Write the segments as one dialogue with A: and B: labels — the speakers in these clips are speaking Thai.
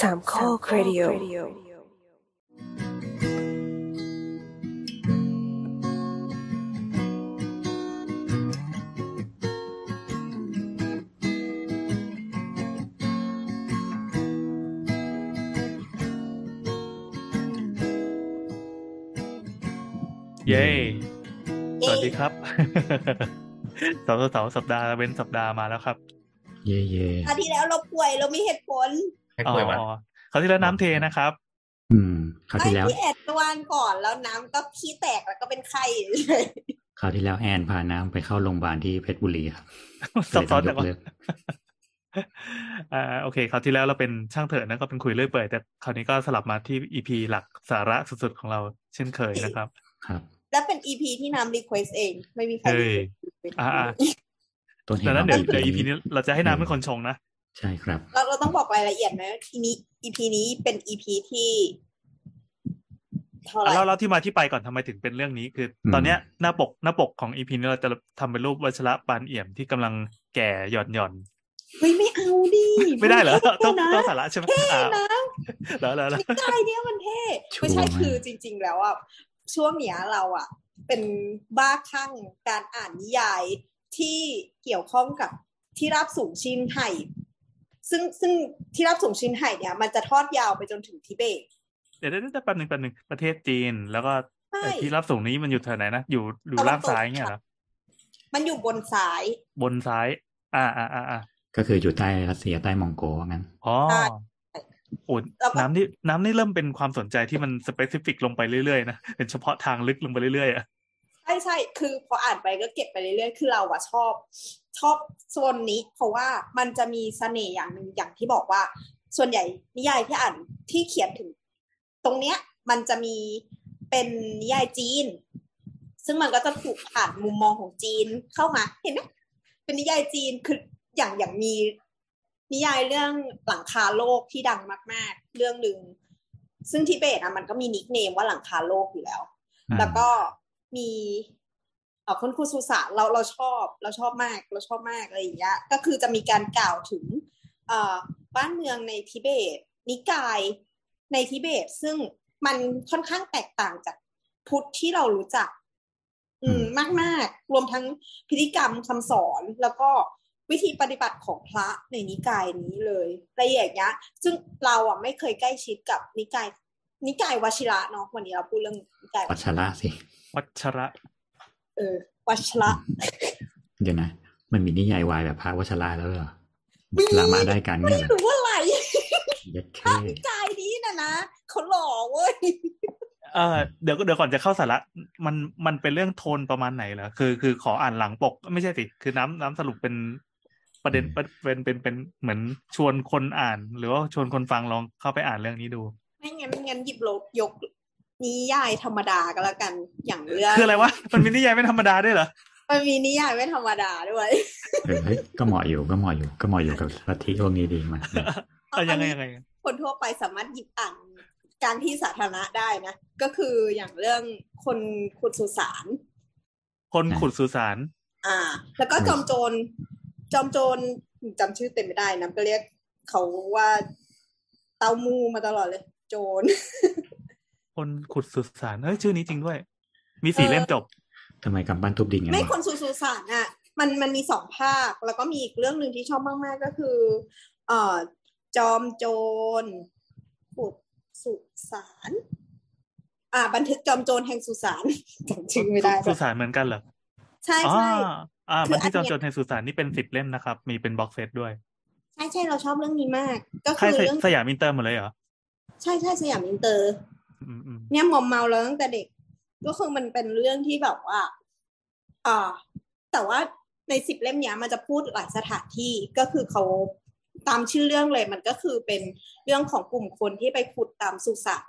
A: สามข้อครดิโอ
B: เย้ สวัสดีครับสองสองสัปดาห์เว้นสัปดาห์มาแล้วครับ
C: เย่เย่
D: คราวที่แล้วเราป่วยเรามีเหตุผล
C: ให้
B: อ๋อ
C: ป่วยมา
B: คราวที่แล้วน้ำเทนะครับ
C: อืมคราว
D: ไอ้
C: ที่แล้ว
D: ที่แอดวันก่อนแล้วน้ำก็ขี้แตกแล้วก็เป็นไข้เลย
C: คราวที่แล้วแอนพาน้ำไปเข้าโรงพยาบาลที่เพชรบุรีครับ
B: ซับซ้อน
C: เล
B: แต่
C: ยต้
B: ว่า
C: งยกเลิก
B: อ่าโอเคคราวที่แล้วเราเป็นช่างเถอะนะก็เป็นคุยเรื่อยเปื่อยแต่คราวนี้ก็สลับมาที่อีพีหลักสาระสุดๆของเราเช่นเคยนะครับ
C: ครับ
D: และเป็นอีพีที่น้ำรีเควสเอง ไม่มีใคร
B: เฮ้ย
D: request
B: อ่า
C: ต้นเห
B: ดั
C: ตุ
B: งนั้นเดี๋ยว
C: ของ
B: เดี๋ยวอีพีนี้เราจะให้น้ำเป็นคนชงนะ
C: ใช่ครับ
D: เราเราต้องบอกรายละเอียดนะทีนี้อีพีนี้เป็นอีพีที่เท่าไหร่
B: แล้วเราที่มาที่ไปก่อนทำไมถึงเป็นเรื่องนี้ คืออ
C: ม
B: ตอนเนี้ยหน้าปกหน้าปกของอีพีนี้เราจะทำเป็นรูปวัชระปานเอี่ยมที่กำลังแก่หย่อนหย่อน
D: เฮ้ยไม่เอาดิ
B: ๆไม่ได้เหรอต้อง
D: นะ
B: ต้องสาระใช่ไหม
D: เท่
B: อ่า
D: นะ
B: แล้วแล้วแล้ว
D: นิกายเนี่ยมันเท่
C: ชัวร์
D: ไม่ใช่
C: มาก
D: คือจริง ๆ แล้วอะช่วงเนี้ยเราอะ เป็นบ้าคลั่งการอ่านนิยายที่เกี่ยวข้องกับที่ราบสูงชินไห่ ซึ่งซึ่งที่ราบสูงชินไห่เนี่ย มันจะทอดยาวไปจนถึงทิเบต
B: เดี๋ยวเดี๋ยวเดี๋ยวแป๊บหนึ่งแป๊บหนึ่งประเทศจีน แล้วก็
D: ใช่
B: เอ่อที่รับสูงนี้มันอยู่แถวไหนนะ อยู่อยู่ลาบซ้ายเงี้ยเหรอ
D: มันอยู่บนซ้าย
B: บนซ้ายอ่าอ่าอ่าอ่า
C: ก็คืออยู่ใต้รัสเซียใต้มองโกว่างั้น
B: อ๋อ
D: ใช่
B: โอ้
D: แล้วก็
B: น้ำนี่น้ำนี่เริ่มเป็นความสนใจที่มันสเปซิฟิกลงไปเรื่อยๆนะเป็นเฉพาะทางลึกลงไปเรื่อยๆอะ
D: ใช่ใช่คือพออ่านไปก็เก็บไปเรื่อยๆ คือเราอะชอบ ชอบโซนนี้ เพราะว่ามันจะมีเสน่ห์อย่างหนึ่งอย่างที่บอกว่า ส่วนใหญ่นิยายที่อ่านที่เขียนถึง ตรงเนี้ย มันจะมีเป็นนิยายจีน ซึ่งมันก็จะถูกผ่านมุมมองของจีนเข้ามา เห็นไหมเป็นนิยายจีนคืออย่างอย่างมี นิยายเรื่องหลังคาโลกที่ดังมาก ๆ เรื่องหนึ่งซึ่งทิเบตอะมันก็มีนิกเนมว่าหลังคาโลกอยู่แล้ว
C: อืม
D: แล้วก็ มีเอ่อคุณครูสุสานเราเราชอบเราชอบมากเราชอบมากอะไรอย่างเงี้ยก็คือจะมีการกล่าวถึงเอ่อบ้านเมืองในทิเบต นิกายในทิเบต ซึ่งมันค่อนข้างแตกต่างจากพุทธที่เรารู้จัก อืมมากมากๆรวมทั้งพิธีกรรมคำสอนแล้วก็วิธีปฏิบัติของพระในนิกายนี้เลยละเอียดเนี้ยซึ่งเราอะไม่เคยใกล้ชิดกับนิกาย นิกายวชิระเนาะวันนี้เราพูดเรื่องนิกาย
C: วัชระสิ
B: วัชระ
D: เออ วัชระ
C: เดี๋ยวนะ มันมีนิยายวายแบบพระวัชระแล้วเหรอ
D: มี
C: ลามาได้กันเนี่ยเหรอ
D: หรือว่าอะไร
C: เยัด
D: พ
C: เค
D: ระนิกายนี้นะนะเขาหล่อเว้ย
B: เออเดี๋ยวเดี๋ยวก่อนจะเข้าสาระมันมันเป็นเรื่องโทนประมาณไหนเหรอคือ คือขออ่านหลังปก ไม่ใช่สิคือน้ำน้ำสรุปเป็นประเด็นเป็นเป็นเป็นเหมือนชวนคนอ่าน หรือว่าชวนคนฟังลองเข้าไปอ่านเรื่องนี้ดู
D: ไม่งั้นงั้นหยิบลบยกนิยายธรรมดาก็แล้วกันอย่างเรื่อง
B: คืออะไรวะมันมีนิยายไม่ธรรมดาด้วยเหรอ
D: มันมีนิยายไม่ธรรมดาด้วย
C: เออเฮ้ยก็เหมาะอยู่ก็เหมาะอยู่ก็เหมาะอยู่กับลัทธิพวกนี้ดีมาก
B: เออยังไงยังไง
D: คนทั่วไปสามารถหยิบอ่านกลารที่สาธารณะได้นะ ก็คืออย่างเรื่องคนขุดสุสาน
B: คนขุดสุสาน
D: อ่า แล้วก็จอมโจรจอมโจรจำชื่อเต็มไม่ได้นะก็เรียกเขาว่าเตามูมาตลอดเลย โจร
B: คนขุดสุสานเฮ้ยชื่อนี้จริงด้วย มีสี่
D: เออ
B: เล่มจบ
C: ทำไมกำปั้นทุบดินกัน
D: ไม่
C: วะ
D: คนสุสุสานอะ มันมันมีสองภาค แล้วก็มีอีกเรื่องหนึ่งที่ชอบมากๆก็คือ เอ่อ จอมโจรขุดสุสานอ่า บันทึกจอมโจรแห่งสุสานจำชื่อไม่ได้
B: สุสานเหมือนกันเหรอ
D: ใช่
B: อ๋อ
D: ใช่
B: อ่า
D: คือ
B: มันที่จ
D: อั
B: อนม
D: เนี้ย
B: โจรในสุสานนี่เป็นสิบเล่มนะครับ มีเป็นบ็อกเซตด้วย
D: ใช่ใช่เราชอบเรื่องนี้มาก ก็
B: ค่า
D: คื
B: ย
D: อเรื่อง
B: สยามอินเตอร์หมดเลยเหรอ
D: ใช่ใช่สยามอินเตอร์
B: อืมอืม
D: เนี่ยมอมเมาแล้วตั้งแต่เด็ก ก็คือมันเป็นเรื่องที่แบบว่าอ่าแต่ว่าในสิบเล่มเนี้ยมันจะพูดหลายสถานที่ก็คือเขาตามชื่อเรื่องเลยมันก็คือเป็นเรื่องของกลุ่มคนที่ไปขุดตามสุสาน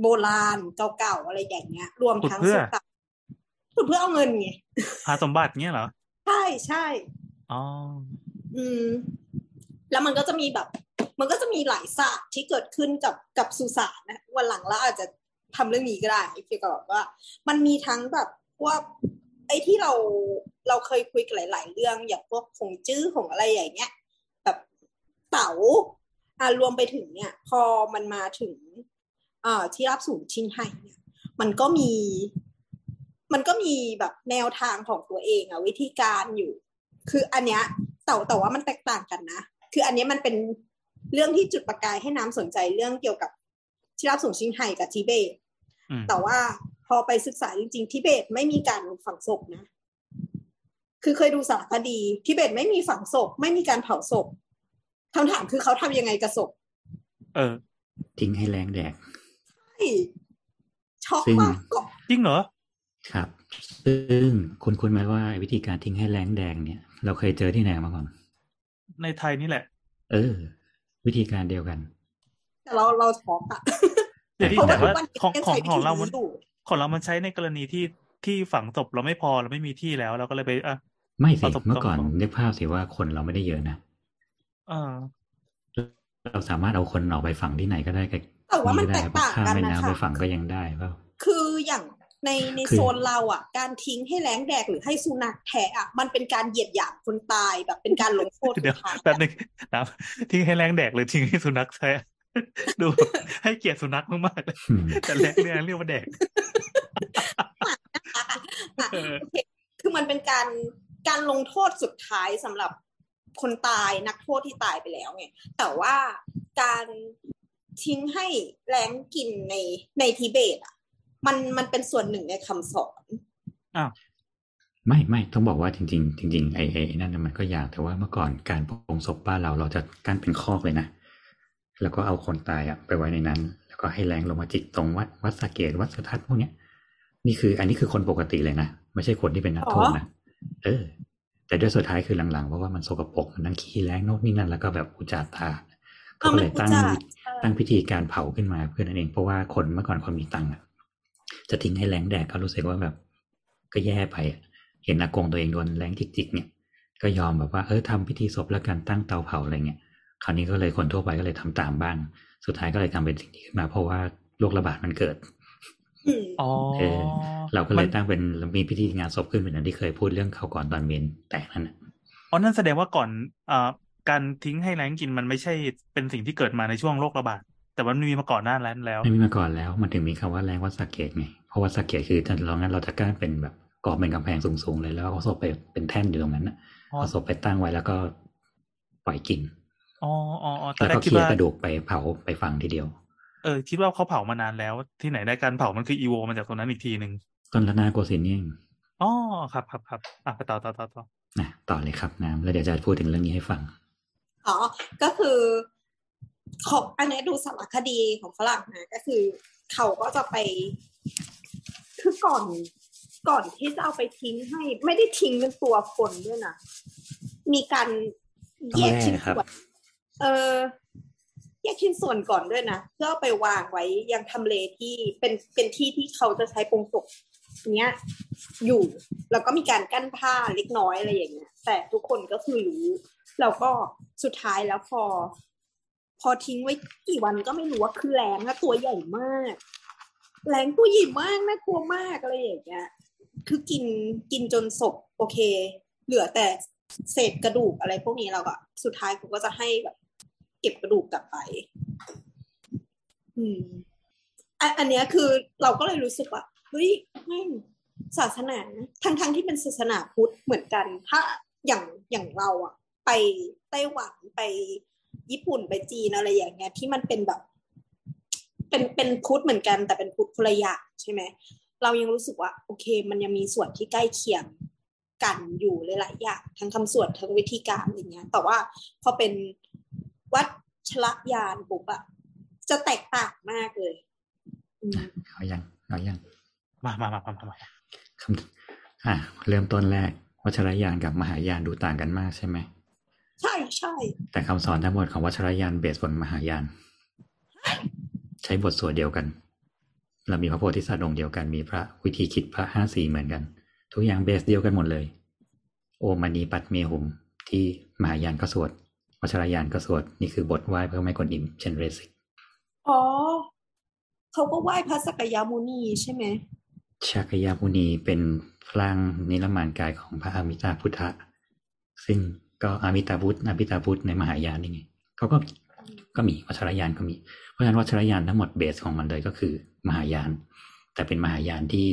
D: โบราณเก่าๆอะไรอย่างเงี้ย รวมทั้งสุสานขุดเพื่อเอาเงินไง
B: หาสมบัติเงี้ยเหรอ
D: ใช่ใช่
B: อ๋อ
D: อืม แล้วมันก็จะมีแบบ มันก็จะมีหลายศาสตร์ที่เกิดขึ้นกับกับสุสานนะวันหลังเราอาจจะทำเรื่องนี้ก็ได้เกี่ยวกับว่า มันมีทั้งแบบพวกไอ้ที่เราเราเคยคุยกันหลาย ๆ เรื่องอย่างพวกของจื้อของอะไรอย่างเงี้ยแบบเต๋าอ่ารวมไปถึงเนี่ย พอมันมาถึงอ่อที่รับสูงชิงไห่เนี่ย มันก็มี มันก็มีแบบแนวทางของตัวเองอะวิธีการอยู่ คืออันเนี้ยแต่แต่ว่ามันแตกต่างกันนะ คืออันเนี้ยมันเป็น เรื่องที่จุดประกายให้น้ำสนใจเรื่องเกี่ยวกับที่รับส่งชิงไห่กับทิเบต
B: อืม
D: แต่ว่าพอไปศึกษาจริง ๆ ทิเบตไม่มีการฝังศพนะ คือเคยดูสารคดีทิเบตไม่มีฝังศพ ไม่มีการเผาศพคำถามคือเขาทำยังไงกับศพ
B: เออ
C: ทิ้งให้แรงแดก
D: ใช่ช็อก
C: ซึ่ง
D: มากก็
B: จริงเหรอ
C: ครับ ซึ่งคุณคุณไหมว่าวิธีการทิ้งให้แรงแดงเนี่ย เราเคยเจอที่ไหนมาก่อน
B: ในไทยนี่แหละ
C: เออ วิธีการเดียวกัน
D: แต่เราเราช็อกอะ
B: เดี๋ยวที่
D: เพราะ
B: แต่
D: ว่าทุ
B: ว่าก
D: วันนี้
B: ของ
D: ยัง
B: ของ
D: ใช้วิ
B: ของ
D: ธี
B: เรามัน
D: นี้อยู่
B: ของเรามันใช้ในกรณีที่ที่ฝังศพเราไม่พอเราไม่มีที่แล้วเราก็เลยไปอะ
C: ไม่สิ
B: ประสบ
C: เมื่อก่อน
B: การณ์
C: นึกภาพสิว่าคนเราไม่ได้เยอะนะ
B: เออ
C: เราสามารถเอาคนออกไปฝังที่ไหนก็ได้ก็
D: แต่ว่ามัน
C: ก็
D: แต
C: ได้
D: กต่าง
C: ข้าม
D: กัน
C: แม่
D: นะ
C: น้ำ
D: คะ
C: ไปฝังก็ยังได้เปล่า
D: คืออย่าง ในใน
C: คือ
D: โซนเราอะ การทิ้งให้แรงแดกหรือให้สุนัขแทะอะมันเป็นการเหยียดหยามคนตายแบบเป็นการลงโทษ
B: เดี๋ยว
D: สุดท้าย
B: แป๊บนึงนะทิ้งให้แรงแดกหรือทิ้งให้สุนัขแท้ดูให้เกียรติสุนัขมากๆเลย
C: อืม
B: แต่แรงเนี่ยเรียกว่าแดก
D: อะ
B: เออ
D: โอเคคือมันเป็นการการลงโทษสุดท้ายสำหรับคนตายนักโทษที่ตายไปแล้วไงแต่ว่าการทิ้งให้แรงกินในในทิเบตอะ มันมันเป็นส่วนหนึ่งในคำสอน
C: ไม่ไม่ต้องบอกว่าจริง ๆ จริงๆไอ้ไอ้นั่นน่ะมันก็ยากแต่ว่าเมื่อก่อนการปลงศพบ้านเราเราจะกั้นเป็นคอกเลยนะแล้วก็เอาคนตายอะไปไว้ในนั้น แล้วก็ให้แรงลงมาจิกตรงวัดวัดสะเกตวัดสะทัดพวกเนี้ยนี่คือ อันนี้คือคนปกติเลยนะไม่ใช่คนที่เป็นนักโทษนะเออ แต่ด้วยสุดท้ายคือหลังๆเพราะว่ามันสกปรกมันนั่งขี้แรงโน่นนี่นั่นแล้วก็แบบอุจจาตาเขาก็เลยตั้ง
D: เอามันอุจจาใช่
C: ตั้งพิธีการเผาขึ้นมาเพื่อนั่นเองเพราะว่าคนเมื่อก่อนคนมีตังค์อะ จะทิ้งให้แรงแดดก็รู้สึกว่าแบบ ก็แย่ไปอะเห็นอากงตัวเองโดนแรงจิกๆเนี่ย ก็ยอมแบบว่าเออทำพิธีศพแล้วกันตั้งเตาเผาอะไรเงี้ย คราวนี้ก็เลยคนทั่วไปก็เลยทำตามบ้าง สุดท้ายก็เลยทำเป็นสิ่งนี้ขึ้นมา เพราะว่าโรคระบาดมันเกิด
D: อืม
B: อ๋อ
C: เออเราก็เล
B: มั
C: ย
B: น
C: ตั้งเป็นมีพิธีงานศพขึ้นเป็นอันที่เคยพูดเรื่องเขาวก่อนตอนเมนแตกนั่นนะ
B: อ๋อนั่นแสดงว่าก่อนอ่าการทิ้งให้แรงกินมันไม่ใช่เป็นสิ่งที่เกิดมาในช่วงโรคระบาด แต่ว่ามันมีมาก่อนหน้านั้นแล้ว
C: ไม่มีมาก่อนแล้ว มันถึงมีคำว่าแรงวัดสะเกตไง เพราะวัดสะเกตคือถ้าเรางั้นเราจะกั้นเป็นแบบก่อเป็นกำแพงสูงๆเลยแล้วเอาศพไปเป็นแท่นอยู่ตรงนั้นนะ
B: อ๋อ
C: เอาศพไปตั้งไว้แล้วก็ปล่อยกิน
B: อ๋ออ๋ออ๋อแต่
C: แล้ว
B: แร
C: ก็
B: กคิด
C: เคี่ยว
B: ว่า
C: กระดูกไปเผาไปฝังทีเดียว
B: เออ คิดว่าเขาเผามานานแล้ว ที่ไหนได้การเผามันคืออีโวมาจากตรงนั้นอีกทีหนึ่ง
C: ต้นละนาโกสินทร์นี่เอง
B: อ๋อครับครับครับอะไปต่อต่อต่อต่อ
C: นะต่อเลยครับน้ำแล้วเดี๋ยวจะพูดถึงเรื่องนี้ให้ฟัง
D: อ๋อก็คือ ของอันนี้ดูสารคดีของฝรั่งนะก็คือ เขาก็จะไป คือก่อนก่อนที่จะเอาไปทิ้งให้ ไม่ได้ทิ้งเป็นตัวคนด้วยนะมีการแยกชิ้น
C: ต้องแยกครับ
D: ส่วนเออแยกชิ้นส่วนก่อนด้วยนะเพื่อเอาไปวางไว้ยังทำเลที่เป็นเป็นที่ที่เขาจะใช้ปรุงศพเนี้ย อยู่แล้วก็มีการกั้นผ้าเล็กน้อยอะไรอย่างเงี้ย แต่ทุกคนก็คือรู้แล้วก็สุดท้ายแล้วพอ พอทิ้งไว้กี่วันก็ไม่รู้ว่าคือแรงนะตัวใหญ่มาก แรงตัวใหญ่มากน่ากลัวมากอะไรอย่างเงี้ยคือกินกินจนศพโอเค เหลือแต่เศษกระดูกอะไรพวกนี้เราก็สุดท้ายเขาก็จะให้แบบเก็บกระดูกกลับไป อืมอันนเนี้ยคือเราก็เลยรู้สึกว่าเฮ้ยแม่ศาสนาทั้งทั้งที่เป็นศาสนาพุทธเหมือนกัน ถ้าอย่างอย่างเราอะไปไต้หวันไป ญี่ปุ่นไปจีนอะไรอย่างเงี้ยที่มันเป็นแบบ เป็นเป็นพุทธเหมือนกัน แต่เป็นพุทธคนละอย่างใช่ไหมเรายังรู้สึกว่า โอเค มันยังมีส่วนที่ใกล้เคียงกันอยู่หลายๆอย่างทั้งคำสวดทั้งวิธีการอะไรเงี้ย แต่ว่าพอเป็นวัดชละยานปุ๊บอะจะแตกต่างมากเลยอืม
C: เอายังเอายัง
B: มามามามามามา
C: คำอะเริ่มต้นแรกวัชรยานกับมหายานดูต่างกันมากใช่ไหม
D: ใช่ใช่
C: แต่คำสอนทั้งหมดของวัชรยานเบสบนมหายาน ใช้บทสวดเดียวกัน เรามีพระโพธิสัตว์องค์เดียวกันมีพระวิธีคิดพระห้าสีเหมือนกัน ทุกอย่างเบสเดียวกันหมดเลย โอมณีปัตเมหุม ที่มหายานก็สวดวัชรยานก็สวดนี่คือบทไหว้เพื่อไม่กวนอิมเช่นเรสิก
D: อ๋อเขาก็ไหว้พระสักยมุนีใช่ไหม
C: ชักยามุนีเป็นร่างนิรมานกายของพระอามิตาพุทธะซึ่ง ก็อามิตาพุทธอามิตาพุทธในมหายานนี่ไงเขาก็ก็มีวัชรยานก็มี เพราะฉะนั้นวัชรยานทั้งหมดเบสของมันเลยก็คือ มหายาน แต่เป็นมหายานที่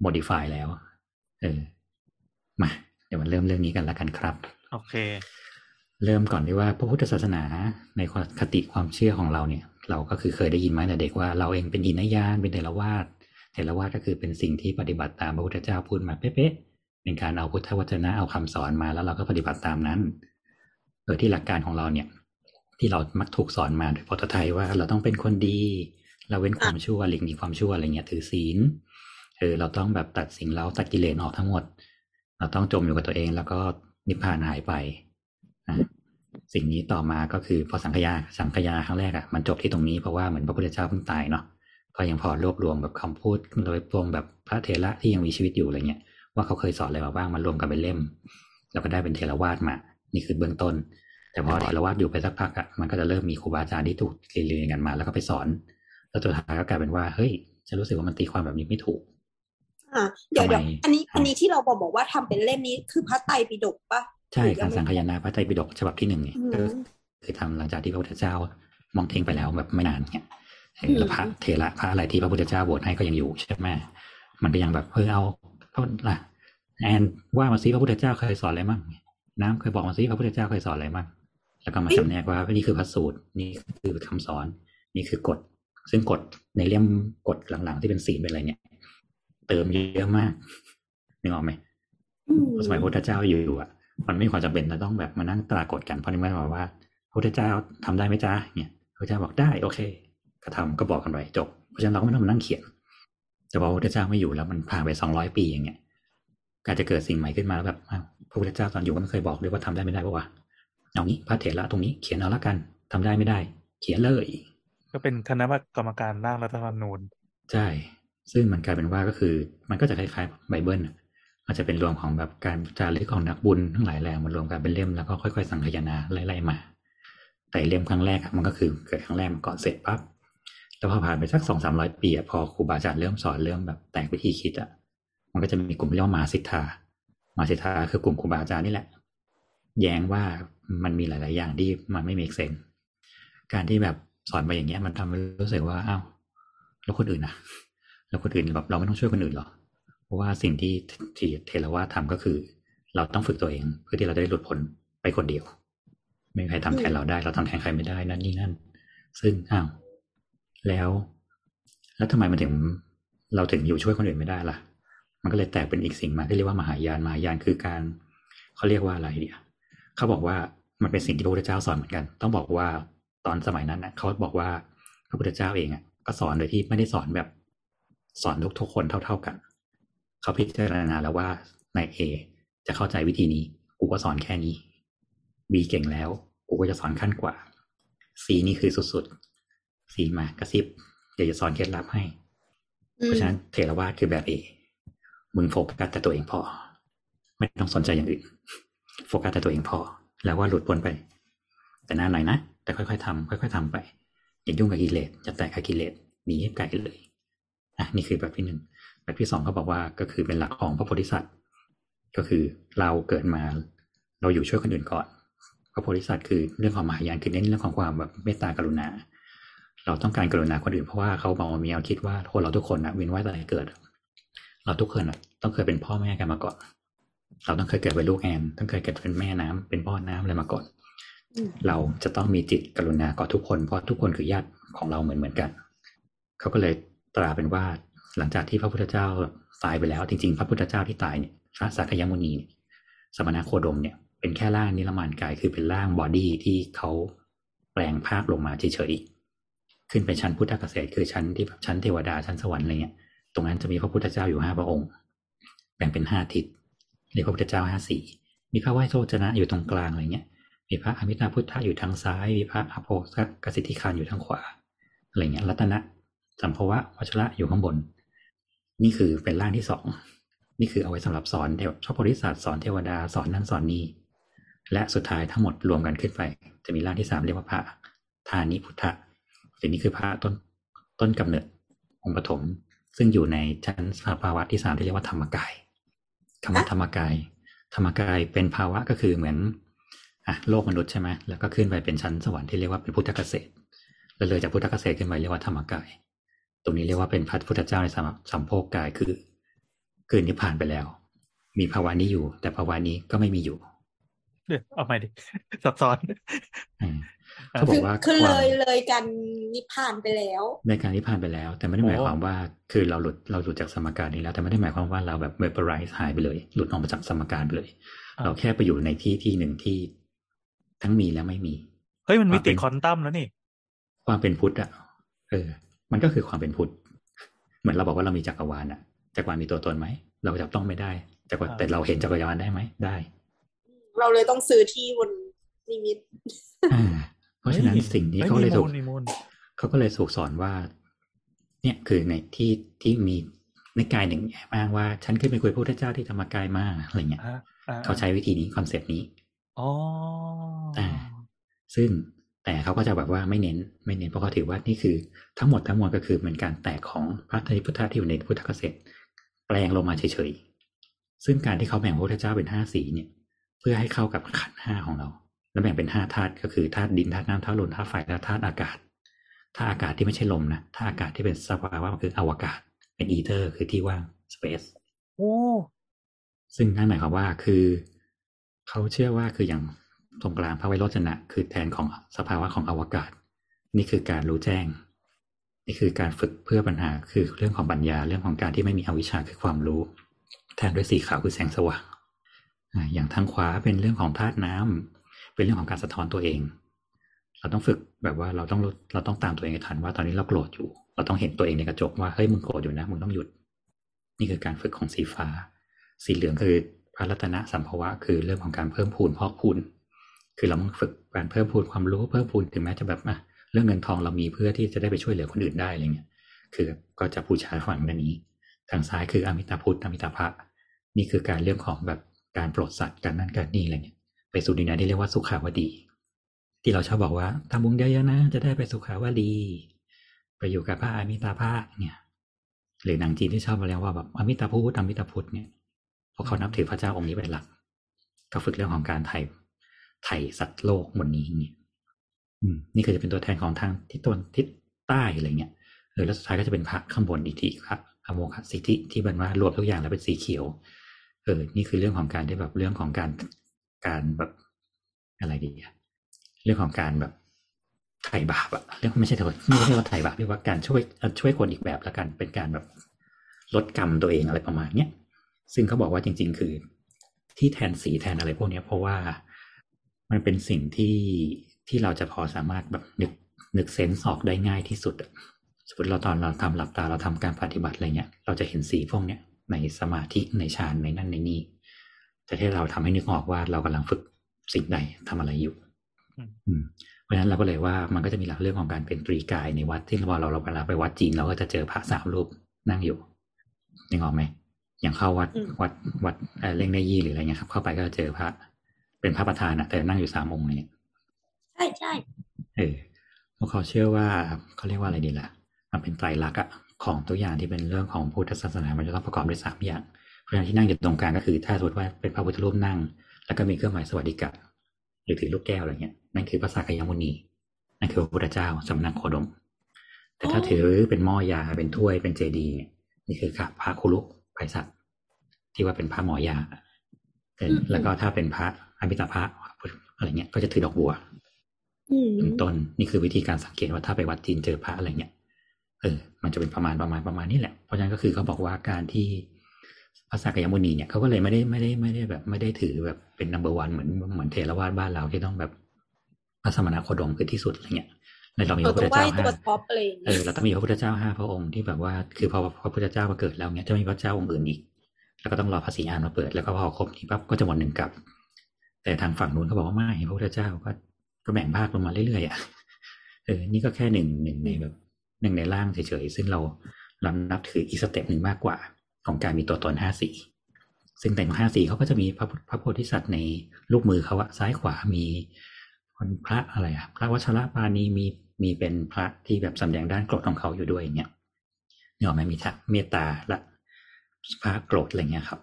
C: โมดิฟายแล้ว เออ มา เดี๋ยวมาเริ่มเรื่องนี้กันแล้วกันครับ
B: โอเค
C: เริ่มก่อนที่ว่าพระพุทธศาสนาในคติความเชื่อของเราเนี่ย เราก็คือเคยได้ยินมาแต่เด็กว่าเราเองเป็นหินยานเป็นเทรวาสเทรวาสก็คือเป็นสิ่งที่ปฏิบัติตามพระพุทธเจ้าพูดมาเป๊ะๆ เป็นการเอาพุทธวจนะเอาคำสอนมาแล้วเราก็ปฏิบัติตามนั้น โดยที่หลักการของเราเนี่ย ที่เรามักถูกสอนมาโดยพุทธไทยว่าเราต้องเป็นคนดี เราเว้นความชั่วหลีกหนีความชั่วอะไรเงี้ยถือศีลเออเราต้องแบบตัดสิ่งเราตัดกิเลสออกทั้งหมด เราต้องจมอยู่กับตัวเอง แล้วก็นิพพานหายไปนะสิ่งนี้ต่อมาก็คือพอสังขยาสังขยาครั้งแรกอะ่ะมันจบที่ตรงนี้เพราะว่าเหมือนพระพุทธเจ้าเพิ่งตายเนาะก็ยังพอรวบรวมแบบคำพูดรวบรวมแบบพระเทระที่ยังมีชีวิตอยู่อะไรเงี้ย ว่าเขาเคยสอนอะไรมาบ้างมารวมกันเป็นเล่ม แล้วก็ได้เป็นเทรวาสมา นี่คือเบื้องต้น แต่พอเทรวาสอยู่ไปสักพักอะ่ะมันก็จะเริ่มมีครูบาอาจารย์ที่ถูกเรียนกันมา แล้วก็ไปสอน แล้วตัวท้ายก็กลายเป็นว่าเฮ้ยฉันรู้สึกว่ามันตีความแบบนี้ไม่ถูก
D: อ่าเดี๋ยว
C: ทำไม
D: เดี๋ยวอันนี้อันนี้ที่เราบอกบอกว่าทำเป็นเล่มนี้คือพระไตรปิฎกปะ
C: ใช่
D: หรือยั
C: การ
D: งไง
C: สังคายนาพระไตรปิฎกฉบับที่หนึ่งเนี่ย
D: อืม
C: ก็คือทำหลังจากที่พระพุทธเจ้ามองเทงไปแล้วแบบไม่นานเนี่ยเออแล้วพระเทระพระอะไรที่พระพุทธเจ้าโบสให้ก็ยังอยู่ใช่ไหมมันก็ยังแบบเออเอา ก็ล่ะแอนว่ามาซิพระพุทธเจ้าเคยสอนอะไรมั่งน้ำเคยบอกมาซิพระพุทธเจ้าเคยสอนอะไรมั่งแล้วก็มาจำแนกว่านี่คือพระสูตรนี่คือคำสอน นี่คือกฎ ซึ่งกฎในเล่มกฎหลังๆที่เป็นศีลเป็นอะไรเนี่ย เติมเยอะมากนึกออกไหม
D: อืม
C: สมัยพระพุทธเจ้าอยู่อะ มันไม่มีความจำเป็นจะต้องแบบมานั่งตรากฏกันเพราะนี่ไม่ได้บอกว่าพระพุทธเจ้าทำได้ไหมจ๊ะเนี่ยพระพุทธเจ้าบอกได้โอเค ก็ทำก็บอกกันไปจบเพราะฉะนั้นเราก็ไม่ต้องมานั่งเขียน แต่พอพระพุทธเจ้าไม่อยู่แล้วมันผ่านไปสองร้อยปีอย่างเงี้ยก็อาจจะเกิดสิ่งใหม่ขึ้นมาแล้วแบบอ้าวพระพุทธเจ้าตอนอยู่ก็ไม่เคยบอกด้วยว่าทำได้ไม่ได้ปะวะเอางี้พระเถระตรงนี้เขียนเอาละกันทำได้ไม่ได้ เขียนเลย
B: ก็เป็นคณะกรรมการร่างรัฐธรรมนูญ
C: ใช่ ซึ่งมันกลายเป็นว่าก็คือ มันก็จะคล้ายๆไบเบิลน่ะมันจะเป็นรวมของแบบการจารึกของนักบุญทั้งหลายแหล่มารวมกันเป็นเล่มแล้วก็ค่อยๆ สังคายนาไล่ๆมา แต่เล่มครั้งแรกอะมันก็คือเกิดครั้งแรกมาก่อนเสร็จปั๊บ แล้วพอผ่านไปสักสองสามร้อยปีอะพอครูบาอาจารย์เริ่มสอนเริ่มแบบแตกวิธีคิดอะมันก็จะมีกลุ่มเรียกว่ามาสิทธา มาสิทธาคือกลุ่มครูบาอาจารย์นี่แหละ แย้งว่ามันมีหลาย ๆ อย่างที่มันไม่มีเซนการที่แบบสอนไปอย่างเงี้ย มันทำให้รู้สึกว่าอ้าวแล้วคนอื่นนะแล้วคนอื่นแบบเราไม่ต้องช่วยคนอื่นหรอ เพราะว่าสิ่งที่ที่เทรวาสทำก็คือ เราต้องฝึกตัวเอง เพื่อที่เราได้หลุดพ้นไปคนเดียว ไม่มีใครทำแทนเราได้ เราทำแทนใครไม่ได้นั่นนี่นั่น ซึ่งอ้าว แล้ว แล้วทำไมมันถึงเราถึงอยู่ช่วยคนอื่นไม่ได้ล่ะ มันก็เลยแตกเป็นอีกสิ่งมาที่เรียกว่ามหายานมหายานคือการเขาเรียกว่าอะไรเดียเขาบอกว่ามันเป็นสิ่งที่พระพุทธเจ้าสอนเหมือนกัน ต้องบอกว่าตอนสมัยนั้นนะเขาบอกว่าพระพุทธเจ้าเองอะก็สอนโดยที่ไม่ได้สอนแบบสอนทุกทุกคนเท่า ๆกัน เขาพิจารณาแล้วว่านายเอจะเข้าใจวิธีนี้กูก็สอนแค่นี้บีเก่งแล้วกูก็จะสอนขั้นกว่าซีนี่คือสุดๆ ซีมากระซิบเดี๋ยวจะสอนเคล็ดลับให้ เพราะฉะนั้นเถรวาทคือแบบเอมึงโฟกัสแต่ตัวเองพอ ไม่ต้องสนใจอย่างอื่น โฟกัสแต่ตัวเองพอ แล้วว่าหลุดพ้นไป แต่นานหน่อยนะ แต่ค่อยๆทำค่อย ๆทำไป อย่ายุ่งกับกิเลสจะแตกกับกิเลสหนีให้ไกลเลยอะนี่คือแบบที่หนึ่งแบบที่สองเขาบอกว่าก็คือเป็นหลักของพระโพธิสัตว์ ก็คือเราเกิดมาเราอยู่ช่วยคนอื่นก่อนพระโพธิสัตว์คือเรื่องของมหายานคือเน้นเรื่องของความแบบเมตตากรุณา เราต้องการกรุณาคนอื่นเพราะว่าเขาบอกว่ามีแนวคิดว่าคนเราทุกคนนะเวียนว่ายตายเกิด เราทุกคนอะต้องเคยเป็นพ่อแม่กันมาก่อน เราต้องเคยเกิดเป็นลูกแอนต้องเคยเกิดเป็นแม่น้ำเป็นพ่อน้ำอะไรมาก่อน
D: อืม
C: เราจะต้องมีจิตกรุณาต่อทุกคนเพราะทุกคนคือญาติของเราเหมือนเหมือนกันเขาก็เลยตราเป็นว่าหลังจากที่พระพุทธเจ้าตายไปแล้ว จริงๆ พระพุทธเจ้าที่ตายเนี่ยพระสักยมุนีเนี่ยสมณโคดมเนี่ยเป็นแค่ร่างนิรมานกายคือเป็นร่างบอดี้ที่เขาแปลงภาคลงมาเฉยๆ ขึ้นไปชั้นพุทธเกษตรคือชั้นที่แบบชั้นเทวดาชั้นสวรรค์อะไรเงี้ย ตรงนั้นจะมีพระพุทธเจ้าอยู่ห้าพระองค์ แบ่งเป็นห้าทิศเรียกพระพุทธเจ้าห้าสีมีพระไหวโชจนะอยู่ตรงกลางอะไรเงี้ย มีพระอมิตาพุทธะอยู่ทางซ้าย มีพระอโภสกสิทธิคานอยู่ทางขวาอะไรเงี้ยรัตนะสัมภวะวัชระอยู่ข้างบน นี่คือเป็นร่างที่สองนี่คือเอาไว้สำหรับสอนเทวชอบโพธิศาสตร์สอนเทวดาสอนนั่นสอนนี่และสุดท้ายทั้งหมดรวมกันขึ้นไป จะมีร่างที่สามเรียกว่าพระทานิพุทธะ สิ่งนี้คือพระต้นต้นกำเนิดองค์ปฐมซึ่งอยู่ในชั้นสภาวะที่สามที่เรียกว่าธรรมกายคำว่าธรรมกาย ธรรมกายเป็นภาวะก็คือเหมือนอะโลกมนุษย์ใช่ไหมแล้วก็ขึ้นไปเป็นชั้นสวรรค์ที่เรียกว่าเป็นพุทธเกษตรแล้วเลยจากพุทธเกษตรขึ้นไปเรียกว่าธรรมกาย ตรงนี้เรียกว่าเป็นพระพุทธเจ้าในสมสัมโพกกายคือ คือนิพพานไปแล้ว มีภาวะนี้อยู่ แต่ภาวะนี้ก็ไม่มีอยู่
B: เดี๋ยวเอาใหม่ดิซับซ้อน
C: อืม เขาบอกว่า
D: คือ
C: ค
D: เล
C: วาม
D: ยเลยกันนิพพานไปแล้ว
C: ในการนิพพานไปแล้ว แต่ไม่ได้หมายความว่าคือเราหลุดเราหลุดจากสมการนี้แล้ว แต่ไม่ได้หมายความว่าเราแบบ vaporize หายไปเลย หลุดออกมาจากสมการไปเลย
B: อ่า
C: เราแค่ไปอยู่ในที่ที่หนึ่งที่ ทั้งมีและไม่มี
B: เฮ้ยมันมิติ
C: เป็น
B: ควอนตัมแล้วนี่
C: ความเป็นพุทธอะเออ มันก็คือความเป็นพุทธ เหมือนเราบอกว่าเรามีจักรวาลอะจักรวาลมีตัวตนไหมเราจับต้องไม่ได้จักรวาล
B: อ่า
C: แต่เราเห็นจักรวาลได้ไหมได้
D: เราเลยต้องซื้อที่บนนิมิต
C: อ่า เพราะฉะนั้น
B: ฮ้ย
C: สิ่งนี้
B: ฮ้
C: เขาเลย
B: มี
C: ถู
B: มู
C: ก
B: ลมีมูล
C: เขาก็เลยถูกสอนว่า เนี่ยคือในที่ที่มีในกายหนึ่งอ้างว่า ฉันขึ้นไปคุยพระพุทธเจ้าที่ธรรมกายมาอะไรเงี้ย
B: อ่าอ่า
C: เขาใช้วิธีนี้ concept นี้
B: อ๋อ
C: อ่าซึ่งแต่เขาก็จะแบบว่าไม่เน้นไม่เน้นเพราะเขาถือว่านี่คือทั้งหมดทั้งมวลก็คือเหมือนการแตกของพระไตรพุทธะที่อยู่ในพุทธเกษตรแปลงลงมาเฉยๆซึ่งการที่เขาแบ่งพระพุทธเจ้าเป็นห้าสีเนี่ย เพื่อให้เข้ากับขันธ์ห้าของเรา แล้วแบ่งเป็นห้าธาตุก็คือธาตุดินธาตุน้ำธาตุลมธาตุไฟและธาตุอากาศธาตุอากาศที่ไม่ใช่ลมนะธาตุอากาศที่เป็นสภาวะคืออวกาศ เป็นอีเทอร์ คือที่ว่าง space
B: โอ้
C: ซึ่งนั่นหมายความว่าคือเขาเชื่อว่าคืออย่างตรงกลางพระไวโรจนะ คือแทนของสภาวะของอวกาศ นี่คือการรู้แจ้ง นี่คือการฝึกเพื่อปัญหาคือเรื่องของปัญญาเรื่องของการที่ไม่มีอวิชชาคือความรู้ แทนด้วยสีขาวคือแสงสว่างอ่าอย่างทางขวาเป็นเรื่องของธาตุน้ำ เป็นเรื่องของการสะท้อนตัวเอง เราต้องฝึกแบบว่าเราต้องเราต้องตามตัวเองให้ทันว่าตอนนี้เราโกรธอยู่ เราต้องเห็นตัวเองในกระจกว่าเฮ้ยมึงโกรธอยู่นะมึงต้องหยุด นี่คือการฝึกของสีฟ้า สีเหลืองคือพระรัตนสัมภวะคือเรื่องของการเพิ่มพูนพอกพูนคือเราต้องฝึกการเพิ่มพูนความรู้เพิ่มพูนถึงแม้จะแบบอะเรื่องเงินทองเรามีเพื่อที่จะได้ไปช่วยเหลือคนอื่นได้อะไรเงี้ย คือก็จะบูชาฝั่งด้านนี้ ทางซ้ายคืออมิตาพุทธอมิตาภะนี่คือการเรื่องของแบบการโปรดสัตว์การนั่นการนี่อะไรเงี้ย ไปสู่ดินแดนที่เรียกว่าสุขาวดี ที่เราชอบบอกว่าทำบุญเยอะๆนะ จะได้ไปสุขาวดี ไปอยู่กับพระอมิตาภะเนี่ย หรือหนังจีนที่ชอบมาเรียกว่าแบบอมิตาพุทธอมิตาพุทธเนี่ยเพราะเขานับถือพระเจ้าองค์นี้เป็นหลัก ก็ฝึกเรื่องของการไถ่ไถ่สัตว์โลกบนนี้เนี่ยนี่คือจะเป็นตัวแทนของทางทิศตะวันทิศใต้อะไรเงี้ยเออแล้วสุดท้ายก็จะเป็นพระข้างบนอีกทีครับอโมคสิทธิที่มันว่ารวมทุกอย่างแล้วเป็นสีเขียว เออ นี่คือเรื่องของการที่แบบเรื่องของการ การแบบอะไรดีอะเรื่องของการแบบไถ่บาปอะเรียกว่าไม่ใช่เถอะไม่ใช่ว่าไถ่บาปเรียกว่าการช่วยช่วยคนอีกแบบละกันเป็นการแบบลดกรรมตัวเองอะไรประมาณเนี้ยซึ่งเขาบอกว่าจริง ๆ คือที่แทนสีแทนอะไรพวกเนี้ยเพราะว่ามันเป็นสิ่งที่ที่เราจะพอสามารถแบบนึกนึกเซนส์ออกได้ง่ายที่สุดสมมติเราตอนเราทำหลับตาเราทำการปฏิบัติอะไรเงี้ย เราจะเห็นสีพวกเนี้ยในสมาธิในฌานในนั่นในนี่ จะให้เราทำให้นึกออกว่าเรากำลังฝึกสิ่งใดทำอะไรอยู่
B: อืม
C: อืมเพราะฉะนั้นเราก็เลยว่ามันก็จะมีหลักเรื่องของการเป็นตรีกายในวัดที่เราเราเราเวลาไปวัดจีนเราก็จะเจอพระสามรูปนั่งอยู่นึกออกไหมอย่างเข้าวัด
D: อืม
C: วัดวัดเอ่อเล่งได้ยี่หรืออะไรเงี้ยครับ เข้าไปก็จะเจอพระ เป็นพระประธานนะแต่นั่งอยู่สามองค์เนี่ย
D: ใช่ใช่
C: เออเพราะเขาเชื่อว่าเขาเรียกว่าอะไรดีล่ะ มันเป็นไตรลักษณ์อะของตัวอย่างที่เป็นเรื่องของพุทธศาสนา มันจะต้องประกอบด้วยสามอย่างเพราะฉะนั้นที่นั่งอยู่ตรงกลางก็คือ ถ้าสมมติว่าเป็นพระพุทธรูปนั่ง แล้วก็มีเครื่องหมายสวัสดิกะหรือถือลูกแก้วอะไรเงี้ยนั่นคือพระสักยมุนีนั่นคือพระพุทธเจ้าสำนักโคดม แต่ถ้าถือเป็นหม้อยาเป็นถ้วยเป็นเจดีย์เนี่ยนี่คือพระคุลุไพศาลที่ว่าเป็นพระหมอยาเออแล้วก็ถ้าเป็นพระอมิตาภะอะไรเงี้ย ก็จะถือดอกบัว
D: อืม
C: เป็นต้นนี่คือวิธีการสังเกตว่าถ้าไปวัดจีนเจอพระอะไรเงี้ยเออ มันจะเป็นประมาณประมาณประมาณนี้แหละ เพราะฉะนั้นก็คือเขาบอกว่าการที่ พระสักยมุนีเนี่ยเขาก็เลยไม่ได้ไม่ได้ไม่ได้แบบไม่ได้ถือแบบเป็นนัมเบอร์วันเหมือนเหมือนเทรวาสบ้านเราที่ต้องแบบพระสมณโคดมคือที่สุดอะไรเงี้ยในเรามีพ
D: เรา
C: ระพุท
D: ต้อ
C: ธ
D: งไหว้
C: เจ้า
D: ตัว
C: ห้า
D: ท็อปอะไรอย่าง
C: เอ
D: เงี้ย
C: อเราต้องมีพระพุทธเจ้าห้าพระองค์ที่แบบว่าคือพอพระพุทธเจ้ามาเกิดแล้วเนี่ยจะไม่มีพระเจ้าองค์อื่นอีก แล้วก็ต้องรอพระศรีอาริย์มาเปิดแล้วก็พอครบนี้ปั๊บก็จะหมดหนึ่งกัป แต่ทางฝั่งนู้นเขาบอกว่าไม่พระพุทธเจ้าก็ก็แบ่งภาคลงมาเรื่อยๆอะเออนี่ก็แค่หนึ่งหนึ่งในแบบหนึ่งในร่างเฉยๆซึ่งเราเรานับถืออีก step หนึ่งมากกว่า ของการมีตัวตนห้าสีซึ่งแต่ของห้าสีเขาก็จะมีพระพระโพธิสัตว์ในลูกมือเขาอะซ้ายขวามีคนพระอะไรอะพระวัชรปาณีมีมีเป็นพระที่แบบสำแดงด้านโกรธของเขาอยู่ด้วยอย่างเงี้ยเนี่ยหรอไหมมีทักเมตตาและพระโกรธอะไรเงี้ยครับ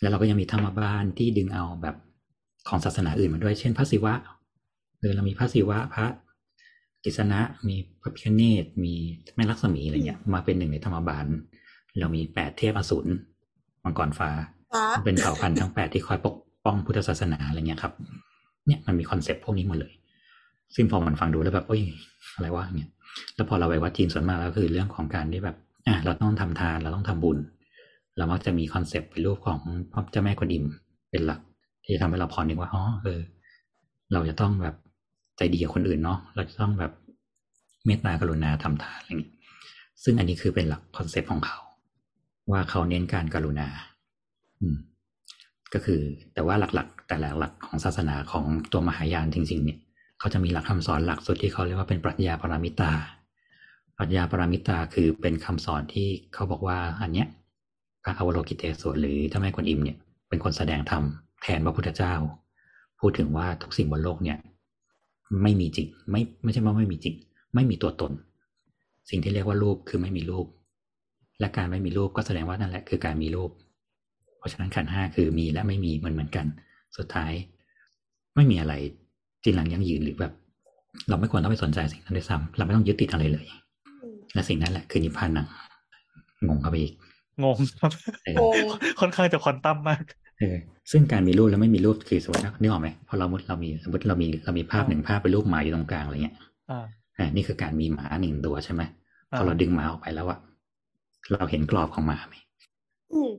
C: แล้วเราก็ยังมีธรรมบาลที่ดึงเอาแบบของศาสนาอื่นมาด้วย เช่นพระศิวะหรือเรามีพระศิวะพระกิษณะมีพระพิฆเนศมีแม่ลักษมีอะไรเงี้ยมาเป็นหนึ่งในธรรมบาล เรามีแปดเทพอสูรมังกรฟ้า เป็นเผ่าพันธุ์ทั้งแปดที่คอยปกป้องพุทธศาสนาอะไรเงี้ยครับ เนี่ยมันมีคอนเซปต์พวกนี้หมดเลย ซึ่งพอมันฟังดูแล้วแบบโอ้ยอะไรวะเนี่ยแล้วพอเราไปวัดจีนส่วนมากแล้วคือเรื่องของการที่แบบอะเราต้องทำทานเราต้องทำบุญ เรามักจะมี concept เป็นรูปของพระเจ้าแม่กวนอิมเป็นหลัก ที่จะทำให้เราพอนึกว่าอ๋อเออ เราจะต้องแบบใจดีกับคนอื่นเนาะเราจะต้องแบบเมตตากรุณาทำทานอะไรอย่างนี้ซึ่งอันนี้คือเป็นหลัก concept ของเขา ว่าเขาเน้นการกรุณา อืม ก็คือ แต่ว่าหลักๆ แต่ละหลักของศาสนาของตัวมหายานจริง ๆ เนี่ยเขาจะมีหลักคำสอนหลักสุดที่เขาเรียกว่าเป็นปรัชญาปรามิตาปรัชญาปรามิตาคือเป็นคำสอนที่เขาบอกว่า อันเนี้ยพระอวโลกิเตศวรหรือเจ้าแม่กวนอิมเนี่ย เป็นคนแสดงธรรมแทนพระพุทธเจ้า พูดถึงว่าทุกสิ่งบนโลกเนี่ย ไม่มีจริง ไม่ไม่ใช่ว่าไม่มีจริง ไม่มีตัวตน สิ่งที่เรียกว่ารูปคือไม่มีรูป และการไม่มีรูปก็แสดงว่านั่นแหละคือการมีรูป เพราะฉะนั้นขันห้าคือมีและไม่มีเหมือนเหมือนกัน สุดท้าย ไม่มีอะไรจีนหลังยั่งยืนหรือแบบ เราไม่ควรต้องไปสนใจสิ่งนั้นด้วยซ้ำเราไม่ต้องยึดติดอะไรเลย และสิ่งนั้นแหละคือนิพพานนังงงเข้าไปอีก
B: งงครับ
D: โอ้
B: ค่อนข้างจะควอนตัมมาก
C: เออซึ่งการมีรูปแล้วไม่มีรูปคือสมมตินะนึกออกไหมพอเรามุดเรามีสมมติเรามีเรามีภาพหนึ่งภาพเป็นรูปหมาอยู่ตรงกลางอะไรเงี้ย
B: อ่า
C: อ่านี่คือการมีหมาหนึ่งตัวใช่ไหมพอเราดึงหมาออกไปแล้วอะ เราเห็นกรอบของหมาไหม
D: อืม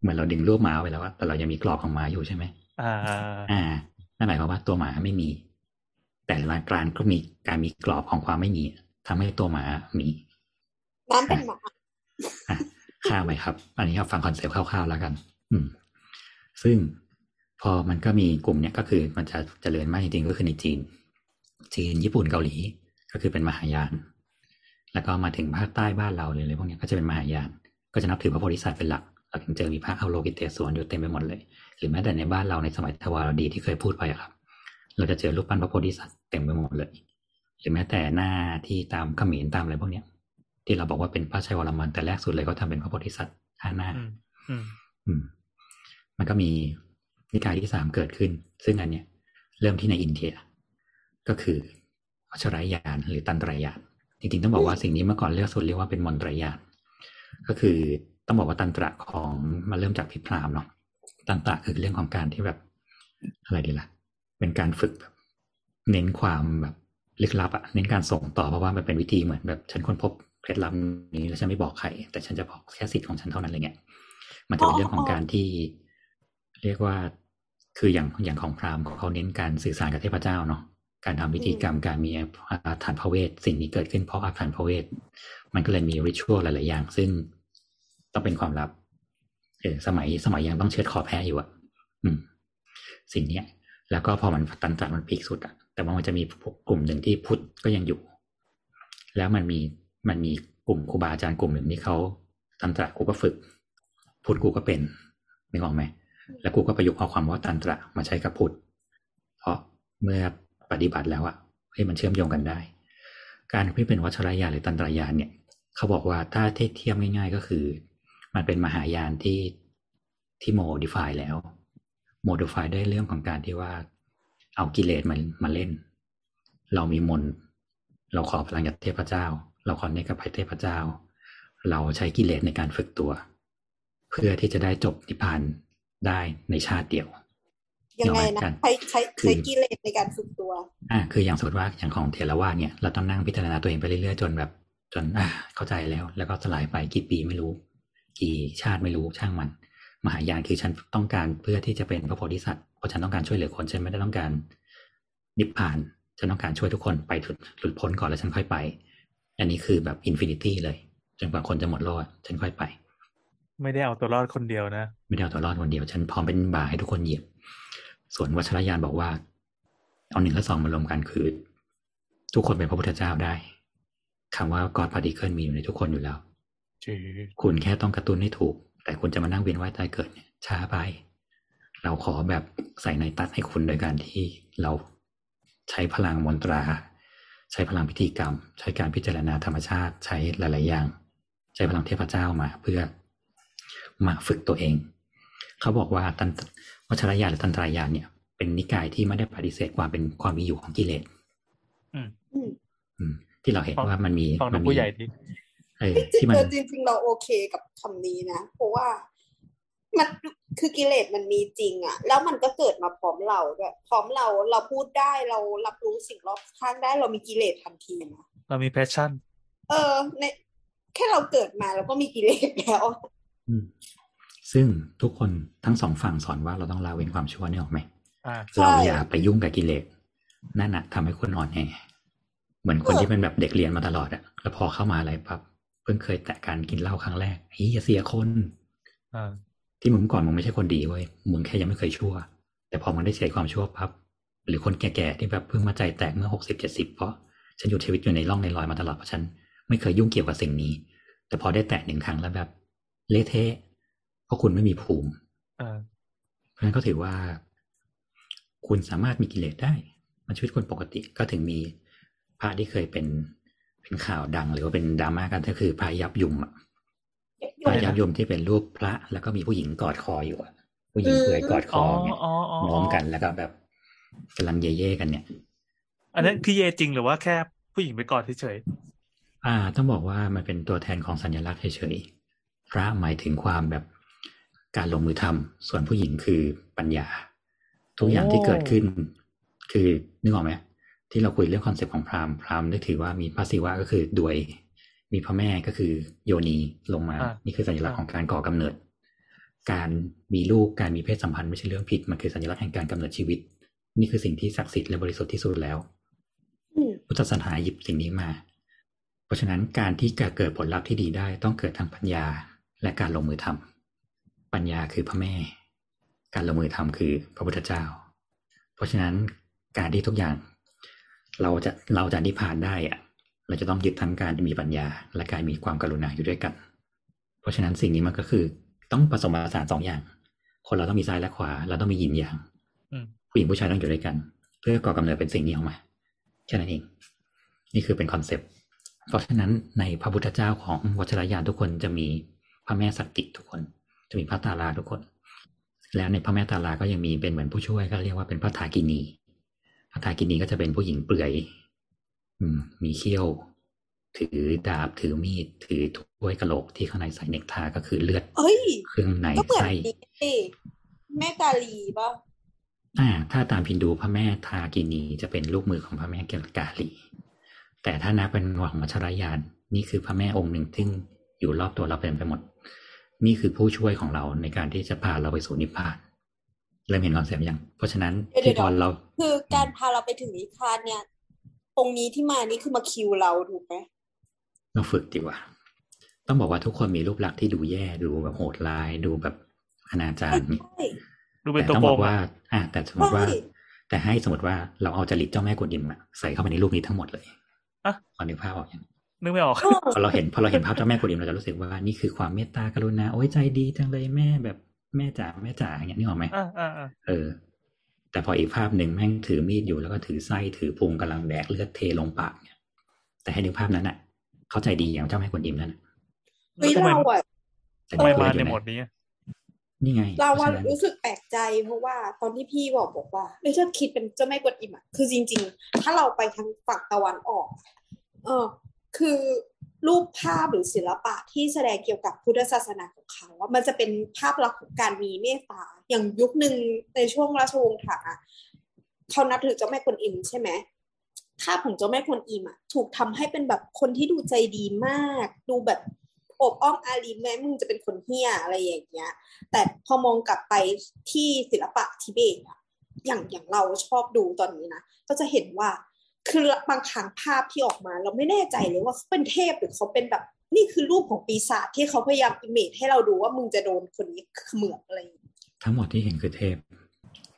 C: เหมือนเราดึงรูปหมาไปแล้วอะแต่เรายังมีกรอบของหมาอยู่ใช่ไหม
B: อ่า
C: อ่านั่นหมายความว่าตัวหมาไม่มี แต่ละการก็มีการมีกรอบของความไม่มีทำให้ตัวหมามี
D: น้ำเป็นหมา
C: อะข้ามไปครับ อันนี้ครับฟัง concept คร่าวๆแล้วกัน อืม ซึ่งพอมันก็มีกลุ่มเนี้ยก็คือมันจะเจริญมากจริงๆก็คือในจีน จีนญี่ปุ่นเกาหลี ก็คือเป็นมหายาน แล้วก็มาถึงภาคใต้บ้านเราเลยอะไรพวกเนี้ยก็จะเป็นมหายาน ก็จะนับถือพระโพธิสัตว์เป็นหลักเราถึงเจอมีพระเอาโลกิเตศวรอยู่เต็มไปหมดเลย หรือแม้แต่ในบ้านเราในสมัยทวารดีที่เคยพูดไปอะครับ เราจะเจอรูปปั้นพระโพธิสัตว์เต็มไปหมดเลย หรือแม้แต่หน้าที่ตามเขมรตามอะไรพวกเนี้ย ที่เราบอกว่าเป็นพระชัยวรมันแต่แรกสุดเลยก็ทำเป็นพระโพธิสัตว์ห้าหน้า
B: อืมอืม
C: อืมมันก็มีนิกายที่สามเกิดขึ้น ซึ่งอันเนี้ยเริ่มที่ในอินเดีย ก็คือวัชรยานหรือตันตรายาน จริงๆต้องบอกว่าสิ่งนี้เมื่อก่อนเรียกสุดเรียกว่าเป็นมนตรยานก็คือต้องบอกว่าตันตระของมันเริ่มจากพิพรามเนาะตันตระคือเรื่องของการที่แบบอะไรดีล่ะ เป็นการฝึกแบบเน้นความแบบลึกลับอะเน้นการส่งต่อเพราะว่ามันเป็นวิธีเหมือนแบบฉันค้นพบเคล็ดลับนี้แล้วฉันไม่บอกใคร แต่ฉันจะบอกแค่สิทธิ์ของฉันเท่านั้นอะไรเงี้ยมันจะเป็นเรื่องของการที่เรียกว่าคืออย่างอย่างของพราหมณ์เขาเน้นการสื่อสารกับเทพเจ้าเนาะ การทำพิธีกรรมการมีอาถรรพ์พระเวทสิ่งนี้เกิดขึ้นเพราะอาถรรพ์พระเวทมันก็เลยมีริชวลหลาย ๆ อย่าง ซึ่งต้องเป็นความลับเออสมัยสมัยยังต้องเชือดคอแพ้อยู่อะอืม สิ่งเนี้ย แล้วก็พอมันตันตระมันพีคสุดอะแต่ว่ามันจะมีกลุ่มหนึ่งที่พุทธก็ยังอยู่ แล้วมันมีมันมีกลุ่มครูบาอาจารย์กลุ่มหนึ่งที่เขาตันตระกูก็ฝึก พุทธกูก็เป็นนึกออกไหมแล้วกูก็ประยุกต์เอาความว่าตันตระมาใช้กับพุทธเพราะเมื่อ ปฏิบัติแล้วอะให้ยมันเชื่อมโยงกันได้ การที่เป็นวัชรยานหรือตันตรายานเนี่ย เขาบอกว่าถ้าเทียบง่าย ๆก็คือ มันเป็นมหายานที่ที่โมดิฟายแล้วโมดิฟายได้เรื่องของการที่ว่าเอากิเลสมามาเล่น เรามีมน เราขอพลังจากเทพเจ้า เราขอเนกกับเทพเจ้า เราใช้กิเลสในการฝึกตัว เพื่อที่จะได้จบนิพพานได้ในชาติเดียว
D: ยังไงนะ
C: กัน
D: ใช้ใช้
C: คือ
D: ใช้กิเลสในการฝึกตัว
C: อ่า คืออย่างสมมติว่าอย่างของเทรวาสเนี่ยเราต้องนั่งพิจารณาตัวเองไปเรื่อยๆจนแบบ จนอ่าเข้าใจแล้ว แล้วก็สลายไปกี่ปีไม่รู้ กี่ชาติไม่รู้ช่างมัน มหายานคือฉันต้องการเพื่อที่จะเป็นพระโพธิสัตว์เพราะฉันต้องการช่วยเหลือคนฉันไม่ได้ต้องการนิพพานฉันต้องการช่วยทุกคนไปหลุดหลุดพ้นก่อนแล้วฉันค่อยไป อันนี้คือแบบ infinity เลยจนกว่าคนจะหมดโลกอะฉันค่อยไป
B: ไม่ได้เอาตัวรอดคนเดียวนะ
C: ไม่ได้เอาตัวรอดคนเดียว ฉันพร้อมเป็นบ่าให้ทุกคนเหยียบ ส่วนวัชรยานบอกว่า เอาหนึ่งและสองมารวมกันคือ ทุกคนเป็นพระพุทธเจ้าได้คำว่า God particle มีอยู่ในทุกคนอยู่แล้ว
B: คือ
C: คุณแค่ต้องกระตุ้นให้ถูก แต่คุณจะมานั่งเวียนว่ายตายเกิดเนี่ยช้าไป เราขอแบบใส่ในตัดให้คุณโดยการที่เราใช้พลังมนตรา ใช้พลังพิธีกรรม ใช้การพิจารณาธรรมชาติ ใช้หลาย ๆ อย่าง ใช้พลังเทพเจ้ามาเพื่อมาฝึกตัวเอง เขาบอกว่าตัน วัชรยานหรือตันตรายานเนี่ย เป็นนิกายที่ไม่ได้ปฏิเสธความเป็นความมีอยู่ของกิเลส
D: อืม
C: อืมที่เราเห็น
B: ฟัง
C: ว่ามันมี
B: ฟัง
C: มั
B: ดู
C: มี
B: ผู้ใหญ่ดี
C: เออ
D: จริ
C: ที่
D: ง
C: มัน
D: เออจริงๆเราโอเคกับคำนี้นะเพราะว่ามันคือกิเลสมันมีจริงอะแล้วมันก็เกิดมาพร้อมเราด้วยพร้อมเราเราพูดได้เรารับรู้สิ่งรอบข้างได้เรามีกิเลสทันทีนะ
B: เรามี passion
D: เออในแค่เราเกิดมาเราก็มีกิเลสแล้ว
C: อืม ซึ่งทุกคนทั้งสองฝั่งสอนว่าเราต้องละเว้นความชั่วนี่ออกไหม
B: อ่า
D: ใช่
C: เราอย่าไปยุ่งกับกิเลสนั่นน่ะทำให้คนอ่อนแอเหมือนคน
D: เออ
C: ที่เป็นแบบเด็กเรียนมาตลอดอะแล้วพอเข้ามาอะไรปั๊บเพิ่งเคยแตะการกินเหล้าครั้งแรกเฮ้ยอย่าเสียคน
B: อ่า
C: ที่มึงก่อนมึงไม่ใช่คนดีเว้ยมึงแค่ยังไม่เคยชั่ว แต่พอมึงได้เสียความชั่วปั๊บหรือคนแก่ๆที่แบบเพิ่งมาใจแตกเมื่อหกสิบเจ็ดสิบเพราะฉันอยู่ชีวิตอยู่ในร่องในรอยมาตลอดเพราะฉันไม่เคยยุ่งเกี่ยวกับสิ่งนี้ แต่พอได้แตะหนึ่งครั้งแล้วแบบเละเทะ เพราะคุณไม่มีภูมิ
B: อ่า
C: เพราะฉะนั้นก็ถือว่า คุณสามารถมีกิเลสได้ มันชีวิตคนปกติก็ถึงมีพระที่เคยเป็นเป็นข่าวดังหรือว่าเป็นดราม่ากันก็คือพระยับยุมอะพระยับยุมที่เป็นรูปพระ แล้วก็มีผู้หญิงกอดคออยู่อะผู้หญิงเปลือยกอดค
B: อ๋
C: อ
B: อ
C: เนี่ย
B: อ๋ออ๋อ
C: ง้อมกันแล้วก็แบบกำลังเย่ๆกันเนี่ย
B: อันนั้นคือเยจริงหรือว่าแค่ผู้หญิงไปกอดเฉย
C: อ่า ต้องบอกว่ามันเป็นตัวแทนของสัญลักษณ์เฉยๆพระหมายถึงความแบบ การลงมือทำส่วนผู้หญิงคือปัญญา ทุกอย่างที่เกิดขึ้น คือนึกออกไหมที่เราคุยเรื่อง concept ของพราหมณ์พราหมณ์ได้ถือว่ามีพระศิวะก็คือควย มีพระแม่ก็คือโยนีลงมา
B: อ่า
C: นี่คือสัญลักษณ์ของการก่อกำเนิด การมีลูกการมีเพศสัมพันธ์ไม่ใช่เรื่องผิดมันคือสัญลักษณ์แห่งการกำเนิดชีวิต นี่คือสิ่งที่ศักดิ์สิทธิ์และบริสุทธิ์ที่สุดแล้ว
D: อืม
C: พุทธศาสนาหยิบสิ่งนี้มา เพราะฉะนั้นการที่จะเกิดผลลัพธ์ที่ดีได้ต้องเกิดทางปัญญาและการลงมือทำ ปัญญาคือพระแม่ การลงมือทำคือพระพุทธเจ้า เพราะฉะนั้นการที่ทุกอย่าง เราจะเราจะนิพพานได้อะเราจะต้องยึดทั้งการมีปัญญา และการมีความกรุณาอยู่ด้วยกัน เพราะฉะนั้นสิ่งนี้มันก็คือ ต้องผสมผสานสองอย่าง คนเราต้องมีซ้ายและขวา เราต้องมีหยินหยาง
B: ๆอืม
C: ผู้หญิงผู้ชายต้องอยู่ด้วยกัน เพื่อก่อกำเนิดเป็นสิ่งนี้ออกมาแค่นั้นเอง นี่คือเป็นคอนเซปต์เพราะฉะนั้นในพระพุทธเจ้าของวัชรยานทุกคนจะมีพระแม่สักกิทุกคน จะมีพระตาลาทุกคน แล้วในพระแม่ตาลาก็ยังมีเป็นเหมือนผู้ช่วยก็เรียกว่าเป็นพระทากินีพระทากินีก็จะเป็นผู้หญิงเปลือย อืม มีเขี้ยว ถือดาบถือมีด ถือถ้วยกระโหลกที่ข้างในใส่เนกทาก็คือเลือด
D: เอ้ย
C: เครื่องใน
D: ก็เหมือน
C: ไส้
D: นี่สิแม่กาลีป่ะ
C: อ่า ถ้าตามพินดูพระแม่ทากินีจะเป็นลูกมือของพระแม่เกลกาลี แต่ถ้านับเป็นของมัชรยานนี่คือพระแม่องค์หนึ่งซึ่งอยู่รอบตัวเราเต็มไปหมด นี่คือผู้ช่วยของเราในการที่จะพาเราไปสู่นิพพานเริ่มเห็นคอนเซปต์ยัง เพราะฉะนั้น
D: เดี๋ยว
C: ที่พอเรา
D: คือการพาเราไปถึงนิพพานเนี่ยองค์นี้ที่มานี่คือมาคิวเราถูกไหม
C: เราฝึกดีกว่า ต้องบอกว่าทุกคนมีรูปลักษณ์ที่ดูแย่ดูแบบโหดร้ายดูแบบอนาจาร
D: ใช่
C: นี่
D: ใช่
B: ดูเป็น
C: แต่
B: ตัว
C: ต้อง
B: โก
C: บองก
B: อะ
C: ว่า อ่าแต่สมมติว่า
D: ใช่
C: แต่ให้สมมติว่าเราเอาจริตเจ้าแม่กวนอิมอะใส่เข้าไปในรูปนี้ทั้งหมดเลย
B: อะ
C: ตอนนึกภาพออกยัง
B: นึกไม่ออก
D: เออ
C: พอเราเห็นพอเราเห็นภาพเจ้าแม่กวนอิมเราจะรู้สึกว่านี่คือความเมตตากรุณาโอ้ยใจดีจังเลยแม่แบบแม่จ๋าแม่จ๋าอย่างเงี้ยนึกออกไหม
B: อ่าอ่าอ่า
C: เออ แต่พออีกภาพหนึ่งแม่งถือมีดอยู่แล้วก็ถือไส้ถือพุงกำลังแดกเลือดเทลงปากเนี่ย แต่ให้นึกภาพนั้นอะ เข้าใจดีอย่างเจ้าแม่กวนอิมนั่นน่ะ
D: เฮ้ย
B: ทำไม
D: เราอะ
C: แต่
B: ทำไม
C: เด็ก
B: มา
C: เกิด
B: ใน
C: อยู่
B: หม
C: นะ
B: ดนี้อะ
C: นี่ไง
D: เรา
C: เพ
D: ว่า
C: ราะฉะนั้น
D: รู้สึกแปลกใจเพราะว่าตอนที่พี่บอกบอกว่าเอ้ยถ้าคิดเป็นเจ้าแม่กวนอิมอะคือจริง ๆ ถ้าเราไปทางฝั่งตะวันออก เออ คือรูปภาพหรือศิลปะที่แสดงเกี่ยวกับพุทธศาสนาของเขาว่ามันจะเป็นภาพลักษณ์ของการมีเมตตา อย่างยุคหนึ่งในช่วงราชวงศ์ถังอะเขานับถือเจ้าแม่กวนอิมใช่ไหมภาพของเจ้าแม่กวนอิมอะถูกทำให้เป็นแบบคนที่ดูใจดีมาก ดูแบบอบอ้อมอารีแม้มึงจะเป็นคนเฮี้ยอะไรอย่างเงี้ย แต่พอมองกลับไปที่ศิลปะทิเบตอะอย่างอย่างเราชอบดูตอนนี้นะก็จะเห็นว่า คือบางครั้งภาพที่ออกมา เราไม่แน่ใจเลยว่าเขาเป็นเทพหรือเขาเป็นแบบ นี่คือรูปของปีศาจที่เขาพยายามอิมเมจให้เราดูว่ามึงจะโดนคนนี้เขมือบอะไรอย่างเงี้ย
C: ทั้งหมดที่เห็นคือเทพ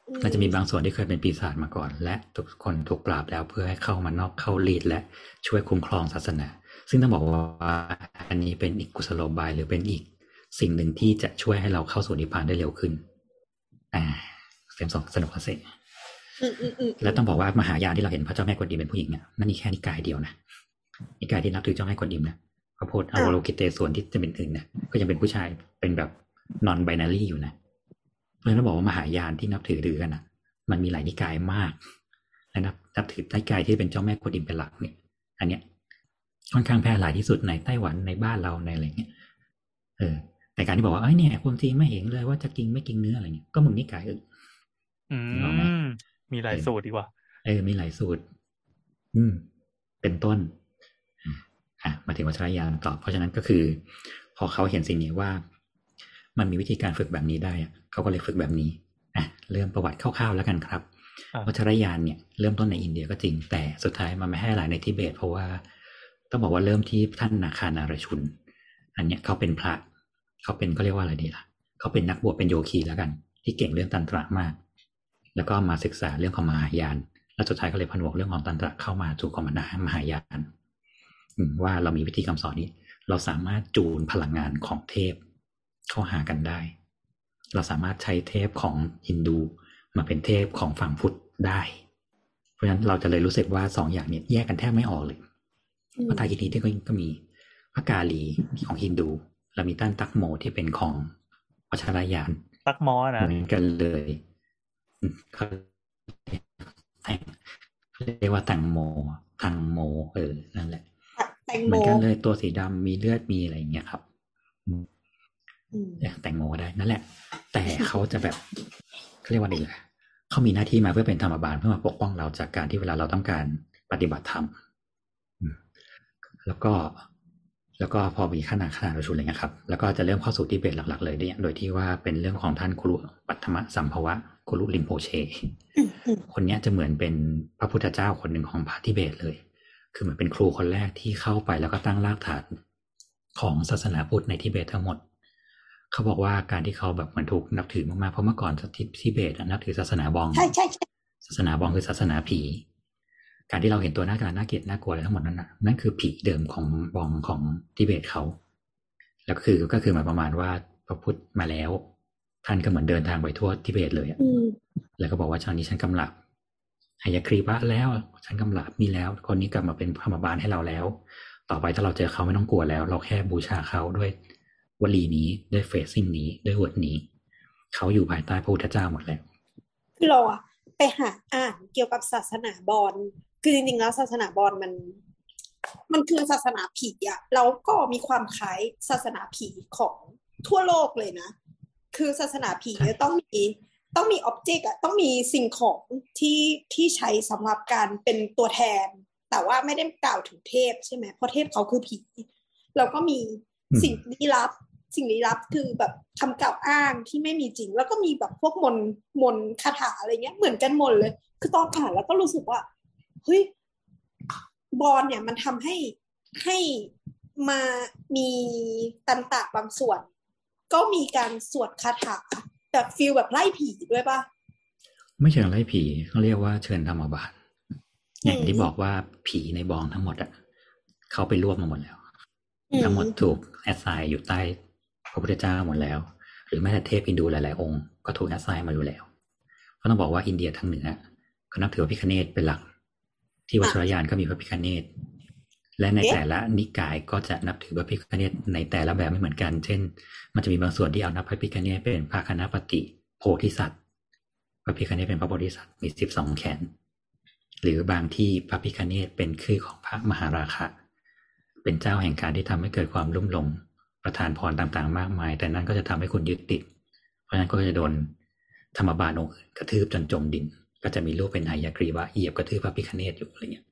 D: อื
C: ก็จะมีบางส่วนที่เคยเป็นปีศาจมาก่อน และทุกคนถูกปราบแล้วเพื่อให้เข้ามานอกเข้าลีดและช่วยคุ้มครองศาสนา ซึ่งต้องบอกว่าอันนี้เป็นอีกกุศโลบายหรือเป็นอีกสิ่งหนึ่งที่จะช่วยให้เราเข้าสู่นิพพานได้เร็วขึ้น อ่าเสียงสองสนุกเสก
D: อืมอืมอืม
C: แล้วต้องบอกว่ามหายานที่เราเห็นพระเจ้าแม่กวนอิมเป็นผู้หญิงเนี่ยนั่นนี่แค่นิกายเดียวนะนิกายที่นับถือเจ้าแม่กวนอิมนะพระโพธิอวโลกิเตส่วนที่จะเป็นอื่นนะก็ยังเป็นผู้ชายเป็นแบบนอนไบนารีอยู่นะเพราะฉะนั้นต้องบอกว่ามหายานที่นับถือถือกันนะมันมีหลายนิกายมากและนับนับถือนิกายที่เป็นเจ้าแม่กวนอิมเป็นหลักเนี่ย อันเนี้ยค่อนข้างแพร่หลายที่สุดในไต้หวันในบ้านเราในอะไรเงี้ยเออแต่การที่บอกว่าเอ้ยเนี่ยคนจีนไม่เห็นเลยว่าจะกินไม่กินเนื้ออะไรเงี้ยก็มึงนิกายอื่น
B: อื
C: นึกออกไห ม
B: มมีหลายสูตรดีกว่า
C: เออ มีหลายสูตร อืม เป็นต้น อะ มาถึงวัชรยานต่อเพราะฉะนั้นก็คือ พอเขาเห็นสิ่งนี้ว่า มันมีวิธีการฝึกแบบนี้ได้อะเขาก็เลยฝึกแบบนี้ อะ เริ่มประวัติคร่าวๆแล้วกันครับ
B: อะ
C: วัชรยานเนี่ยเริ่มต้นในอินเดียก็จริง แต่สุดท้ายมันไม่ให้หลายในทิเบต เพราะว่า ต้องบอกว่าเริ่มที่ท่านนาคานารชุน อันเนี้ยเขาเป็นพระ เขาเป็นก็เรียกว่าอะไรดีล่ะ เขาเป็นนักบวชเป็นโยคีแล้วกัน ที่เก่งเรื่องตันตระมาก แล้วก็มาศึกษาเรื่องของมหายาน แล้วสุดท้ายก็เลยผนวกเรื่องของตันตระเข้ามาสู่ของมหายานอืมว่าเรามีวิธีคำสอนนี้ เราสามารถจูนพลังงานของเทพเข้าหากันได้ เราสามารถใช้เทพของฮินดูมาเป็นเทพของฝั่งพุทธได้ เพราะฉะนั้นเราจะเลยรู้สึกว่าสองอย่างเนี้แยกกันแทบไม่ออกเลย
D: อืม
C: พระไตรกินีที่ก็ก็มีพระกาลีของฮินดูแล้วมีตั้นตักโมที่เป็นของวัชรยาน
B: ตักมอ
C: เห
B: นะ
C: มือนกันเลยอืม เขาแต่งเรียกว่าตังโมตังโม เออ นั่นแหละ
D: แตง
C: เห
D: โม
C: มือนกันเลยตัวสีดำมีเลือดมีอะไรอย่างเงี้ยครับ
D: อืม
C: เรียกแตงโมก็ได้นั่นแหละ แต่เขาจะแบบเขาเรียกว่าอะไรล่ะเขามีหน้าที่มาเพื่อเป็นธรรมบาลเพื่อมาปกป้องเราจากการที่เวลาเราต้องการปฏิบัติธรรมอืมแล้วก็ แล้วก็พอมีขนาดขนาดประชุมอะไรเงี้ยครับ แล้วก็จะเริ่มเข้าสู่ที่เบตหลัก ๆ เลยเนี่ยโดยที่ว่าเป็นเรื่องของท่านคุรุปัทมะสัมภวะ คุรุลิมโพเช
D: อืมอืม
C: คนเนี้ยจะเหมือนเป็นพระพุทธเจ้าคนหนึ่งของพระทิเบตเลย คือเหมือนเป็นครูคนแรกที่เข้าไปแล้วก็ตั้งรากฐานของศาสนาพุทธในทิเบตทั้งหมด เขาบอกว่าการที่เขาแบบเหมือนถูกนับถือมากๆ เพราะเมื่อก่อนที่ทิเบตอะนับถือศาสนาบอง
D: ใช่ใช่ใช่
C: ศาสนาบองคือศาสนาผี การที่เราเห็นตัวหน้าตาน่าเกลียดน่ากลัวอะไรทั้งหมดนั้นนะนั่นคือผีเดิมของบองของทิเบตเขา แล้วก็คือก็คือหมายประมาณว่าพระพุทธมาแล้ว ท่านก็เหมือนเดินทางไปทั่วทิเบตเลยอะ
D: อืม
C: แล้วก็บอกว่าตอนนี้ฉันกำลับหายครีปะแล้ว ฉันกำลับมีแล้ว คนนี้กลับมาเป็นพรหมบาลให้เราแล้ว ต่อไปถ้าเราเจอเขาไม่ต้องกลัวแล้ว เราแค่บูชาเขาด้วยวลีนี้ด้วยเฟซซิ่งนี้ด้วยวดนี้ เขาอยู่ภายใต้พระพุทธเจ้าหมดแล้ว
D: คือเราอะไปหาอ่านเกี่ยวกับศาสนาบอลคือจริงๆแล้วศาสนาบอลมัน มันคือศาสนาผีอะแล้วก็มีความคล้ายศาสนาผีของทั่วโลกเลยนะ คือศาสนาผีจะต้องมีต้องมีอ็อบเจกต์อะต้องมีสิ่งของที่ที่ใช้สำหรับการเป็นตัวแทน แต่ว่าไม่ได้กล่าวถึงเทพใช่ไหมเพราะเทพเขาคือผีแล้วก็มี
C: อืม
D: สิ่งลี้ลับ สิ่งลี้ลับคือแบบคำกล่าวอ้างที่ไม่มีจริง แล้วก็มีแบบพวกมนต์มนต์คาถาอะไรเงี้ยเหมือนกันหมดเลย คือตอนอ่านแล้วก็รู้สึกว่าเฮ้ยบอนเนี่ยมันทำให้ให้มามีตันตระบางส่วน ก็มีการสวดคาถาแบบ feel แบบไล่ผีด้วยป่ะ
C: ไม่เชิงไล่ผีเขาเรียกว่าเชิญธรรมบาลอย่างที่
D: อืม
C: บอกว่าผีในบอนทั้งหมดอะเขาไปรวบมาหมดแล้ว
D: อืม
C: ทั้งหมดถูก assign อยู่ใต้พระพุทธเจ้าหมดแล้ว หรือแม้แต่เทพฮินดูหลาย ๆ องค์ก็ถูกแอสไซน์มาอยู่แล้วก็ต้องบอกว่าอินเดียทางเหนือเขานับถือพระพิคเนตเป็นหลัก ที่วัชรยานก็มีพระพิคเนต และในแต่ละนิกายก็จะนับถือพระพิคเนตในแต่ละแบบไม่เหมือนกัน เช่น มันจะมีบางส่วนที่เอานับพระพิคเนตเป็นพระคณะปฏิโพธิสัตว์พระพิคเนตเป็นพระโพธิสัตว์มีสิบสองแขน หรือบางที่พระพิคเนตเป็นคือของพระมหาราคะ เป็นเจ้าแห่งการที่ทำให้เกิดความลุ่มหลง ประทานพรต่างๆ มากมาย แต่นั่นก็จะทำให้คุณยึดติด เพราะฉะนั้นก็จะโดนธรรมบาลองค์อื่นกระทืบจนจมดิน ก็จะมีรูปเป็นหายากรีวะเหยียบกระทืบพระพิคเนตอยู่อะไรเงี้ย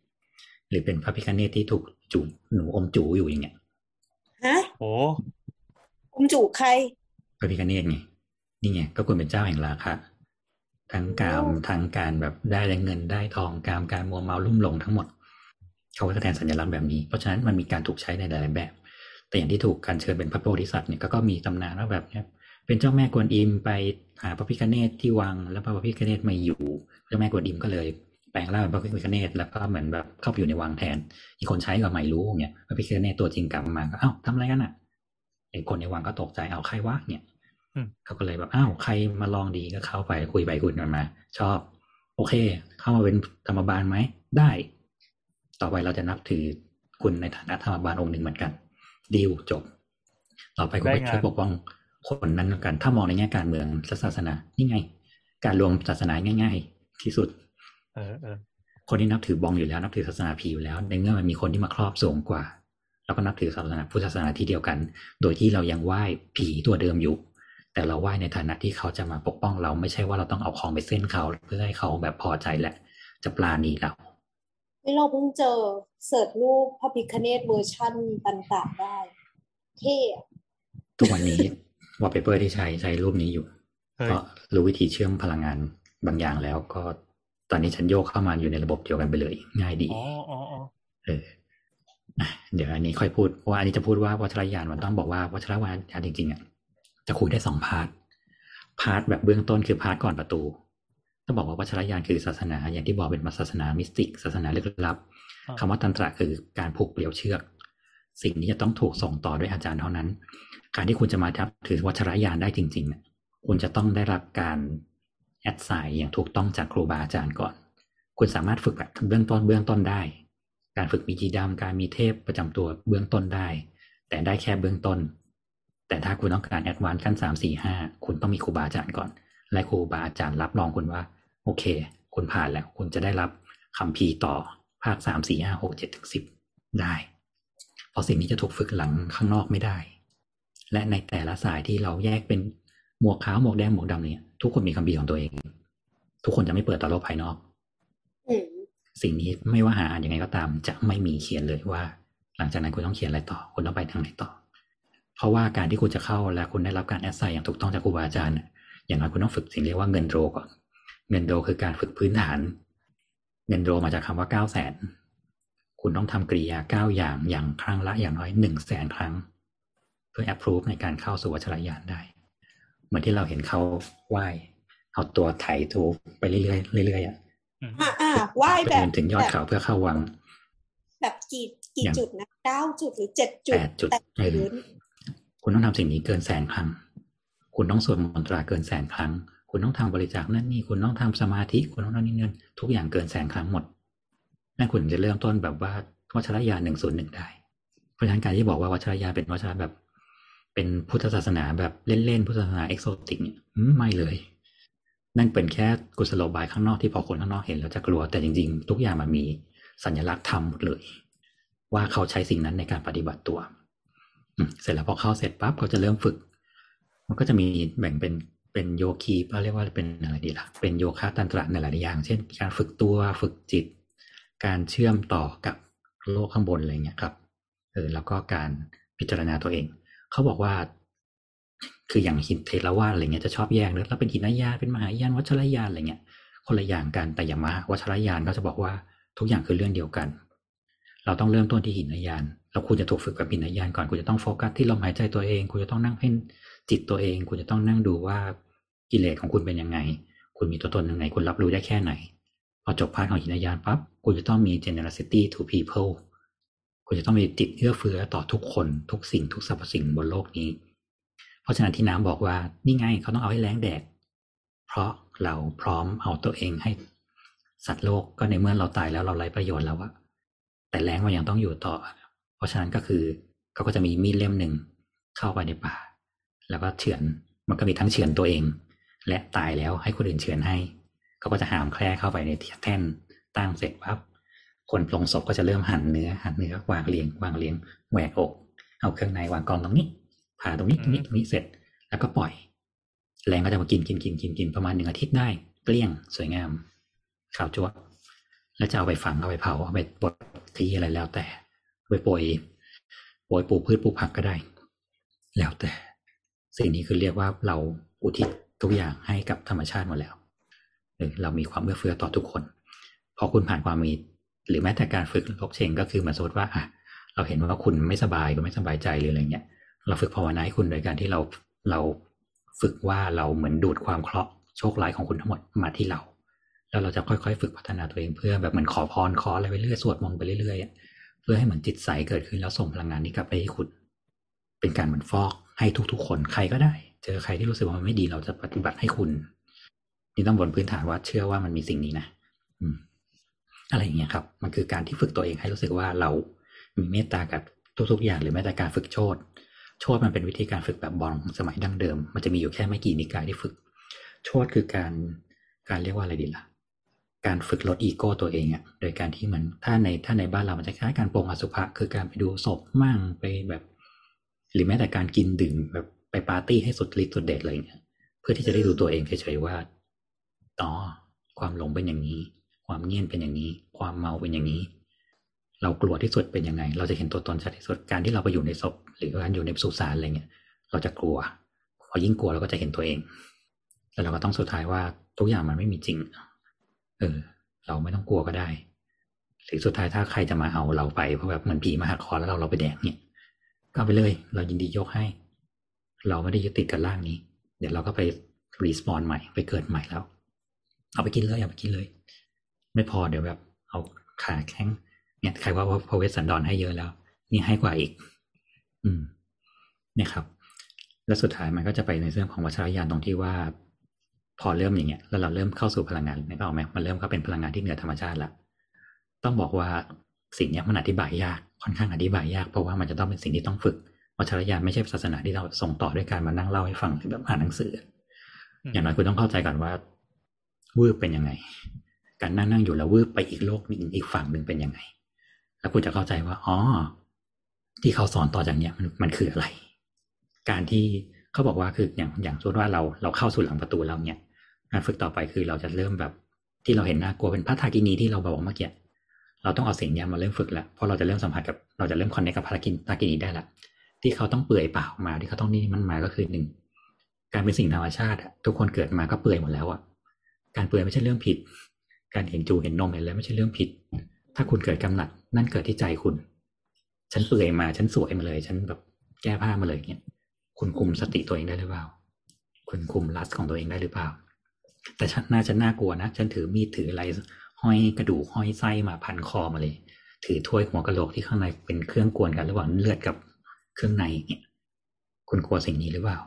C: หรือเป็นพระพิคเนตที่ถูกจูหนูอมจูอยู่อย่างเงี้ย
D: ฮะ
B: โอ้
D: อมจูใคร
C: พระพิคเนตไงนี่ไงก็คุณเป็นเจ้าแห่งราคะทั้งกาม
D: โอ้
C: ทั้งการแบบได้แรงเงินได้ทองกามการมัวเมาลุ่มหลงทั้งหมด เขาก็แสดงสัญลักษณ์แบบนี้ เพราะฉะนั้นมันมีการถูกใช้ในหลายๆแบบ แต่อย่างที่ถูกการเชิญเป็นพระโพธิสัตว์เนี่ยก็ก็มีตำนานว่าแบบเนี้ยเป็นเจ้าแม่กวนอิมไปหาพระพิคเนตที่วัง แล้วพระพิคเนตไม่อยู่ เจ้าแม่กวนอิมก็เลย แปลงร่างเป็นพระพิคเนตแล้วก็เหมือนแบบเข้าไปอยู่ในวังแทน อีกคนใช้ก็ไม่รู้เนี่ยพระพิคเนตตัวจริงกลับมาก็เอ้าทำอะไรกันอะไอ้คนในวังก็ตกใจเอาใครวะเนี่ย
B: อืม
C: เขาก็เลยแบบอ้าวใครมาลองดีก็เข้าไปคุยไปคุยกันมา ชอบ โอเค เข้ามาเป็นธรรมบาลไหมได้ ต่อไปเราจะนับถือคุณในฐานะธรรมบาลองค์หนึ่งเหมือนกันดีลจบ ต่อไปคุณ
B: ได้
C: ไป
B: งาน
C: ช่วยปกป้องคนนั้นกัน ถ้ามองในแง่การเมืองและศาสนานี่ไง การรวมศาสนาง่าย ๆ ที่สุด
B: เออเออ
C: คนที่นับถือบองอยู่แล้วนับถือศาสนาผีอยู่แล้ว ในเมื่อมันมีคนที่มาครอบสูงกว่า แล้วก็นับถือศาสนาพุทธศาสนาที่เดียวกัน โดยที่เรายังไหว้ผีตัวเดิมอยู่ แต่เราไหว้ในฐานะที่เขาจะมาปกป้องเราไม่ใช่ว่าเราต้องเอาของไปเซ่นเขา เพื่อให้เขาแบบพอใจแหละจะปรานีเรา
D: นี่เราเพิ่งเจอ search รูปพระพิฆเนศเวอร์ชั่นต่างๆได้ เท่อะ
C: ทุกวันนี้วอลเปเปอร์ที่ใช้ใช้รูปนี้อยู่
B: เฮ้ย
C: ก็รู้วิธีเชื่อมพลังงานบางอย่างแล้วก็ ตอนนี้ฉันโยกเข้ามาอยู่ในระบบเดียวกันไปเลย ง่ายดี
B: อ๋ออ๋ออ๋อ
C: เอออะเดี๋ยวอันนี้ค่อยพูดเพราะว่าอันนี้จะพูดว่าวัชรยานมันต้องบอกว่าวัชรยานจริงๆอะจะคุยได้สอง part part แบบเบื้องต้นคือ part ก่อนประตูต้องบอกว่าวัชรยานคือศาสนา อย่างที่บอกเป็นศาสนา mystic ศาสนาลึกลับคำว่าตันตระคือการผูกเกลียวเชือก สิ่งนี้จะต้องถูกส่งต่อด้วยอาจารย์เท่านั้น การที่คุณจะมานับถือวัชรยานได้จริงๆเนี่ยคุณจะต้องได้รับการ แอดไซน์อย่างถูกต้องจากครูบาอาจารย์ก่อน คุณสามารถฝึกแบบเบื้องต้นเบื้องต้นได้ การฝึกมียีดัมการมีเทพประจำตัวเบื้องต้นได้ แต่ได้แค่เบื้องต้น แต่ถ้าคุณต้องการ advance ขั้นสามสี่ห้าคุณต้องมีครูบาอาจารย์ก่อน และครูบาอาจารย์รับรองคุณว่า โอเค คุณผ่านแล้วคุณจะได้รับคัมภีร์ต่อภาคสามสี่ห้าหกเจ็ดถึงสิบได้ เพราะสิ่งนี้จะถูกฝึกหลังข้างนอกไม่ได้ และในแต่ละสายที่เราแยกเป็น หมวกขาวหมวกแดงหมวกดำเนี่ยทุกคนมีคัมภีร์ของตัวเอง ทุกคนจะไม่เปิดต่อโลกภายนอก
D: อืม
C: สิ่งนี้ไม่ว่าหาอ่านยังไงก็ตาม จะไม่มีเขียนเลยว่า หลังจากนั้นคุณต้องเขียนอะไรต่อ คุณต้องไปทางไหนต่อ เพราะว่าการที่คุณจะเข้าและคุณได้รับการแอดไซน์อย่างถูกต้องจากครูบาอาจารย์น่ะอย่างน้อยคุณต้องฝึกสิ่งเรียกว่าเงินโดรก่อนเงินโดรคือการฝึกพื้นฐาน เงินโดรมาจากคำว่าเก้าแสนคุณต้องทำกริยาเก้าอย่างอย่างครั้งละอย่างน้อยหนึ่งแสนครั้ง เพื่อแอปพรูฟในการเข้าสู่วัชรยานได้ เหมือนที่เราเห็นเขาไหว้เอาตัวไถถูไปเรื่อยๆเรื่อยๆอะ
B: อืม
D: อ่าอ่าไหว้แบบ
C: จนถึงยอด
D: แบบ
C: เขาเพื่อเข้าวัง
D: แบบกี่กี่
C: อย่าง
D: จุดนะเก้าจุดหรือเจ็ดจุด
C: แปดจุด
D: แต่
C: เออ
D: พื้น
C: คุณต้องทำสิ่งนี้เกินแสนครั้ง คุณต้องสวดมนตราเกินแสนครั้ง คุณต้องทำบริจาคนั่นนี่ คุณต้องทำสมาธิ คุณต้องนั่นนี่นั่นทุกอย่างเกินแสนครั้งหมด นั่นคุณถึงจะเริ่มต้นแบบว่าวัชรยานหนึ่งศูนย์หนึ่งได้ เพราะฉะนั้นการที่บอกว่าวัชรยานเป็นวัชระแบบ เป็นพุทธศาสนาแบบเล่นๆพุทธศาสนาเอกโซติกเนี่ยอืมไม่เลย นั่นเป็นแค่กุศโลบายข้างนอกที่พอคนข้างนอกเห็นแล้วจะกลัวแต่จริงๆ ทุกอย่างมันมีสัญลักษณ์ธรรมหมดเลย ว่าเขาใช้สิ่งนั้นในการปฏิบัติตัวอืมเสร็จแล้วพอเข้าเสร็จปั๊บเขาจะเริ่มฝึก มันก็จะมีแบ่งเป็นเป็นโยคีเขาเรียกว่าเป็นอะไรดีล่ะเป็นโยคะตันตระในหลายๆอย่าง เช่น การฝึกตัวฝึกจิต การเชื่อมต่อกับโลกข้างบนอะไรเงี้ยครับเออแล้วก็การพิจารณาตัวเอง เขาบอกว่า คืออย่างหินเถรวาทอะไรเงี้ยจะชอบแยกเนอะแล้วเป็นหินยานเป็นมหายานวัชรยานอะไรเงี้ยคนละอย่างกันแต่อย่ามาวัชรยานเขาจะบอกว่าทุกอย่างคือเรื่องเดียวกัน เราต้องเริ่มต้นที่หินยานแล้วคุณจะถูกฝึกกับหินยานก่อนคุณจะต้องโฟกัสที่ลมหายใจตัวเอง คุณจะต้องนั่งเพ่งจิตตัวเอง คุณจะต้องนั่งดูว่ากิเลสของคุณเป็นยังไง คุณมีตัวตนยังไง คุณรับรู้ได้แค่ไหน พอจบ part ของหินยานปั๊บคุณจะต้องมี generosity to people คุณจะต้องมีจิตเอื้อเฟื้อต่อทุกคนทุกสิ่งทุกสรรพสิ่งบนโลกนี้ เพราะฉะนั้นที่น้ำบอกว่านี่ไงเขาต้องเอาให้แรงแดดเพราะเราพร้อมเอาตัวเองให้ สัตว์โลกก็ในเมื่อเราตายแล้วเราไร้ประโยชน์แล้วอะแต่แรงมันยังต้องอยู่ต่อ เพราะฉะนั้นก็คือเขาก็จะมีมีดเล่มหนึ่งเข้าไปในป่า แล้วก็เฉือนมันก็มีทั้งเฉือนตัวเอง และตายแล้วให้คนอื่นเฉือนให้เขาก็จะหามแคร่เข้าไปในแท่นตั้งเสร็จปั๊บ คนปลงศพก็จะเริ่มหั่นเนื้อหั่นเนื้อวางเรียง วางเรียงแหวกอก เอาเครื่องในวางกองตรงนี้ผ่าตรงนี้ตรงนี้ตรงนี้เสร็จ แล้วก็ปล่อย แรงก็จะมากินกินกินกินกินประมาณหนึ่งอาทิตย์ได้ เกลี้ยงสวยงามขาวจั่วแล้วจะเอาไปฝังเอาไปเผาเอาไปบดทีอะไรแล้วแต่เอาไปโปรยโปรยปลูกพืชปลูกผักก็ได้ แล้วแต่ สิ่งนี้คือเรียกว่าเราอุทิศทุกอย่างให้กับธรรมชาติหมดแล้วเออเรามีความเอื้อเฟื้อต่อทุกคน พอคุณผ่านความมี หรือแม้แต่การฝึกลกเชงก็คือเหมือนสมมติว่าอะเราเห็นว่าคุณไม่สบายก็ไม่สบายใจหรืออะไรเงี้ย เราฝึกภาวนาให้คุณโดยการที่เราเราฝึกว่าเราเหมือนดูดความเคราะห์โชคร้ายของคุณทั้งหมดมาที่เรา แล้วเราจะค่อยๆ ฝึกพัฒนาตัวเองเพื่อแบบเหมือนขอพรขออะไรไปเรื่อยสวดมนต์ไปเรื่อยๆเพื่อให้เหมือนจิตใสเกิดขึ้นแล้วส่งพลังงานนี้กลับไปให้คุณ เป็นการเหมือนฟอกให้ทุกๆ คนใครก็ได้ เจอใครที่รู้สึกว่ามันไม่ดีเราจะปฏิบัติให้คุณ นี่ต้องบนพื้นฐานว่าเชื่อว่ามันมีสิ่งนี้นะอืม อะไรอย่างเงี้ยครับ มันคือการที่ฝึกตัวเองให้รู้สึกว่าเรามีเมตตากับทุกๆอย่างหรือแม้แต่การฝึกโชดโชดมันเป็นวิธีการฝึกแบบบอลสมัยดั้งเดิม มันจะมีอยู่แค่ไม่กี่นิกายที่ฝึก โชดคือการการเรียกว่าอะไรดีล่ะ การฝึกลดอีโก้ตัวเองอะโดยการที่เหมือนถ้าในถ้าในบ้านเรามันจะคล้ายการปรงอสุภะคือการไปดูศพมั่งไปแบบ หรือแม้แต่การกินดื่มแบบไปปาร์ตี้ให้สุดฤทธิ์สุดเด็ดเลยเนี่ยเพื่อที่จะได้ดูตัวเองเฉยๆว่าอ๋อความหลงเป็นอย่างนี้ ความเงียบเป็นอย่างนี้ ความเมาเป็นอย่างนี้ เรากลัวที่สุดเป็นยังไง เราจะเห็นตัวตนชัดที่สุดการที่เราไปอยู่ในศพหรือการอยู่ในสุสานอะไรเงี้ยเราจะกลัวพอยิ่งกลัวเราก็จะเห็นตัวเอง แล้วเราก็ต้องสุดท้ายว่าทุกอย่างมันไม่มีจริง เออ เราไม่ต้องกลัวก็ได้ หรือสุดท้ายถ้าใครจะมาเอาเราไปเพราะแบบเหมือนผีมาหักคอแล้วเราเราไปแดกเนี่ยก็ไปเลย เรายินดียกให้ เราไม่ได้ยึดติดกับร่างนี้ เดี๋ยวเราก็ไปรีสปอนใหม่ ไปเกิดใหม่แล้ว เอาไปกินเลยเอาไปกินเลย ไม่พอเดี๋ยวแบบ เอาขาแข้งเนี่ยใครว่าว่าพอเวสสันดอนให้เยอะแล้ว นี่ให้กว่าอีก อืม เนี่ยครับ แล้วสุดท้ายมันก็จะไปในเรื่องของวัชรยานตรงที่ว่า พอเริ่มอย่างเงี้ยแล้วเราเริ่มเข้าสู่พลังงานนึกออกไหมมันเริ่มเข้าเป็นพลังงานที่เหนือธรรมชาติแล้วต้องบอกว่าสิ่งนี้มันอธิบายยากค่อนข้างอธิบายยากเพราะว่ามันจะต้องเป็นสิ่งที่ต้องฝึกวัชรยานไม่ใช่ศาสนาที่เราส่งต่อด้วยการมานั่งเล่าให้ฟังหรือแบบอ่านหนังสือ อย่างน้อยคุณต้องเข้าใจก่อนว่าวืบเป็นยังไง การนั่งนั่งอยู่แล้ววืบไปอีกโลกหนึ่งอีกฝั่งหนึ่งเป็นยังไง แล้วคุณจะเข้าใจว่าอ๋อที่เขาสอนต่อจากเนี้ยมันมันคืออะไร การที่เขาบอกว่าคืออย่างอย่างสมมติว่าเราเราเข้าสู่หลังประตูแล้วเนี่ยการฝึกต่อไปคือเราจะเริ่มแบบที่เราเห็นน่ากลัวเป็นพระทากินีที่เราบอกเมื่อกี้เราต้องเอาสิ่งนี้มาเริ่มฝึกแล้วเพราะเราจะเริ่มสัมผัสกับเราจะเริ่มคอนเนคกับพระทากินีได้ละที่เขาต้องเปื่อยเปล่ามาที่เขาต้องนี่มันมาก็คือหนึ่งการเป็นสิ่งธรรมชาติทุกคนเกิดมาก็เปื่อยหมดแล้วอะการเปื่อยไม่ใช่เรื่องผิด การเห็นจูเห็นนมเห็นอะไรไม่ใช่เรื่องผิด ถ้าคุณเกิดกำหนัด นั่นเกิดที่ใจคุณ ฉันเปื่อยมาฉันสวยมาเลย ฉันแบบแก้ผ้ามาเลยเนี่ยคุณคุมสติตัวเองได้หรือเปล่า คุณคุมลัสของตัวเองได้หรือเปล่า แต่ฉันน่าจะน่ากลัวนะฉันถือมีดถืออะไรห้อยกระดูกห้อยไส้มาพันคอมาเลย ถือถ้วยหัวกะโหลกที่ข้างในเป็นเครื่องกวนกันระหว่างเลือดกับเครื่องในเนี่ยคุณกลัวสิ่งนี้หรือเปล่า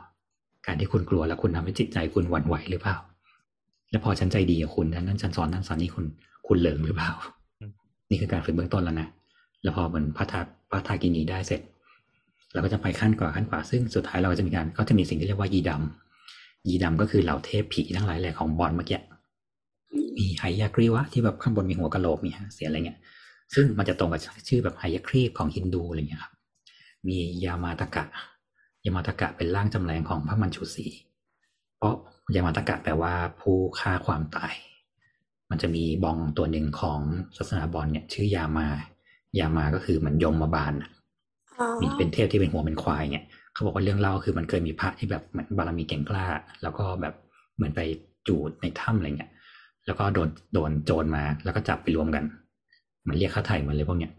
C: การที่คุณกลัวแล้วคุณทำให้จิตใจคุณหวั่นไหวหรือเปล่า แล้วพอฉันใจดีกับคุณนั้นฉันสอนนั้นสอนนี้คุณคุณเหลิงหรือเปล่า นี่คือการฝึกเบื้องต้นแล้วนะ แล้วพอมันพัฒนาพัฒนากินีได้เสร็จ เราก็จะไปขั้นกว่าขั้นกว่า ซึ่งสุดท้ายเราจะมีการก็จะมีสิ่งที่เรียกว่ายีดำยีดำก็คือเหล่าเทพผีทั้งหลายแหล่ของบอลเมื่อกี้มีไฮยากรีวะที่แบบข้างบนมีหัวกะโหลกมีฮะเสียอะไรเงี้ย ซึ่งมันจะตรงกับชื่อแบบไฮยากรีของฮินดูอะไรเงี้ยครับ มียามาตากะ ยามาตากะเป็นร่างจำแรงของพระมัญชุสีเพราะ ยามาตากะแปลว่าผู้ฆ่าความตาย มันจะมีบองตัวหนึ่งของศาสนาบอลเนี่ย ชื่อยามายามาก็คือเหมือนยมมาบาลมีเป็นเทพที่เป็นหัวเป็นควายเนี่ยเขาบอกว่าเรื่องเล่าคือมันเคยมีพระที่แบบเหมือนบารมีเก่งกล้า แล้วก็แบบเหมือนไปจูดในถ้ำอะไรเงี้ย แล้วก็โดนโดนโจรมาแล้วก็จับไปรวมกันมันเรียกค่าไถ่เหมือนเลยพวกเนี้ย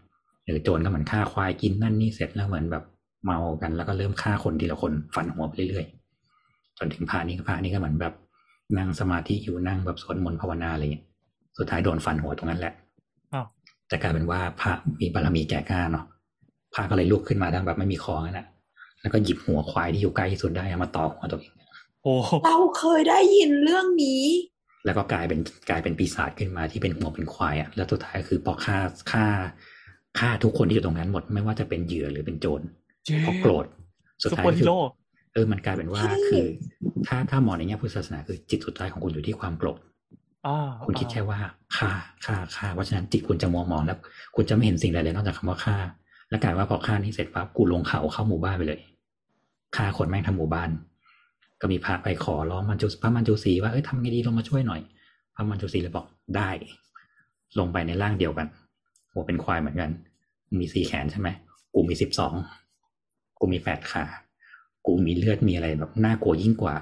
C: หรือโจรก็เหมือนฆ่าควายกินนั่นนี่เสร็จแล้วเหมือนแบบเมากันแล้วก็เริ่มฆ่าคนทีละคนฟันหัวไปเรื่อยๆ จนถึงพระนี้ก็พระนี้ก็เหมือนแบบนั่งสมาธิอยู่นั่งแบบสวดมนต์ภาวนาอะไรเงี้ยสุดท้ายโดนฟันหัวตรงนั้นแหละจะกลายเป็นว่าพระมีบารมีแก่กล้าเนาะพระก็เลยลุกขึ้นมาทั้งแบบไม่มีคอนั่นแหละแล้วก็หยิบหัวควายที่อยู่ใกล้ที่สุดได้มาต่อหัวตัวเอง
B: โอ้
D: เราเคยได้ยินเรื่องนี้
C: แล้วก็กลายเป็นกลายเป็นปีศาจขึ้นมาที่เป็นหัวเป็นควายอะแล้วสุดท้ายคือพอฆ่าฆ่าฆ่าทุกคนที่อยู่ตรงนั้นหมดไม่ว่าจะเป็นเหยื่อหรือเป็นโจรเพราะโกรธสุดท้ายคือ เออมันกลายเป็นว่าคือ ถ้าถ้ามองในแง่พุทธศาสนาคือจิตสุดท้ายของคุณอยู่ที่ความโกรธคุณคิดแค่ว่าฆ่าฆ่าฆ่าเพราะฉะนั้นจิตคุณจะมองมองแล้ว คุณจะไม่เห็นสิ่งใดเลยนอกจากคำว่าฆ่า แล้วกลายว่าพอฆ่านี้เสร็จปั๊บกูลงเขาเข้าหมู่บ้านไปเลยฆ่าคนแม่งทำหมู่บ้าน ก็มีพระไปขอร้องมันจุพระมันจุสีว่าเอ้ยทำไงดีลงมาช่วยหน่อย พระมันจุสีเลยบอกได้ ลงไปในร่างเดียวกันหัวเป็นควายเหมือนกัน มีสี่แขนใช่ไหมกูมีสิบสองกูมีแปดขา กูมีเลือดมีอะไรแบบน่ากลัวยิ่งกว่า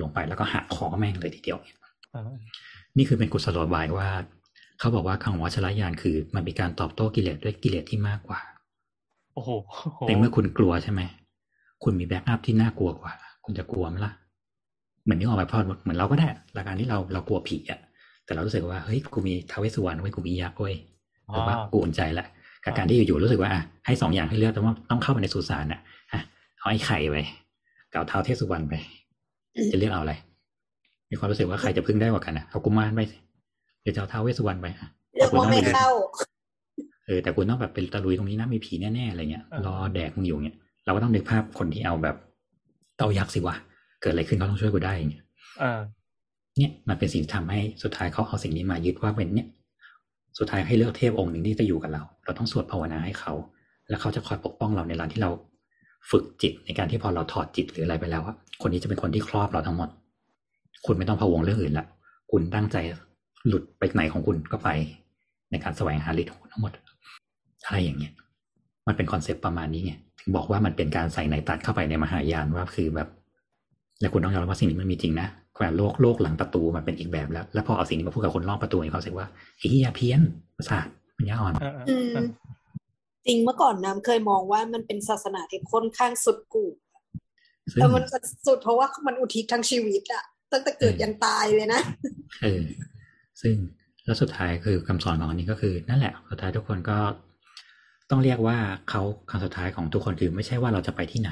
C: ลงไปแล้วก็หักคอแม่งเลยทีเดียวนี่คือเป็นกุศโลบายว่า เขาบอกว่าคำว่าชลายานคือ มันมีการตอบโต้กิเลสด้วยกิเลสที่มากกว่า
B: โอ้โห
C: ในเมื่อคุณกลัวใช่ไหมคุณมีแบ็กอัพที่น่ากลัวกว่า คุณจะกลัวไหมล่ะเหมือนที่ออกไปพอดเหมือนเราก็ได้หลักการที่เราเรากลัวผีอะแต่เรารู้สึกว่าเฮ้ยกูมีทาวเวสสุวรรณเว้ยกูมียักษ์เว้ยหรือว่ากูอุ่นใจละกับการที่อยู่ๆรู้สึกว่าอะให้สองอย่างให้เลือกแต่ว่าต้องเข้าไปในสุสานอะฮะ เอาไอ้ไข่ไปกับเท้าเทสุวรรณไป จะเลือกเอาอะไร มีความรู้สึกว่าใครจะพึ่งได้กว่ากันอะเอากุมารไปหรือจะเอาเท้าเวสุวรรณไปอะ
D: เลือกว่าไม่เข้า
C: เออแต่คุณต้องแบบเป็นตะลุยตรงนี้นะมีผีแน่ๆอะไรเงี้ยรอแดกมึงอยู่เงี้ยเราก็ต้องนึกภาพคนที่เอาแบบเต้ายักษ์สิวะเกิดอะไรขึ้นเขาต้องช่วยกูได้อย่างเงี้ยเนี่ยมันเป็นสิ่งที่ทำให้สุดท้ายเขาเอาสิ่งนี้มายึดว่าเป็นเนี่ย สุดท้ายให้เลือกเทพองค์หนึ่งที่จะอยู่กับเรา เราต้องสวดภาวนาให้เขา แล้วเขาจะคอยปกป้องเราในร้านที่เรา ฝึกจิตในการที่พอเราถอดจิตหรืออะไรไปแล้วคนนี้จะเป็นคนที่ครอบเราทั้งหมด คุณไม่ต้องพะวงเรื่องอื่นละคุณตั้งใจหลุดไปไหนของคุณก็ไป ในการแสวงหาฤทธิ์ของคุณทั้งหมดอะไรอย่างเงี้ย มันเป็นคอนเซปต์ประมาณนี้ไงถึงบอกว่ามันเป็นการใส่ไหนตัดเข้าไปในมหายานว่าคือแบบ แล้วคุณต้องยอมรับว่าสิ่งนี้มันมีจริงนะแวนโลกโลกหลังประตูมันเป็นอีกแบบแล้ว แล้วพอเอาสิ่งนี้มาพูดกับคนรอบประตูเนี่ยเขาสึกว่าไอ้เหี้ยเพี้ยนประสาทมันยาอ่อน
D: จริงเมื่อก่อนน้ำเคยมองว่ามันเป็นศาสนาที่ค่อนข้างสุดกู่
C: ซึ่ง
D: แต่มันจะสุดเพราะว่ามันอุทิศทั้งชีวิตอะตั้งแต่เกิดยันตายเลยนะ
C: เออซึ่งแล้วสุดท้ายคือคำสอนของอันนี้ก็คือ นั่นแหละสุดท้ายทุกคนก็ต้องเรียกว่าเขาคำสุดท้ายของทุกคนคือไม่ใช่ว่าเราจะไปที่ไหน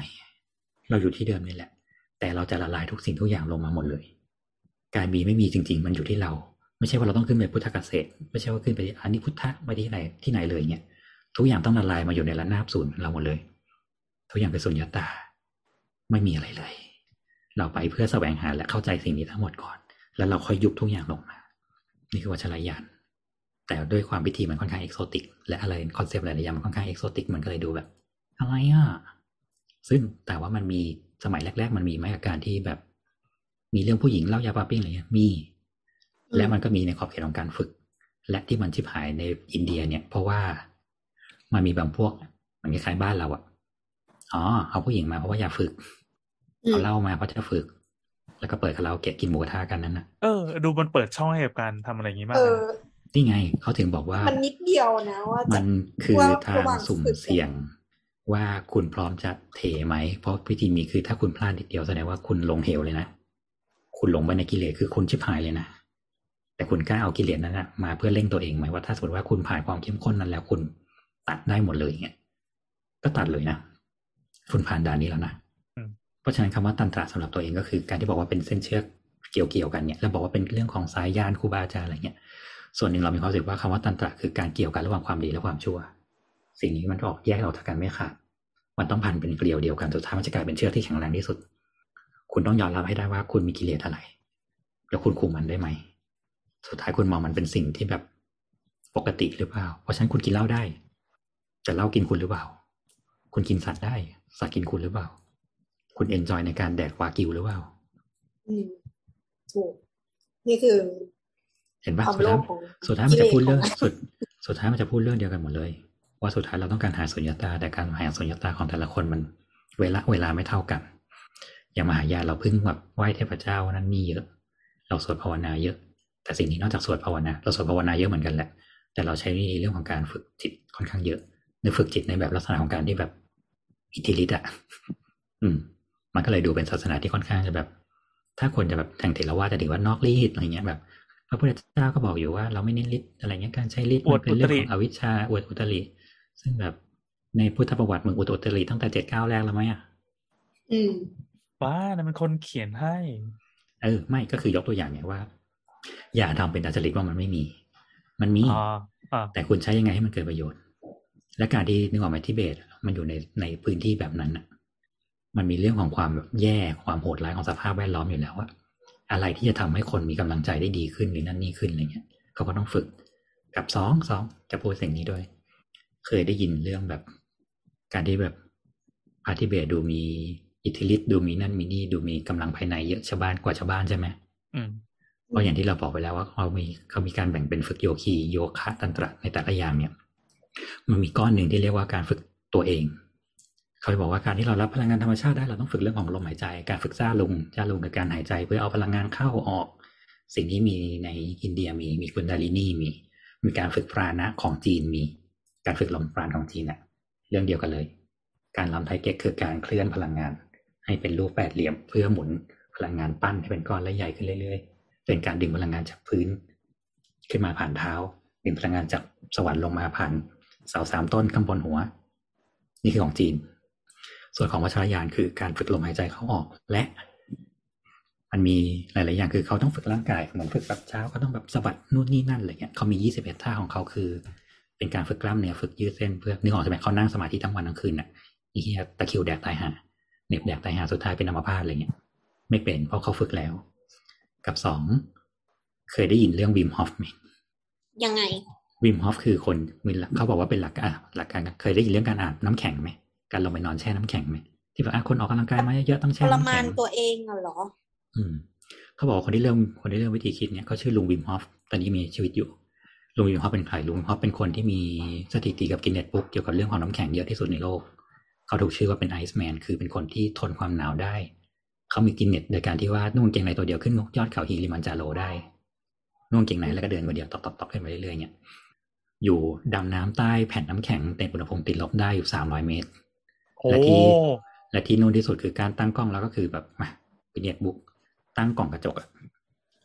C: เราอยู่ที่เดิมนี่แหละ แต่เราจะละลายทุกสิ่งทุกอย่างลงมาหมดเลย การมีไม่มีจริง ๆ มันอยู่ที่เรา ไม่ใช่ว่าเราต้องขึ้นไปพุทธเกษตร ไม่ใช่ว่าขึ้นไปอันนี้พุทธะไปที่ไหนที่ไหนเลยเนี่ย ทุกอย่างต้องละลายมาอยู่ในระนาบศูนย์เราหมดเลย ทุกอย่างเป็นสุญญตา ไม่มีอะไรเลย เราไปเพื่อแสวงหาและเข้าใจสิ่งนี้ทั้งหมดก่อน แล้วเราค่อยยุบทุกอย่างลงมา นี่คือวัชรยานแต่ด้วยความพิธีมันค่อนข้าง exotic และอะไร concept หลายอย่างมันค่อนข้าง exotic มันก็เลยดูแบบ อะไรอะซึ่งแต่ว่ามันมีสมัยแรก ๆ มันมีไหมอาการที่แบบ มีเรื่องผู้หญิงเหล้ายาปลาปิ้งอะไรเงี้ยมี และมันก็มีในขอบเขตของการฝึก และที่มันชิบหายในอินเดียเนี่ย เพราะว่า มันมีบางพวกมันคล้ายๆบ้านเราอะอ๋อเอาผู้หญิงมาเพราะว่าอยากฝึก
D: อืม
C: เอาเหล้ามาเพราะจะฝึก แล้วก็เปิดคาราโอเกะกินหมูกระทะกันนั่นนะ
B: เออดูมันเปิดช่องให้กับการทำอะไรอย่างนี้มาก
D: เอ
B: เลย
D: อ
B: นะ
C: นี่ไงเขาถึงบอกว่า
D: มันนิดเดียวนะว่า
C: มั
D: จะ
C: นคือ
D: ว่า
C: ทาง
D: ระหว่าง
C: สุ่ม
D: ฝึก
C: เสี่ยง ว่าคุณพร้อมจะเทไหม เพราะพิธีมีคือถ้าคุณพลาดนิดเดียวแสดงว่าคุณลงเหวเลยนะ คุณลงไปในกิเลสคือคุณชิบหายเลยนะ แต่คุณกล้าเอากิเลสนั้นนะมาเพื่อเร่งตัวเองไหมว่าถ้าสมมติว่าคุณผ่านความเข้มข้นนั้นแล้วคุณ ตัดได้หมดเลยอย่างเงี้ยก็ตัดเลยนะคุณผ่านด่านนี้แล้วนะ
B: อืม
C: เพราะฉะนั้นคำว่าตันตระสำหรับตัวเองก็คือ การที่บอกว่าเป็นเส้นเชือกเกี่ยวเกี่ยวๆกันเนี่ยแล้วบอกว่าเป็นเรื่องของสายยานครูบาอาจารย์อะไรเงี้ย ส่วนหนึ่งเรามีความรู้สึกว่าคำว่าตันตระคือการเกี่ยวกันระหว่างความดีและความชั่ว สิ่งนี้มันออกแยกออกจากกันไม่ขาดมันต้องพันเป็นเกลียวเดียวกันสุดท้ายมันจะกลายเป็นเชือกที่แข็งแรงที่สุด คุณต้องยอมรับให้ได้ว่าคุณมีกิเลสอะไร แล้วคุณคุมมันได้ไหม สุดท้ายคุณมองมันเป็นสิ่งที่แบบปกติหรือเปล่า เพราะฉะนั้นคุณกินเหล้าได้ แต่เหล้ากินคุณหรือเปล่า คุณกินสัตว์ได้ สัตว์กินคุณหรือเปล่า คุณเอนจอยในการแดกวากิวหรือเปล่า
D: อืมถูกนี่คือ
C: เห็นปะ
D: ความ
C: สุด
D: โล
C: ท้าย
D: ภของ
C: สุดท้ายมันจะพูดเรื่อง
D: กิเลสของ
C: สุด สุดท้ายมันจะพูดเรื่องเดียวกันหมดเลย ว่าสุดท้ายเราต้องการหาสุญญตา แต่การหาสุญญตาของแต่ละคนมันเวลาเวลาไม่เท่ากัน อย่างมหายานเราเพิ่งแบบไหว้เทพเจ้านั้นมีเยอะ เราสวดภาวนาเยอะ แต่สิ่งนี้นอกจากสวดภาวนา เราสวดภาวนาเยอะเหมือนกันแหละ แต่เราใช้เรื่องของการฝึกจิตค่อนข้างเยอะ ในฝึกจิตในแบบลักษณะของการที่แบบอิทธิฤทธิ์อะอืม มันก็เลยดูเป็นศาสนาที่ค่อนข้างจะแบบ ถ้าคนจะแบบแต่งเถรวาทจะถือว่านอกรีดอะไรเงี้ยแบบพระพุทธเจ้าก็บอกอยู่ว่าเราไม่เน้นฤทธิ์อะไรเงี้ยการใช้ฤทธิ์
B: อว
C: มั
B: ด
C: นเป็นเรื่อง
B: อุตริ
C: ของอวิชชาอวดอุตริซึ่งแบบในพุทธประวัติมึงอวดอุตริตั้งแต่เจ็ดเก้าแรกแล้วไหมอะ
D: อืม
B: ว้านั่นเป็นคนเขียนให้
C: เออ ไม่ก็คือยกตัวอย่างไงว่า อย่าทำเป็นดัจจริตว่ามันไม่มี มันมี
B: อ๋ออ่า
C: แต่คุณใช้ยังไงให้มันเกิดประโยชน์ และการที่นึกออกไหมทิเบต มันอยู่ในในพื้นที่แบบนั้นน่ะ มันมีเรื่องของความแบบแย่ความโหดร้ายของสภาพแวดล้อมอยู่แล้วว่าอะไรที่จะทำให้คนมีกำลังใจได้ดีขึ้นหรือนั่นนี่ขึ้นอะไรเงี้ยเขาก็ต้องฝึกกับสองสองจะพูดสิ่งนี้ด้วย เคยได้ยินเรื่องแบบ การที่แบบพระทิเบตดูมีอิทธิฤทธิ์ดูมีนั่นมีนี่ดูมีกำลังภายในเยอะชาวบ้านกว่าชาวบ้านใช่ไหม
B: อืม
C: เพราะอย่างที่เราบอกไปแล้วว่าเขามีเขามีการแบ่งเป็นฝึกโยคีโยคะตันตระในแต่ละอย่างเนี่ย มันมีก้อนหนึ่งที่เรียกว่าการฝึกตัวเอง เขาบอกว่าการที่เรารับพลังงานธรรมชาติได้เราต้องฝึกเรื่องของลมหายใจ การฝึกจ้าลุงจ้าลุงกับการหายใจ เพื่อเอาพลังงานเข้าออก สิ่งที่มีในอินเดียมีมีกุนดาลินีมี มีการฝึกปราณะของจีนมี การฝึกลมปราณของจีนเนี่ยเรื่องเดียวกันเลย การลำไทเก๊กคือการเคลื่อนพลังงาน ให้เป็นรูปแปดเหลี่ยม เพื่อหมุนพลังงานปั้นให้เป็นก้อนและใหญ่ขึ้นเรื่อยๆ เป็นการดึงพลังงานจากพื้น ขึ้นมาผ่านเท้าดึงพลังงานจากสวรรค์ลงมาผ่าน เสาสามต้นข้างบนหัว นี่คือของจีน ส่วนของวัชรยานคือการฝึกลมหายใจเข้าออกและ มันมีหลาย ๆ อย่างคือเขาต้องฝึกร่างกายเหมือนฝึกแบบเช้าเขาต้องแบบสะบัดนู่นนี่นั่นอะไรเงี้ยเขามียี่สิบเอ็ดท่าของเขาคือ เป็นการฝึกกล้ามเนื้อฝึกยืดเส้นเพื่อนึกออกใช่ไหมเขานั่งสมาธิทั้งวันทั้งคืนน่ะอีเหี้ยตะคริวแดกตายห่าเหน็บแดกตายห่าสุดท้ายเป็นอัมพาตอะไรเงี้ย ไม่เป็นเพราะเขาฝึกแล้ว กับสองเคยได้ยินเรื่อง Wim Hof ไหม
D: ยังไง
C: Wim Hof คือคนมีหลักเขาบอกว่าเป็นหลักการหลักการเคยได้ยินเรื่องการอาบน้ำแข็งไหมการลงไปนอนแช่น้ำแข็งไหมที่แบบอะคนออกกำลังกายมาเยอะๆต้องแช่น้ำ
D: มา
C: แข็งทรมาน
D: ตัวเองอะเหรอ
C: อืมเขาบอกว่าคนที่เริ่มคนที่เริ่มวิธีคิดเนี่ยเขาชื่อลุง Wim Hof ตอนนี้มีชีวิตอยู่ลุง Wim Hof เป็นใครลุง Wim Hof เป็นคนที่มีสถิติกับ Guinness Book เกี่ยวกับเรื่องของน้ำแข็งเยอะที่สุดในโลกเขาถูกชื่อว่าเป็นไอซ์แมนคือเป็นคนที่ทนความหนาวได้เขามี Guinness โดยการที่ว่านุ่งกางเกงในตัวเดียวขึ้นยอดเขาคิลิมันจาโรได้นุ่งกางเกงในแล้วก็เดินคนเดียวตอกๆๆขึ้นไปเรื่อยๆเนี่ย อยู่ดำน้ำใต้แผ่นน้ำแข็งในอุณหภูมิติดลบได้อยู่สามร้อยเมตร
B: โอ้
C: และที่และที่นู่นที่สุดคือการตั้งกล้องแล้วก็คือแบบมาเป็น Guinness Book ตั้งกล่องกระจกอะ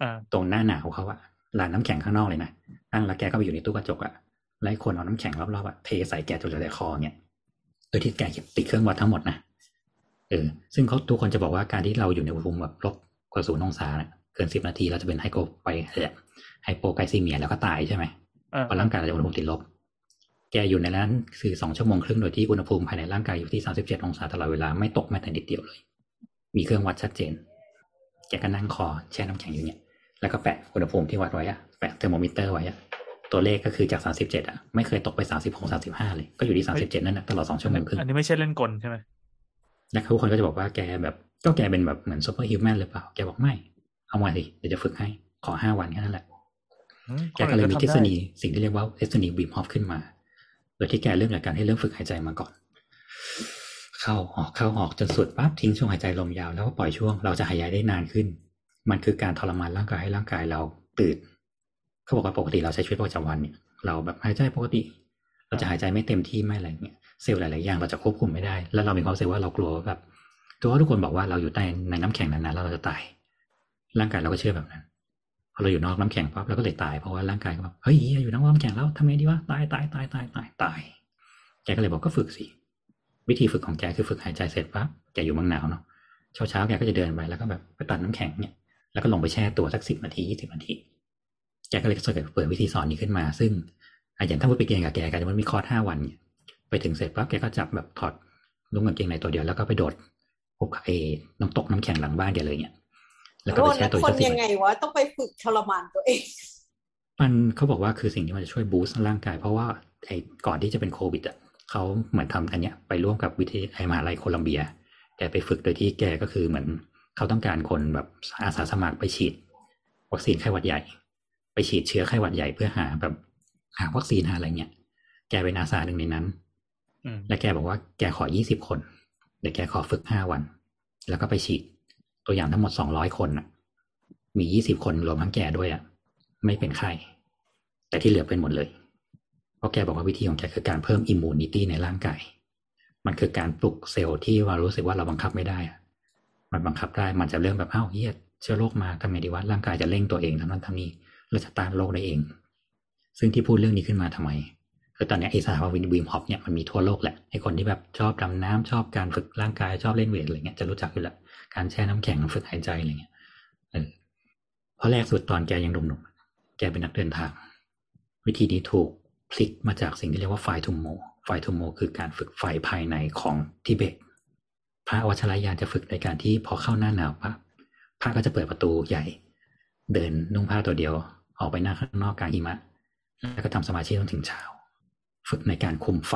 B: อ่า
C: ตรงหน้าหนาวเขาอะลานน้ำแข็งข้างนอกเลยนะตั้งแล้วแกก็ไปอยู่ในตู้กระจกอะไล่คนเอาน้ำแข็งรอบๆอะเทใส่แกจนเหลือแต่คอเนี่ยโดยที่แกติดเครื่องวัดทั้งหมดนะเออซึ่งเขาทุกคนจะบอกว่าการที่เราอยู่ในอุณหภูมิแบบลบกว่าศูนย์องศาเนี่ยเกินสิบนาทีเราจะเป็นไฮโกไปไฮโปไกซีเมียแล้วก็ตายใช่ไหม
B: อ่า
C: เพราะร่างกายเราจะอุณหภูมิติดลบ แกอยู่ในนั้นคือสองชั่วโมงครึ่งโดยที่อุณหภูมิภายในร่างกายอยู่ที่สามสิบเจ็ดองศาตลอดเวลาไม่ตกแม้แต่นิดเดียวเลย มีเครื่องวัดชัดเจน แกก็นั่งคอแช่น้ำแข็งอยู่เนี่ย แล้วก็แปะอุณหภูมิที่วัดไว้อะแปะเทอร์โมมิเตอร์ไว้อะตัวเลขก็คือจากสามสิบเจ็ดอะไม่เคยตกไปสามสิบหกสามสิบห้าเลย ก็อยู่ที่สามสิบเจ็ดนั่นนะตลอดสองชั่วโมงครึ่ง
B: อันนี้ไม่ใช่เล่นกลใช่ไหม
C: และทุกคนก็จะบอกว่าแกแบบก็แกเป็นแบบเหมือน superhuman หรือเปล่า แกบอกไม่ เอามาสิ เดี๋ยวจะฝึกให้ ขอห้าวันแค่นั้นแหละ
B: อืม
C: แกก็เลยมีทฤษฎี
B: คน
C: ทฤ
B: อื่นทำได้
C: ฎีสิ่งที่เรียกว่าทฤษฎี Wim Hof ขึ้นมา โดยที่แกเริ่มจากการให้เริ่มฝึกหายใจมาก่อน เข้าออกเข้าออกจนสุดปั๊บทิ้งช่วงหายใจลมยาวแล้วก็ปล่อยช่วงเราจะหายใจได้นานขึ้น มันคือการทรมานร่างกายให้ร่างกายเราตื่นเขาบอกว่าปกติเราใช้ชีวิตประจำวันเนี่ยเราแบบหายใจปกติ เราจะหายใจไม่เต็มที่ไม่อะไรเงี้ยเซลล์หลาย ๆ อย่างเราจะควบคุมไม่ได้ แล้วเรามีความรู้สึกว่าเรากลัวว่าแบบตัวทุกคนบอกว่าเราอยู่ใต้ในน้ำแข็งนานๆแล้วเราจะตาย ร่างกายเราก็เชื่อแบบนั้น พอเราอยู่นอกน้ำแข็งปั๊บเราก็เลยตายเพราะว่าร่างกายก็แบบเฮ้ยอยู่นอกน้ำแข็งแล้วทำไงดีวะตายตายตายตายตายตายแกก็เลยบอกก็ฝึกสิวิธีฝึกของแกคือฝึกหายใจเสร็จปั๊บแกอยู่เมืองหนาวเนาะเช้าเช้าแกก็จะเดินไปแล้วก็แบบไปตัดน้ำแข็งเนี่ยแล้วก็ลงไปแช่ตัวสักสิบนาทียี่สิบนาทีแกก็เลยเกิดเปิดวิธีสอนนี้ขึ้นมา ซึ่งอย่างถ้าพูดไปเรียนกับแกแกจะมันมีคอร์สห้าวันเนี่ยไปถึงเสร็จปั๊บแกก็จับแบบถอดนุ่งกางเกงในตัวเดียวแล้วก็ไปโดดภูเขาเอน้ำตกน้ำแข็งหลังบ้านแกเลยเนี่ย แล้วก็
D: โด
C: ไป
D: น
C: แช่
D: นะ
C: ตัว
D: คน
C: สักสิบ
D: ยัง
C: นา
D: ไง
C: ที
D: วะต้องไปฝึกทรมานตัวเอง
C: มันเขาบอกว่าคือสิ่งที่มันจะช่วยบูสต์ร่างกายเพราะว่าไอ้ก่อนที่จะเป็นโควิดอะเขาเหมือนทำอันเนี้ยไปร่วมกับวิทยาลัยมหาลัยโคลัมเบีย แกไปฝึกโดยที่แกก็คือเหมือนเขาต้องการคนแบบอาสาสมัครไปฉีด วัคซีนไข้หวัดใหญ่ ไปฉีดเชื้อไข้หวัดใหญ่เพื่อหาแบบหาวัคซีนหาอะไรเงี้ย แกเป็นอาสาหนึ่งในนั้น
B: อืม
C: และแกบอกว่าแกขอยี่สิบคนเดี๋ยวแกขอฝึกห้าวัน แล้วก็ไปฉีด ตัวอย่างทั้งหมดสองร้อยคนมียี่สิบคนรวมทั้งแกด้วยอะ ไม่เป็นไข้แต่ที่เหลือเป็นหมดเลย เพราะแกบอกว่าวิธีของแกคือการเพิ่ม immunity ในร่างกาย มันคือการปลุกเซลล์ที่ว่ารู้สึกว่าเราบังคับไม่ได้มันบังคับได้มันจะเริ่มแบบอ้าวเฮียเชื้อโรคมาทำไงดีวะร่างกายจะเร่งตัวเองทำนั้นทำนี้เราจะต้านโรคได้เอง ซึ่งที่พูดเรื่องนี้ขึ้นมาทำไมคือตอนนี้ไอ้สหภาพวิน Wim Hof เนี่ยมันมีทั่วโลกแหละไอ้คนที่แบบชอบดำน้ำชอบการฝึกร่างกายชอบเล่น weight อะไรเงี้ยจะรู้จักอยู่แล้ว การแช่น้ำแข็งฝึกหายใจอะไรเงี้ยเออเพราะแรกสุดตอนแกยังหนุ่มๆแกเป็นนักเดินทาง วิธีนี้ถูกพลิกมาจากสิ่งที่เรียกว่าไฟทูโมไฟทูโมคือการฝึกไฟภายในของทิเบต พระวัชรยานจะฝึกในการที่พอเข้าหน้าหนาวปั๊บพระก็จะเปิดประตูใหญ่ เดินนุ่งผ้าตัวเดียว ออกไปหน้าข้างนอกกลางหิมะ แล้วก็ทำสมาธิจนถึงเช้า ฝึกในการคุมไฟ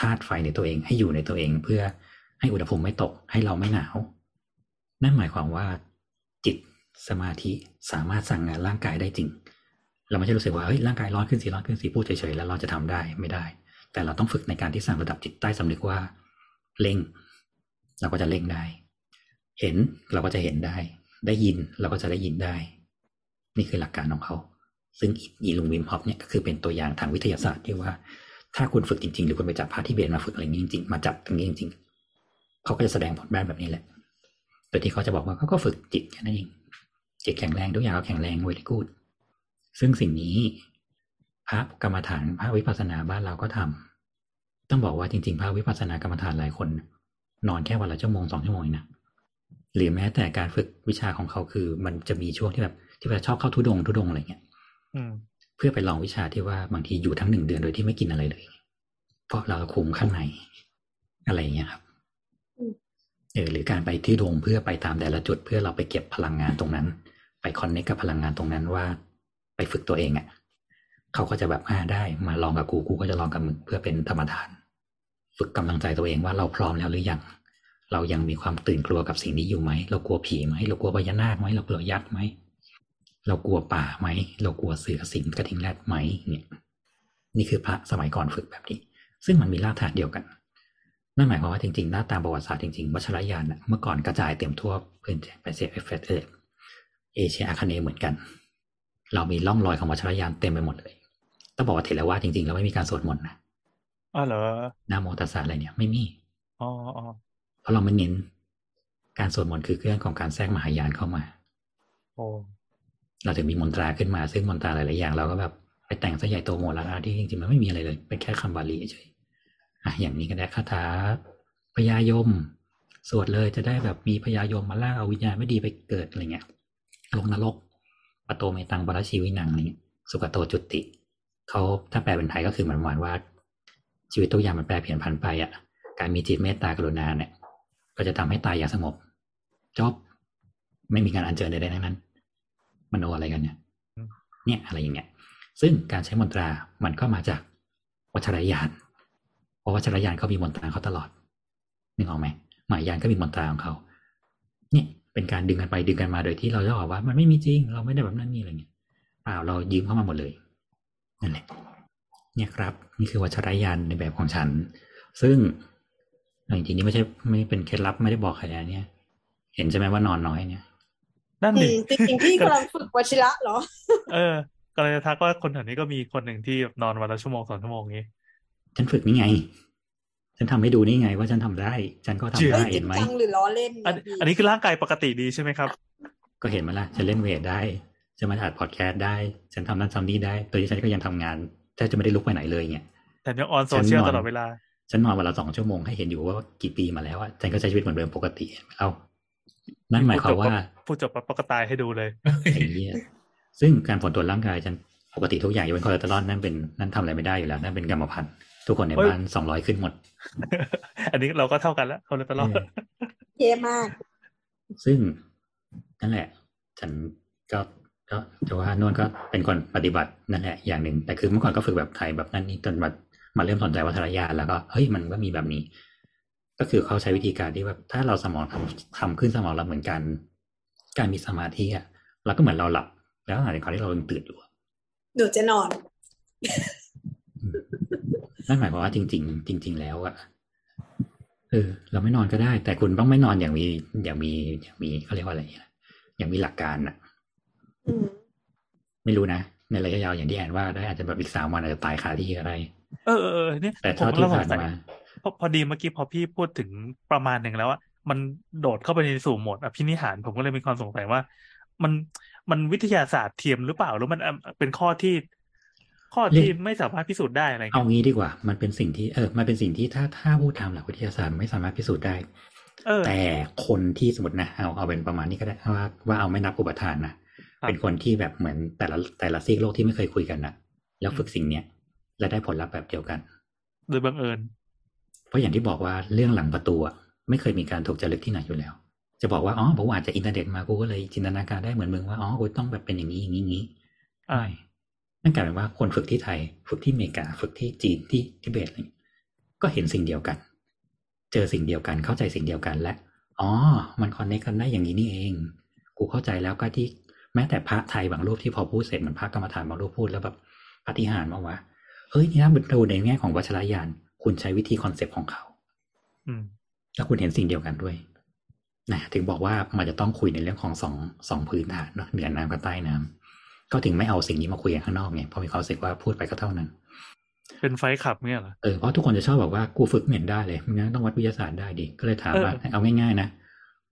C: ธาตุไฟในตัวเองให้อยู่ในตัวเองเพื่อให้อุณหภูมิไม่ตกให้เราไม่หนาว นั่นหมายความว่าจิตสมาธิสามารถสั่งงานร่างกายได้จริง เราไม่ใช่รู้สึกว่าเฮ้ยร่างกายร้อนขึ้นสิร้อนขึ้นสิพูดเฉยๆแล้วเราจะทำได้ไม่ได้ แต่เราต้องฝึกในการที่สั่งระดับจิตใต้สำนึกว่าเร่งเราก็จะเร่งได้ เห็นเราก็จะเห็นได้ ได้ยินเราก็จะได้ยินได้ นี่คือหลักการของเขา ซึ่งอีลุงวิมฮอปเนี่ยก็คือเป็นตัวอย่างทางวิทยาศาสตร์ที่ว่า ถ้าคุณฝึกจริงๆ หรือคุณไปจับพระที่เบนมาฝึกอะไรอย่างนี้จริงๆ มาจับตรงนี้จริงๆ เขาก็จะแสดงผลแบบแบบนี้แหละ โดยที่เขาจะบอกว่าเขาก็ฝึกจิตแค่นั้นเองจิตแข็งแรงทุกอย่างก็แข็งแรงเวทีกูดซึ่งสิ่งนี้ พระกรรมฐานพระวิปัสสนาบ้านเราก็ทำต้องบอกว่าจริง ๆ พระวิปัสสนากรรมฐานหลายคน นอนแค่วันละชั่วโมงสองชั่วโมงเองนะหรือแม้แต่การฝึกวิชาของเขาคือ มันจะมีช่วงที่แบบที่แบบชอบเข้าทุดงค์ทุดงค์อะไรเงี้ย
B: อืม
C: เพื่อไปลองวิชาที่ว่าบางทีอยู่ทั้งหนึ่งเดือนโดยที่ไม่กินอะไรเลย เพราะเราคุมข้างในอะไรอย่างเงี้ยครับ
D: อืม
C: เออหรือการไปที่โรงเพื่อไปตามแต่ละจุด เพื่อเราไปเก็บพลังงานตรงนั้น ไปคอนเนคกับพลังงานตรงนั้นว่า ไปฝึกตัวเองอะ่ะเขาก็จะแบบอ่าได้มาลองกับกูกูก็จะลองกับมึงเพื่อเป็นธรรมทาน ฝึกกำลังใจตัวเองว่าเราพร้อมแล้วหรือยังเรายังมีความตื่นกลัวกับสิ่งนี้อยู่ไหม เรากลัวผีไหม เรากลัวพญานาคไหม เรากลัวยักษ์ไหม เรากลัวป่าไหม เรากลัวเสือสิงกระทิงแรดไหมเนี่ย นี่คือพระสมัยก่อนฝึกแบบนี้ ซึ่งมันมีรากฐานเดียวกัน นั่นหมายความว่าจริงๆ หน้าตามประวัติศาสตร์จริงๆ วัชรยานเมื่อก่อนกระจายเต็มทั่วพื้นแปซิฟิกเอเอเชียอาคเนย์เหมือนกัน เรามีร่องรอยของวัชรยานเต็มไปหมดเลย ต้องบอกว่าเถรวาทจริงๆ แล้วไม่มีการสวดมนต์นะ
B: อ๋อเหรอ
C: นะโมตัสสะอะไรเนี่ยไม่มี
B: อ๋ออ๋อ
C: เพราะเราไม่เน้น การสวดมนต์คือเรื่องของการแทรกมหายานเข้ามา
B: โอ้
C: เราถึงมีมนตราขึ้นมา ซึ่งมนตราหลายๆอย่างเราก็แบบไปแต่งซะใหญ่โตโมลาที่จริงๆมันไม่มีอะไรเลยเป็นแค่คำบาลีเฉย อะอย่างนี้ก็ได้คาถาพญายม สวดเลยจะได้แบบมีพญายมมาล่าเอาวิญญาณไม่ดีไปเกิดอะไรเงี้ย ลงนรกปโตเมตังบรชีวินังอะไรเงี้ยสุกโตจุติเขาถ้าแปลเป็นไทยก็คือเหมือนประมาณว่า ชีวิตทุกอย่างมันแปรเปลี่ยนผันไปอะ การมีจิตเมตตากรุณาเนี่ย ก็จะทำให้ตายอย่างสงบจบไม่มีการอัญเชิญใดๆทั้งนั้น มโนอะไรกันเนี่ย เนี่ยอะไรอย่างเงี้ย ซึ่งการใช้มนตรามันก็มาจากวัชรยานเพ ราะวัชรยานเขามีมนตราเขาตลอดนึกออกไหมหมายยานก็มีมนตราของเขาเนี่ยเป็นการดึงกันไปดึงกันมาโดยที่เราจะบอกว่า มันไม่มีจริง เราไม่ได้แบบนั้นนี่อะไรเงี้ยเปล่าเรายืมเข้ามาหมดเลยนั่นแหละเนี่ยครับ นี่คือวัชรยานในแบบของฉัน ซึ่งจริงๆนี่ไม่ใช่ไม่เป็นเคล็ดลับไม่ได้บอกใครนะเนี่ย เห็นใช่ไหมว่านอนน้อยเนี่ย
B: นั่น
D: อื
B: ดิ
D: มจริงๆพี่กำลังฝึกวชิระเหรอ
B: เออกำลังจะทักว่าคนแถวนี้ก็มีคนหนึ่งที่นอนวันละชั่วโมงสองชั่วโมงนี้
C: ฉันฝึกนี่ไง ฉันทำให้ดูนี่ไง ว่าฉันทำได้ ฉันก็ทำ
B: จริง
C: ได้
D: เฮ้ยจ
C: เห็
D: ริ
C: น
D: ง
C: ไหม
D: จังหรือล้อเล่น
B: อัน
D: เนี่ยพี่
B: อันนี้คือร่างกายปกติดีใช่ไหมครับ
C: ก็เห็นมาละฉันเล่น weight ได้ฉันมาอัดพอดแคสต์ได้ ฉันทำนั่นทำนี่ได้ โดยที่ฉันก็ยังทำงานแทบจะไม่ได้ลุกไปไหนเลยเนี่ย
B: แต่ยัง on social
C: ฉันนอน
B: ตลอดเวลา
C: ฉันนอนวันละสองชั่วโมงให้เห็นอยู่ว่ากี่ปีมาแล้วอะฉันก็ใช้ชีวิตเหมือนเดิมปกติเอานั่นหมายความว่า
B: พูดจบปั๊บก็ตายให้ดูเลย
C: ไอ้เหี้ยซึ่งการผลตรวจร่างกายฉันปกติทุกอย่างยกเว้นคอเลสเตอรอลนั่นเป็นนั่นทำอะไรไม่ได้อยู่แล้ว นั่นเป็นกรรมพันธุ์ ทุกคนใน
B: เฮ้ย
C: บ้านสองร้อยขึ้นหมด
B: อันนี้เราก็เท่ากันแล้วเขาเลยตลอด
C: เออ
D: เท่มาก
C: ซึ่งนั่นแหละ ฉันก็ก็จะว่านวลก็เป็นคนปฏิบัตินั่นแหละอย่างหนึ่งแต่คือเมื่อก่อนก็ฝึกแบบไทยแบบนั้นนี่จนมามาเริ่มสนใจวัฒนญาณแล้วก็เฮ้ยมันก็มีแบบนี้ ก็คือเขาใช้วิธีการที่แบบถ้าเราสมองทำทำขึ้นสมองเราเหมือนกันการมีสมาธิอะเราก็เหมือนเราหลับ แล้วขณะในความที่เรายังตื่นอยู่อะ
D: หนูจะนอน
C: นั่นหมายความว่าจริง ๆ จริง ๆ แล้วอะเออ เราไม่นอนก็ได้ แต่คุณต้องไม่นอนอย่างมีอย่างมีอย่างมีเขาเรียกว่าอะไรอะอย่างมีหลักการอะ
D: อืม
C: ไม่รู้นะในระยะยาวอย่างที่แอนว่าได้อาจจะแบบอีกสามวันอาจจะตายคาที่ก็ได้
B: เออเออเออเนี่ย
C: แต่
B: ผม
C: เท่าที่
B: เราส
C: ผ่างน
B: สัย
C: มา
B: พอพอดีเมื่อกี้พอพี่พูดถึงประมาณหนึ่งแล้วอะมันโดดเข้าไปในสู่โหมดอภินิหาร ผมก็เลยมีความสงสัยว่า มันมันวิทยาศาสตร์เทียมหรือเปล่าหรือมันอะเป็นข้อที่ ข้อที่ไม่สามารถพิสูจน์ได้อะไร
C: เอา
B: เงี้ย
C: งี้ดีกว่า มันเป็นสิ่งที่เออ มันเป็นสิ่งที่ถ้าถ้าพูดตามหลักวิทยาศาสตร์ไม่สามารถพิสูจน์ได้
B: เออ
C: แต่คนที่สมมตินะเอาเอาเป็นประมาณนี้ก็ได้ว่าว่าเอาไม่นับอุปทานนะเป็นคนที่แบบเหมือนแต่ละแต่ละซีกโลกที่ไม่เคยคุยกันนะแล้วฝึกสิ่งเนี้ยและได้ผลลัพธ์แบบเดียวกัน
B: โดยบังเอิญ
C: เพราะอย่างที่บอกว่าเรื่องหลังประตูอะไม่เคยมีการถูกจารึกที่ไหนอยู่แล้ว จะบอกว่าอ๋อผมอาจจะอินเทอร์เน็ตมากูก็เลยจินตนาการได้เหมือนมึงว่าอ๋อกูต้องแบบเป็นอย่างนี้อย่างนี้อย่างนี้
B: อ่า
C: นั่นกลายเป็นว่าคนฝึกที่ไทย ฝึกที่อเมริกา ฝึกที่จีนที่ทิเบตอะไรอย่างเงี้ยก็เห็นสิ่งเดียวกัน เจอสิ่งเดียวกันเข้าใจสิ่งเดียวกันและอ๋อ มัน connect กันได้อย่างนี้นี่เอง กูเข้าใจแล้วก็ที่แม้แต่พระไทยบางรูปที่พอพูดเสร็จเหมือนพระกรรมฐานบางรูปพูดแล้วแบบปาฏิหาริย์มากว่าเฮ้ยนี่นะดูในแง่ของวัชรยาน คุณใช้วิธี concept ของเขา
B: อืม
C: แล้วคุณเห็นสิ่งเดียวกันด้วยนะถึงบอกว่ามันจะต้องคุยในเรื่องของสองสองพื้นฐานเนาะเหนือน้ำกับใต้น้ำ ก็ถึงไม่เอาสิ่งนี้มาคุยกันข้างนอกไงเพราะมีความรู้สึกว่าพูดไปก็เท่านั้น
B: เป็นไฟท์ขับเนี่ยเหรอ
C: เออเพราะทุกคนจะชอบบอกว่ากูฝึกไม่เห็นได้เลยมึงงั้นต้องวัดวิทยาศาสตร์ได้ดิก็เลยถามว่า
B: เออ
C: เอาง่ายๆนะ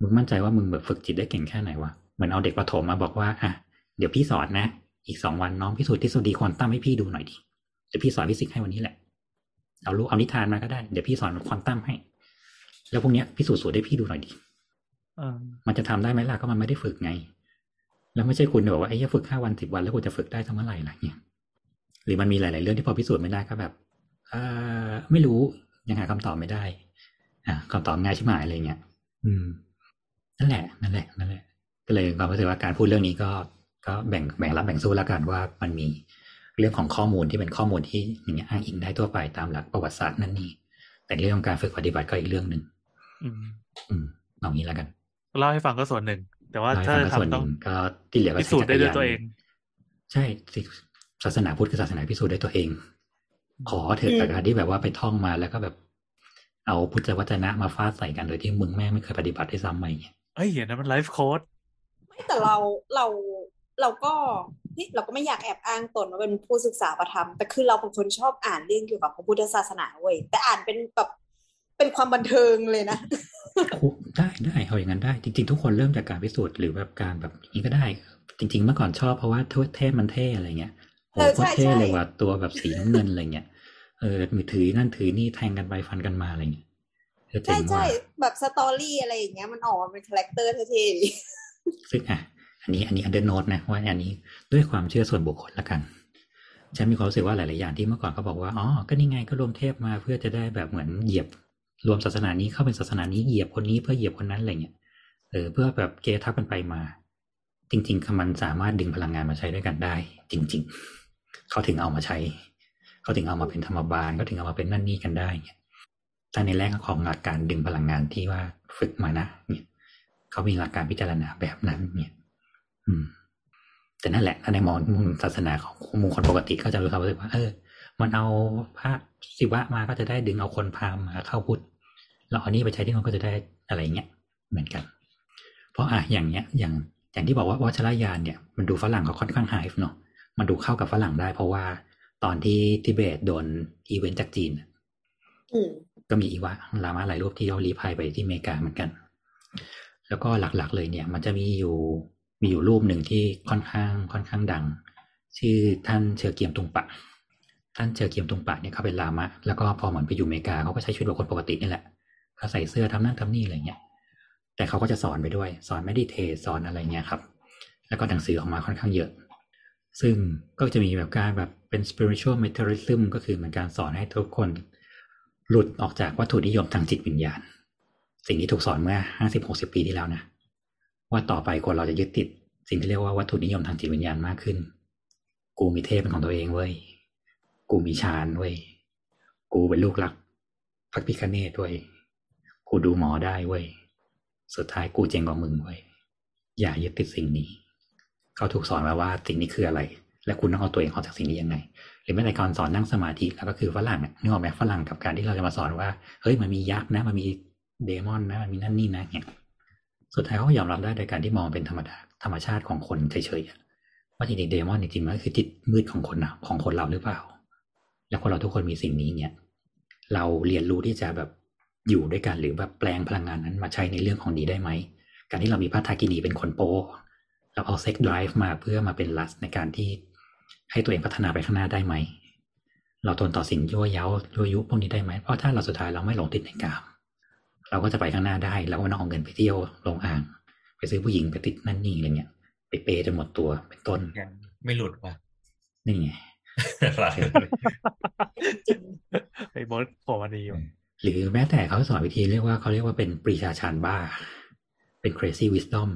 C: มึงมั่นใจว่ามึงแบบฝึกจิตได้เก่งแค่ไหนวะเหมือนเอาเด็กประถมมาบอกว่าอะเดี๋ยวพี่สอนนะ อีกสองวันน้องพิสูจน์ทฤษฎีควอนตัมให้พี่ดูหน่อยดิเดี๋ยวพี่สอนฟิสิกส์ให้วันนี้แหละ เอาลูกเอานิทานมาก็ได้เดี๋ยวพี่สอนควอนตัมให้ แล้วพวกเนี้ยพิสูจน์สูตรให้พี่ดูหน่อยดิ
B: เออ
C: มันจะทำได้ไหมล่ะก็มันไม่ได้ฝึกไง แล้วไม่ใช่คุณบอกว่าไอ้เหี้ยฝึกห้าวันสิบวันแล้วกูจะฝึกได้ทั้งเมื่อไหร่ล่ะเนี่ยหรือมันมีหลาย ๆ เรื่องที่พอพิสูจน์ไม่ได้ก็แบบเออไม่รู้ยังหาคำตอบไม่ได้ อะคำตอบง่ายชิบหายอะไรเงี้ยอืมนั่นแหละนั่นแหละนั่นแหละ ก็เลยความรู้สึกว่าการพูดเรื่องนี้ก็ก็แบ่งแบ่งรับแบ่งสู้แล้วกันว่ามันมีเรื่องของข้อมูลที่เป็นข้อมูลที่อย่างเงี้ยอ้างอิงได้ทั่วไปตามหลักประวัติศาสตร์นั่นนี่แต่เรื่องของการฝึกปฏิบัติก็อีกเรื่องหนึ่ง
B: อืม
C: อืมเอางี้แล้วกัน
B: เล่าให้ฟังก็ส่วนหนึ่ง แต่ว่า
C: เล่าให้
B: ถ้า
C: ฟังก็ส่วน
B: ทำ
C: ห
B: ต้อ
C: นึ่
B: ง
C: งก็ที่เหลือก็
B: พิสูจน์ได้ด้วยตัวเอง
C: ใช่สิศาสนาพุทธคือศาสนาพิสูจน์ได้ตัวเอง ขอเถอะ
D: อืม
C: แต่การที่แบบว่าไปท่องมาแล้วก็แบบ เอาพุทธวจนะมาฟาดใส่กันโดยที่มึงแม่งไม่เคยปฏิบัติได้ซ้ำมาอย่างเงี้ย
B: เอ้ยอย่างนั้นมันไลฟ์โค้ด
D: ไม่แต่เราเราเราก็นี่เราก็ไม่อยากแอบอ้างตนว่าเป็นผู้ศึกษาประธรรมแต่คือเราเป็นคนชอบอ่านเรื่องเกี่ยวกับพระพุทธศาสนาเว้ยแต่อ่านเป็นแบบเป็นความบันเทิงเลยนะ
C: ได้ได้เอาอย่างนั้นได้ จริง ๆ ทุกคนเริ่มจากการพิสูจน์หรือแบบการแบบนี้ก็ได้ จริง ๆ เมื่อก่อนชอบเพราะว่าเทพมันเท่อะไรเงี้ยโห
D: เออใช่
C: ตรเท่
D: ใช่
C: เลยว่ะตัวแบบสีน้ำเงินอะไรเงี้ยเออมือถือนั่นถือนี่แทงกันไปฟันกันมาอะไรเงี้ยเออเจ๋
D: ใช่ใช่
C: ว่ะ
D: แบบ story อะไรอย่างเงี้ยมันออกมาเป็น character เท่ๆดี
C: ซึ่งอะอันนี้อันนี้ under note นะว่าอันนี้ด้วยความเชื่อส่วนบุคคลละกันฉันมีความรู้สึกว่าหลาย ๆ อย่างที่เมื่อก่อนเขาบอกว่า อ๋อ ก็นี่ไงก็รวมเทพมาเพื่อจะได้แบบเหมือนเหยียบ รวมศาสนานี้เข้าเป็นศาสนานี้เหยียบคนนี้เพื่อเหยียบคนนั้นอะไรเงี้ยเออเพื่อแบบเกทับกันไปมา จริงๆมันสามารถดึงพลังงานมาใช้ด้วยกันได้ จริง ๆ เขาถึงเอามาใช้ เขาถึงเอามาเป็นธรรมบาลเขาถึงเอามาเป็นนั่นนี่กันได้เนี่ยถ้าในแรกของหลักการดึงพลังงานที่ว่าฝึกมานะเนี่ยเขามีหลักการพิจารณาแบบนั้นเนี่ย อืม แต่นั่นแหละถ้าในมองมุมศาสนาของมุมคนปกติก็จะรู้สึกว่าเออ มันเอาพระศิวะมาก็จะได้ดึงเอาคนพราหมณ์มาเข้าพุทธแล้วเอานี้ไปใช้ที่มันก็จะได้อะไรเงี้ยเหมือนกัน เพราะอะอย่างเนี้ยอย่างอย่างที่บอกว่าวัชรยานเนี่ยมันดูฝรั่งเขาค่อนข้างไฮฟ์เนาะมันดูเข้ากับฝรั่งได้ เพราะว่าตอนที่ทิเบตโดนอีเวนต์จากจีน
D: อืม
C: ก็มีอีวะลามาหลายรูปที่เขาลี้ภัยไปที่อเมริกาเหมือนกัน แล้วก็หลักๆเลยเนี่ย มันจะมีอยู่มีอยู่รูปหนึ่งที่ค่อนข้างค่อนข้างดัง ชื่อท่านเชอเกียมตุงปะ ท่านเชอเกียมตุงปะเนี่ยเขาเป็นลามะ แล้วก็พอเหมือนไปอยู่อเมริกาเขาก็ใช้ชีวิตแบบคนปกตินี่แหละเขาใส่เสื้อทำนั่นทำนี่อะไรเงี้ย แต่เขาก็จะสอนไปด้วย สอนไม่ได้เทสอนอะไรเงี้ยครับ แล้วก็หนังสือออกมาค่อนข้างเยอะ ซึ่งก็จะมีแบบการแบบเป็น spiritual materialism ก็คือเหมือนการสอนให้ทุกคนหลุดออกจากวัตถุนิยมทางจิตวิญญาณ สิ่งที่ถูกสอนเมื่อห้าสิบหกสิบปีที่แล้วนะว่าต่อไปคนเราจะยึดติด สิ่งที่เรียกว่าวัตถุนิยมทางจิตวิญญาณมากขึ้น กูมีเทพเป็นของตัวเองเว้ย กูมีฌานเว้ย กูเป็นลูกรักพระพิคเนตเว้ย กูดูหมอได้เว้ย สุดท้ายกูเจ๋งกว่ามึงเว้ย อย่ายึดติดสิ่งนี้ เขาถูกสอนมาว่าสิ่งนี้คืออะไร และคุณต้องเอาตัวเองออกจากสิ่งนี้ยังไง หรือแม้แต่การสอนนั่งสมาธิแล้วก็คือฝรั่งเนี่ยนึกออกไหมฝรั่งกับการที่เราจะมาสอนว่า เฮ้ยมันมียักษ์นะ มันมีเดมอนนะ มันมีนั่นนี่นะเนี่ยสุดท้ายเขาก็ยอมรับได้โดยการที่มองเป็นธรรมดาธรรมชาติของคนเฉยๆว่าจริงๆเดมอนจริงๆมันก็คือจิตมืดของคนนะของคนเราหรือเปล่า แล้วคนเราทุกคนมีสิ่งนี้เนี่ย เราเรียนรู้ที่จะแบบอยู่ด้วยกันหรือแบบแปลงพลังงานนั้นมาใช้ในเรื่องของดีได้ไหม การที่เรามีพระทากินีเป็นคนโปเราเอาเซ็กไดรฟ์มาเพื่อมาเป็นลัสในการที่ให้ตัวเองพัฒนาไปข้างหน้าได้ไหม เราทนต่อสิ่งยั่วเย้ายั่วยุพวกนี้ได้ไหม เพราะถ้าเราสุดท้ายเราไม่หลงติดในกาม เราก็จะไปข้างหน้าได้ แล้วก็ไม่ต้องเอาเงินไปเที่ยวลงอ่าง ไปซื้อผู้หญิงไปติดนั่นนี่อะไรเงี้ย ไปเปย์จนหมดตัวเป็นต้น
A: ยังไม่หลุดว่ะ
C: นี่ไง
A: ค รับ
D: จริง
B: ไอ้บอสโผล่มาดีว่ะ
C: หรือแม้แต่เขาสอนวิธีเรียกว่าเขาเรียกว่าเป็นปรีชาชานบ้า เป็น crazy wisdom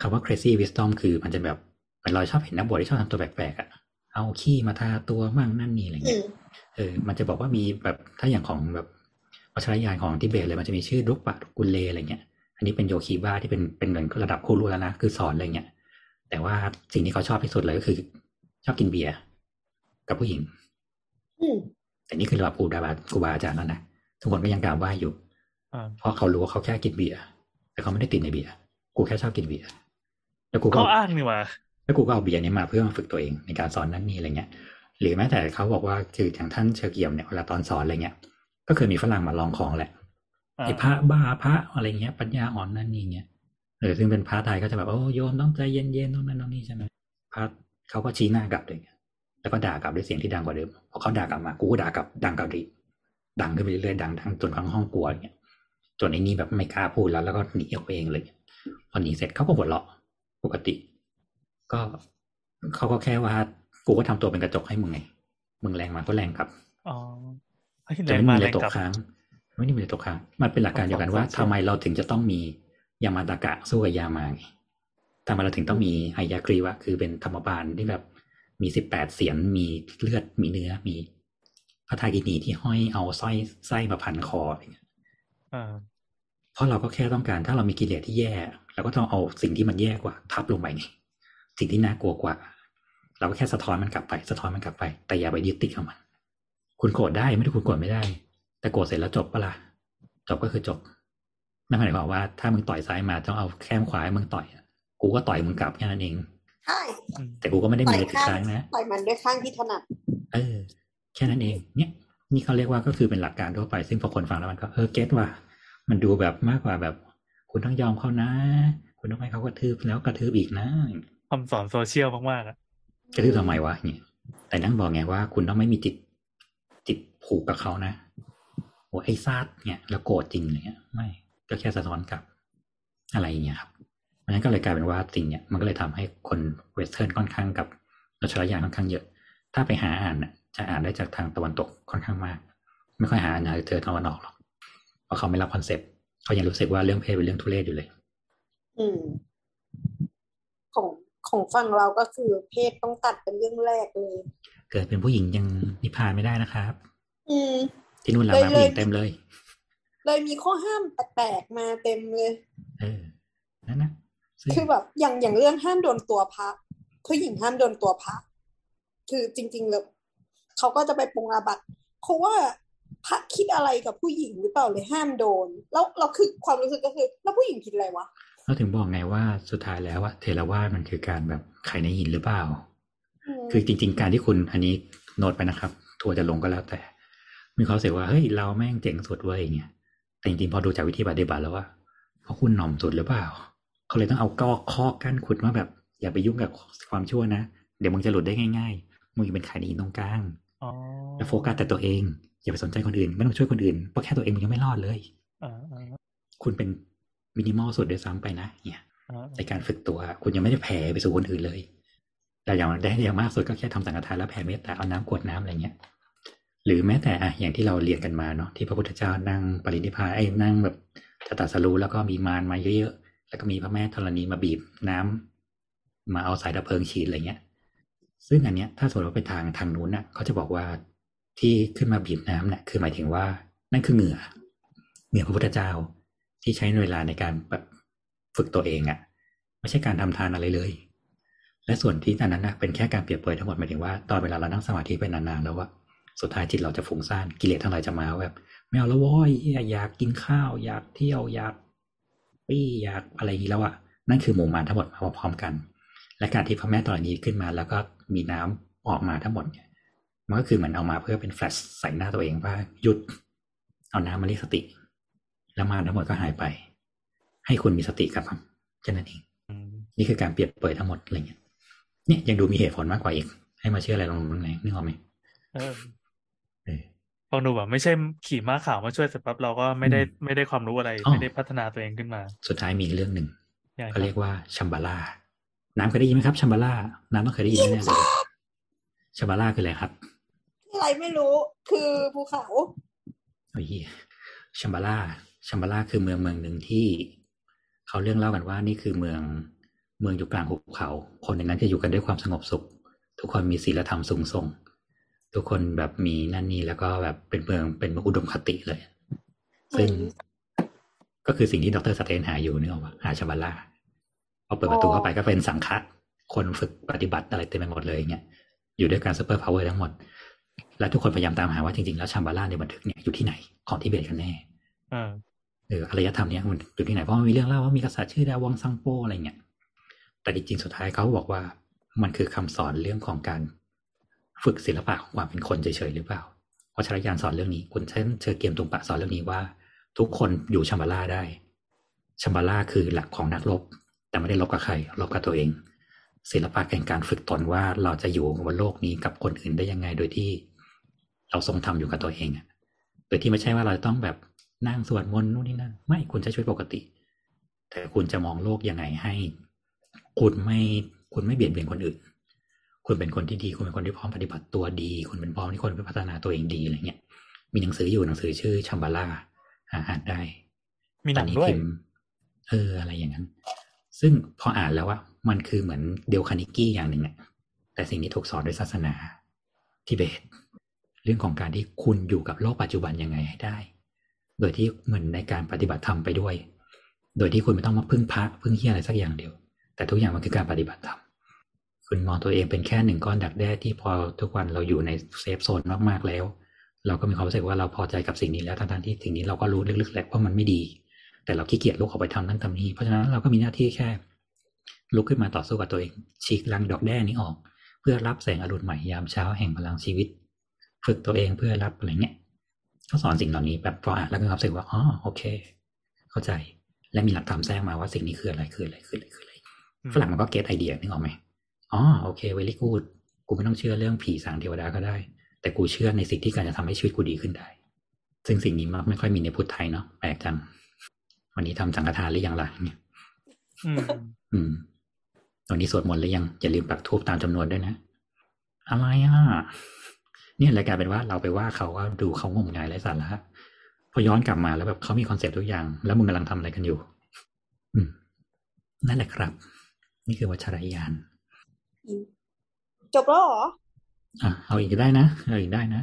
C: คำว่า crazy wisdom คือมันจะแบบเหมือนเราชอบเห็นนักบวชที่ชอบทำตัวแปลกๆอะ่ะ เอาขี้มาทาตัวมั่งนั่นนี่อะไร
D: อื
C: เงี้ย
D: ม
C: เออ มันจะบอกว่ามีแบบถ้าอย่างของแบบวัชรยานของทิเบตเลยมันจะมีชื่อรุกปะกุลเลอะไรเงี้ย อันนี้เป็นโยคีบ้าที่เป็นเป็นเหมือนระดับครูรู้แล้วนะคือสอนอะไรเงี้ย แต่ว่าสิ่งที่เขาชอบที่สุดเลยก็คือ ชอบกินเบียร์ กับผู้หญิง
D: อืม
C: แต่นี่คือระดับครูบาครูบาอาจารย์แล้วนะทุกคนก็ยังกล่าวว่าอยู่
B: อ่า
C: เพราะเขารู้ว่าเขาแค่กินเบียร์แต่เขาไม่ได้ติดในเบียร์กูแค่ชอบกินเบียร์แล้วกูก็
B: ข้ออ้างนี่ว่ะ
C: แล้วกูก็เอาเบียร์นี้มาเพื่อมาฝึกตัวเองในการสอนนั่นนี่อะไรเงี้ย หรือแม้แต่เขาบอกว่าคืออย่างท่านเชอเกียมเนี่ยเวลาตอนสอนอะไรเงี้ย ก็เคยมีฝรั่งมาลองของแหละ
B: อ่า
C: ไอ้พระบ้าพระอะไรเงี้ย ปัญญาอ่อนนั่นนี่เงี้ยเออซึ่งเป็นพระไทยก็จะแบบโอ้โยมต้องใจเย็นๆต้องนั่นต้องนี่ใช่ไหมพระเขาก็ชี้หน้ากลับเลย แล้วก็ด่ากลับด้วยเสียงที่ดังกว่าเดิมพอเขาด่ากลับมากูก็ด่ากลับดังกลับดีดังขึ้นไปเรื่อยๆดังทั้งจนทั้งห้องกลัวอย่างเงี้ยจนไอ้นี่แบบไม่กล้าพูดแล้ว แล้วก็หนีออกไปเองเลยพอหนีเสร็จเขาก็หัวเราะปกติ ก็เขาก็แค่ว่ากูก็ทำตัวเป็นกระจกให้มึงไงมึงแรงมาก็แรงกลับ
B: อ๋อเฮ้ย
C: จะ
B: แรง
C: ไม่
B: มา
C: มีอะ
B: แร
C: ไรงต
B: กลั
C: ก
B: บ
C: ค้างไม่ได้มีอะไรตกค้างมันเป็นหลักการเดียวกันว่า
B: สองสอง
C: ทำไมเราถึงจะต้องมียามาตากะสู้กับยามาไงทำไมเราถึงต้องมีไอยากรีวะคือเป็นธรรมบาลที่แบบ มีสิบแปดเสียนมีเลือดมีเนื้อมีพระทากินีที่ห้อยเอาสร้อยไส้มาพันคออะไรเงี้ย
B: อ่า
C: เพราะเราก็แค่ต้องการถ้าเรามีกิเลสที่แย่เราก็ต้องเอาสิ่งที่มันแย่กว่า ทับลงไปนี่สิ่งที่น่ากลัวกว่า เราก็แค่สะท้อนมันกลับไป สะท้อนมันกลับไป แต่อย่าไปยึดติดกับมัน คุณโกรธได้ไม่ได้คุณโกรธไม่ได้ แต่โกรธเสร็จแล้วจบปะล่ะจบก็คือจบนั่นหมายความว่าถ้ามึงต่อยซ้ายมาต้องเอาแข้มขวาให้มึงต่อยอะกูก็ต่อยมึงกลับแค่นั้นเอง
D: ใช่
C: แต่กูก็ไม่ได้
D: ต่
C: มี
D: อย
C: อะไรติด
D: ข้าง
C: ค้างนะ
D: ต่อยมันด้วยข้างที่ถนัด
C: เออ แค่นั้นเอง เนี่ย นี่เขาเรียกว่าก็คือเป็นหลักการทั่วไป ซึ่งพอคนฟังแล้วมันก็เออ get ว่ามันดูแบบมากกว่าแบบ คุณต้องยอมเขานะ คุณต้องให้เขากระทืบแล้วกระทืบอีกนะ
B: คำสอนโซเชียลมากๆอะ
C: กระทืบทำไมวะเนี่ยแต่นั่งบอกไงว่า คุณต้องไม่มีจิตจิตผูกกับเขานะโอ้ไอ้สัดเนี่ย แล้วโกรธจริงอะไรเงี้ยไม่ ก็แค่สะท้อนกลับอะไรอย่างเงี้ยครับเพราะฉะ นั้นก็เลยกลายเป็นว่าสิ่งเนี้ยมันก็เลยทำให้คนเวสเทิร์นค่อนข้างกับรัชรยานค่อนข้างเยอะ ถ้าไปหาอ่านน่ะจะอ่านได้จากทางตะวันตกค่อนข้างมาก ไม่ค่อยหาอ่านจากเจอตะวันออกหรอกเพราะเขาไม่รับคอนเซปต์เขายังรู้สึกว่าเรื่องเพศเป็นเรื่องทุเรศอยู่เลย
D: อืมของของฝั่งเราก็คือเพศต้องตัดเป็นเรื่องแรกเลย
C: เกิดเป็นผู้หญิงยังนิพพานไม่ได้นะครับ
D: อืม
C: ที่นู่นหลัง
D: เลย
C: มาผู้หญิง
D: เลย
C: เต็มเลย
D: เลยมีข้อห้ามแปลกๆมาเต็มเลย
C: เออนั่นนะซึ่ง
D: คือแบบอย่างอย่างเรื่องห้ามโดนตัวพระผู้หญิงห้ามโดนตัวพระคือจริงๆแล้วเขาก็จะไปปรงอาบัติเพราะว่าพระคิดอะไรกับผู้หญิงหรือเปล่าเลยห้ามโดน แล้วเราคือความรู้สึกก็คือ แล้วผู้หญิงคิดอะไรวะ
C: เราถึงบอกไงว่าสุดท้ายแล้วว่าเทรวาสมันคือการแบบไขในหินหรือเปล่า
D: ม
C: คือจริง ๆ การที่คุณอันนี้โน้ตไปนะครับ ทัวร์จะลงก็แล้วแต่ มีความรู้สึกว่าเฮ้ยเราแม่งเจ๋งสุดเว้ยอย่างเงี้ยแต่จริงๆพอดูจากวิธีปฏิบัติแล้วว่าเพราะคุณหน่อมสุดหรือเปล่า เขาเลยต้องเอาก้อข้อกั้นคุณว่าแบบ อย่าไปยุ่งกับความชั่วนะ เดี๋ยวมึงจะหลุดได้ง่าย ๆ มึงจะเป็นไขในหินตรงกลาง
B: อ๋อ
C: แล้วโฟกัสแต่ตัวเอง อย่าไปสนใจคนอื่น ไม่ต้องช่วยคนอื่นเพราะแค่ตัวเองมึงยังไม่รอดเลย
B: อ่าอ่า
C: คุณเป็นมินิมอลสุดด้วยซ้ำไปนะเนี่ย
B: อ่า
C: ในการฝึกตัว คุณยังไม่ได้แผ่ไปสู่คนอื่นเลย แต่อย่างได้อย่างมากสุดก็แค่ทำสังฆทานแล้วแผ่เมตตาเอาน้ำกรวดน้ำอะไรเงี้ยหรือแม้แต่อะอย่างที่เราเรียนกันมาเนาะที่พระพุทธเจ้านั่งปรินิพพานไอ้นั่งแบบจะตรัดสรู้แล้วก็มีมารมาเยอะๆ แล้วก็มีพระแม่ธรณีมาบีบน้ำมาเอาสายดับเพลิงฉีดอะไรเงี้ย ซึ่งอันเนี้ยถ้าสมมติว่าไปทางทางนู้นน่ะเขาจะบอกว่าที่ขึ้นมาบีบน้ำเนี่ยคือหมายถึงว่า นั่นคือเหงื่อเหงื่อพระพุทธเจ้าที่ใช้เวลาในการแบบฝึกตัวเองอะ่ะ ไม่ใช่การทำทานอะไรเลย และส่วนที่อันนั้นนะเป็นแค่การเปรียบเปรยทั้งหมดหมายถึงว่าตอนเวลาเรานั่งสมาธิไปนานๆแล้วว่าสุดท้ายจิตเราจะฟุ้งซ่านกิเลสทั้งหลายจะมาแบบไม่เอาแล้วว้ยอยากกินข้าว อยากเที่ยวอยาก ปี้อยากอะไรอย่างนี้แล้วอะนั่นคือหมู่มารทั้งหมดมาพร้อมกัน และการที่พระแม่ธรณีขึ้นมาแล้วก็มีน้ำออกมาทั้งหมดเนี่ยมันก็คือเหมือนเอามาเพื่อเป็นแฟลชใส่หน้าตัวเองว่าหยุด เอาน้ำมาเรียกสติ แล้วมารทั้งหมดก็หายไป ให้คุณมีสติกับมันแค่นั้นเองนี่คือการเปรียบเปยทั้งหมดอะไรเงี้ยเนี่ยยังดูมีเหตุผลมากกว่าอีก ให้มาเชื่ออะไรลงนึงไงนึกออกไหม
B: ฟังดูแบบไม่ใช่ขี่ม้าขาวมาช่วยเสร็จปั๊บเราก็ไม่ได้
C: อืม
B: ไม่ได้ความรู้อะไร
C: อ๋อ
B: ไม่ได้พัฒนาตัวเองขึ้นมา
C: สุดท้ายมีอีกเรื่องหนึ่ง
B: อย่าง
C: เขาเรียกว่าชัมบาร่าน้ำเคยได้ยินไหมครับชัมบาร่าน้ำต้องเคยได้ยินแน่ๆเลยชัมบาร่าคืออะไรครับ
D: อะไรไม่รู้คือภูเขา
C: โอ้ยชัมบาร่าชัมบาร่าคือเมืองเมืองหนึ่งที่เขาเรื่องเล่ากันว่านี่คือเมืองเมืองอยู่กลางหุบเขา คนในนั้นจะอยู่กันด้วยความสงบสุข ทุกคนมีศีลธรรมสูงส่ง ทุกคนแบบมีนั่นนี่แล้วก็แบบเป็นเมืองเป็นเมืองอุดมคติเลย ซึ่ง
D: อืม
C: ก็คือสิ่งที่ Dr. Strange หาอยู่นึกออกปะหาชัมบาลาพอเปิดประตูเข้าไปก็เป็นสังฆะคนฝึกปฏิบัติอะไรเต็มไปหมดเลยอย่างเงี้ยอยู่ด้วยการ superpower ทั้งหมด และทุกคนพยายามตามหาว่าจริงๆ แล้วชัมบาลาในบันทึกเนี่ยอยู่ที่ไหนของทิเบตกันแน่
B: เออ
C: เอออารยธรรมเนี่ยมันอยู่ที่ไหนเพราะมันมีเรื่องเล่าว่ามีกษัตริย์ชื่อดาวังซังโปอะไรเงี้ยแต่จริงๆสุดท้ายเขาบอกว่ามันคือคำสอนเรื่องของการ ฝึกศิลปะของความเป็นคนเฉยๆหรือเปล่าเพราะชรยานสอนเรื่องนี้ คุณเช่นเชอเกียมตุงปะสอนเรื่องนี้ว่า ทุกคนอยู่ชัมบาร่าได้ชัมบาร่าคือหลักของนักรบ แต่ไม่ได้รบกับใครรบกับตัวเอง ศิลปะแห่งการฝึกตนว่าเราจะอยู่บนโลกนี้กับคนอื่นได้ยังไงโดยที่ เราทรงทำอยู่กับตัวเองโดยที่ไม่ใช่ว่าเราจะต้องแบบนั่งสวดมนต์นู่นนี่นั่นไม่คุณใช้ชีวิตปกติ แต่คุณจะมองโลกยังไงให้ คุณไม่คุณไม่เบียดเบียนคนอื่น คุณเป็นคนที่ดี คุณเป็นคนที่พร้อมปฏิบัติตัวดี คุณเป็นพร้อมที่คนไปพัฒนาตัวเองดีอะไรเงี้ย มีหนังสืออยู่หนังสือชื่อชัมบาร่าหาอ่านได้
B: มีหนัง
C: ตอ
B: ด้วย
C: พิมพ์เอออะไรอย่างนั้น ซึ่งพออ่านแล้วว่ามันคือเหมือนเดลคานิกี้อย่างหนึ่งอะแต่สิ่งที่ถูกสอนด้วยศาสนาทิเบต เรื่องของการที่คุณอยู่กับโลกปัจจุบันยังไงให้ได้ โดยที่เหมือนในการปฏิบัติธรรมไปด้วย โดยที่คุณไม่ต้องมาพึ่งพระพึ่งเฮียอะไรสักอย่างเดียว แต่ทุกอย่างมันคือการปฏิบัติธรรม คุณมองตัวเองเป็นแค่หนึ่งก้อนดักแด้ที่พอทุกวันเราอยู่ใน safe zone มากๆแล้ว เราก็มีความรู้สึกว่าเราพอใจกับสิ่งนี้แล้วทั้งๆที่สิ่งนี้เราก็รู้ลึกๆแหละว่ามันไม่ดี แต่เราขี้เกียจลุกออกไปทำนั่นทำนี่เพราะฉะนั้นเราก็มีหน้าที่แค่ ลุกขึ้นมาต่อสู้กับตัวเองฉีกรังดักแด้นี้ออก เพื่อรับแสงอรุณใหม่ยามเช้าแห่งพลังชีวิต ฝึกตัวเองเพื่อรับอะไรเงี้ยก็สอนสิ่งเหล่านี้แบบพออ่านแล้วก็รู้สึกว่าอ๋อโอเค เข้าใจและมีหลักธรรมแทรกมาว่าสิ่งนี้คืออะไรคืออะไรคืออะไรคืออะไรฝรั่งมันก็เก็ตไอเดียนึกออกไหม อ๋อโอเคเวลี่กูดกูไม่ต้องเชื่อเรื่องผีสางเทวดาก็ได้ แต่กูเชื่อในสิ่งที่การจะทำให้ชีวิตกูดีขึ้นได้ ซึ่งสิ่งนี้มันไม่ค่อยมีในพุทธไทยเนาะแปลกจังวันนี้ทำสังฆทานหรือยังล่ะเนี่ย
B: อืม
C: อืมวันนี้สวดมนต์หรือยังอย่าลืมปักทูบตามจำนวนด้วยนะ อะไรอะเนี่ยรายกลายเป็นว่าเราไปว่าเขาว่าดูเขางมงายไร้สาระพอย้อนกลับมาแล้วแบบเขามี concept ทุกอย่าง แล้วมึงกำลังทำอะไรกันอยู่ อืมนั่นแหละครับ นี่คือวัชรยาน
D: จบแล้วเหรอ
C: อะเอาอีกได้นะเอาอีกได้นะ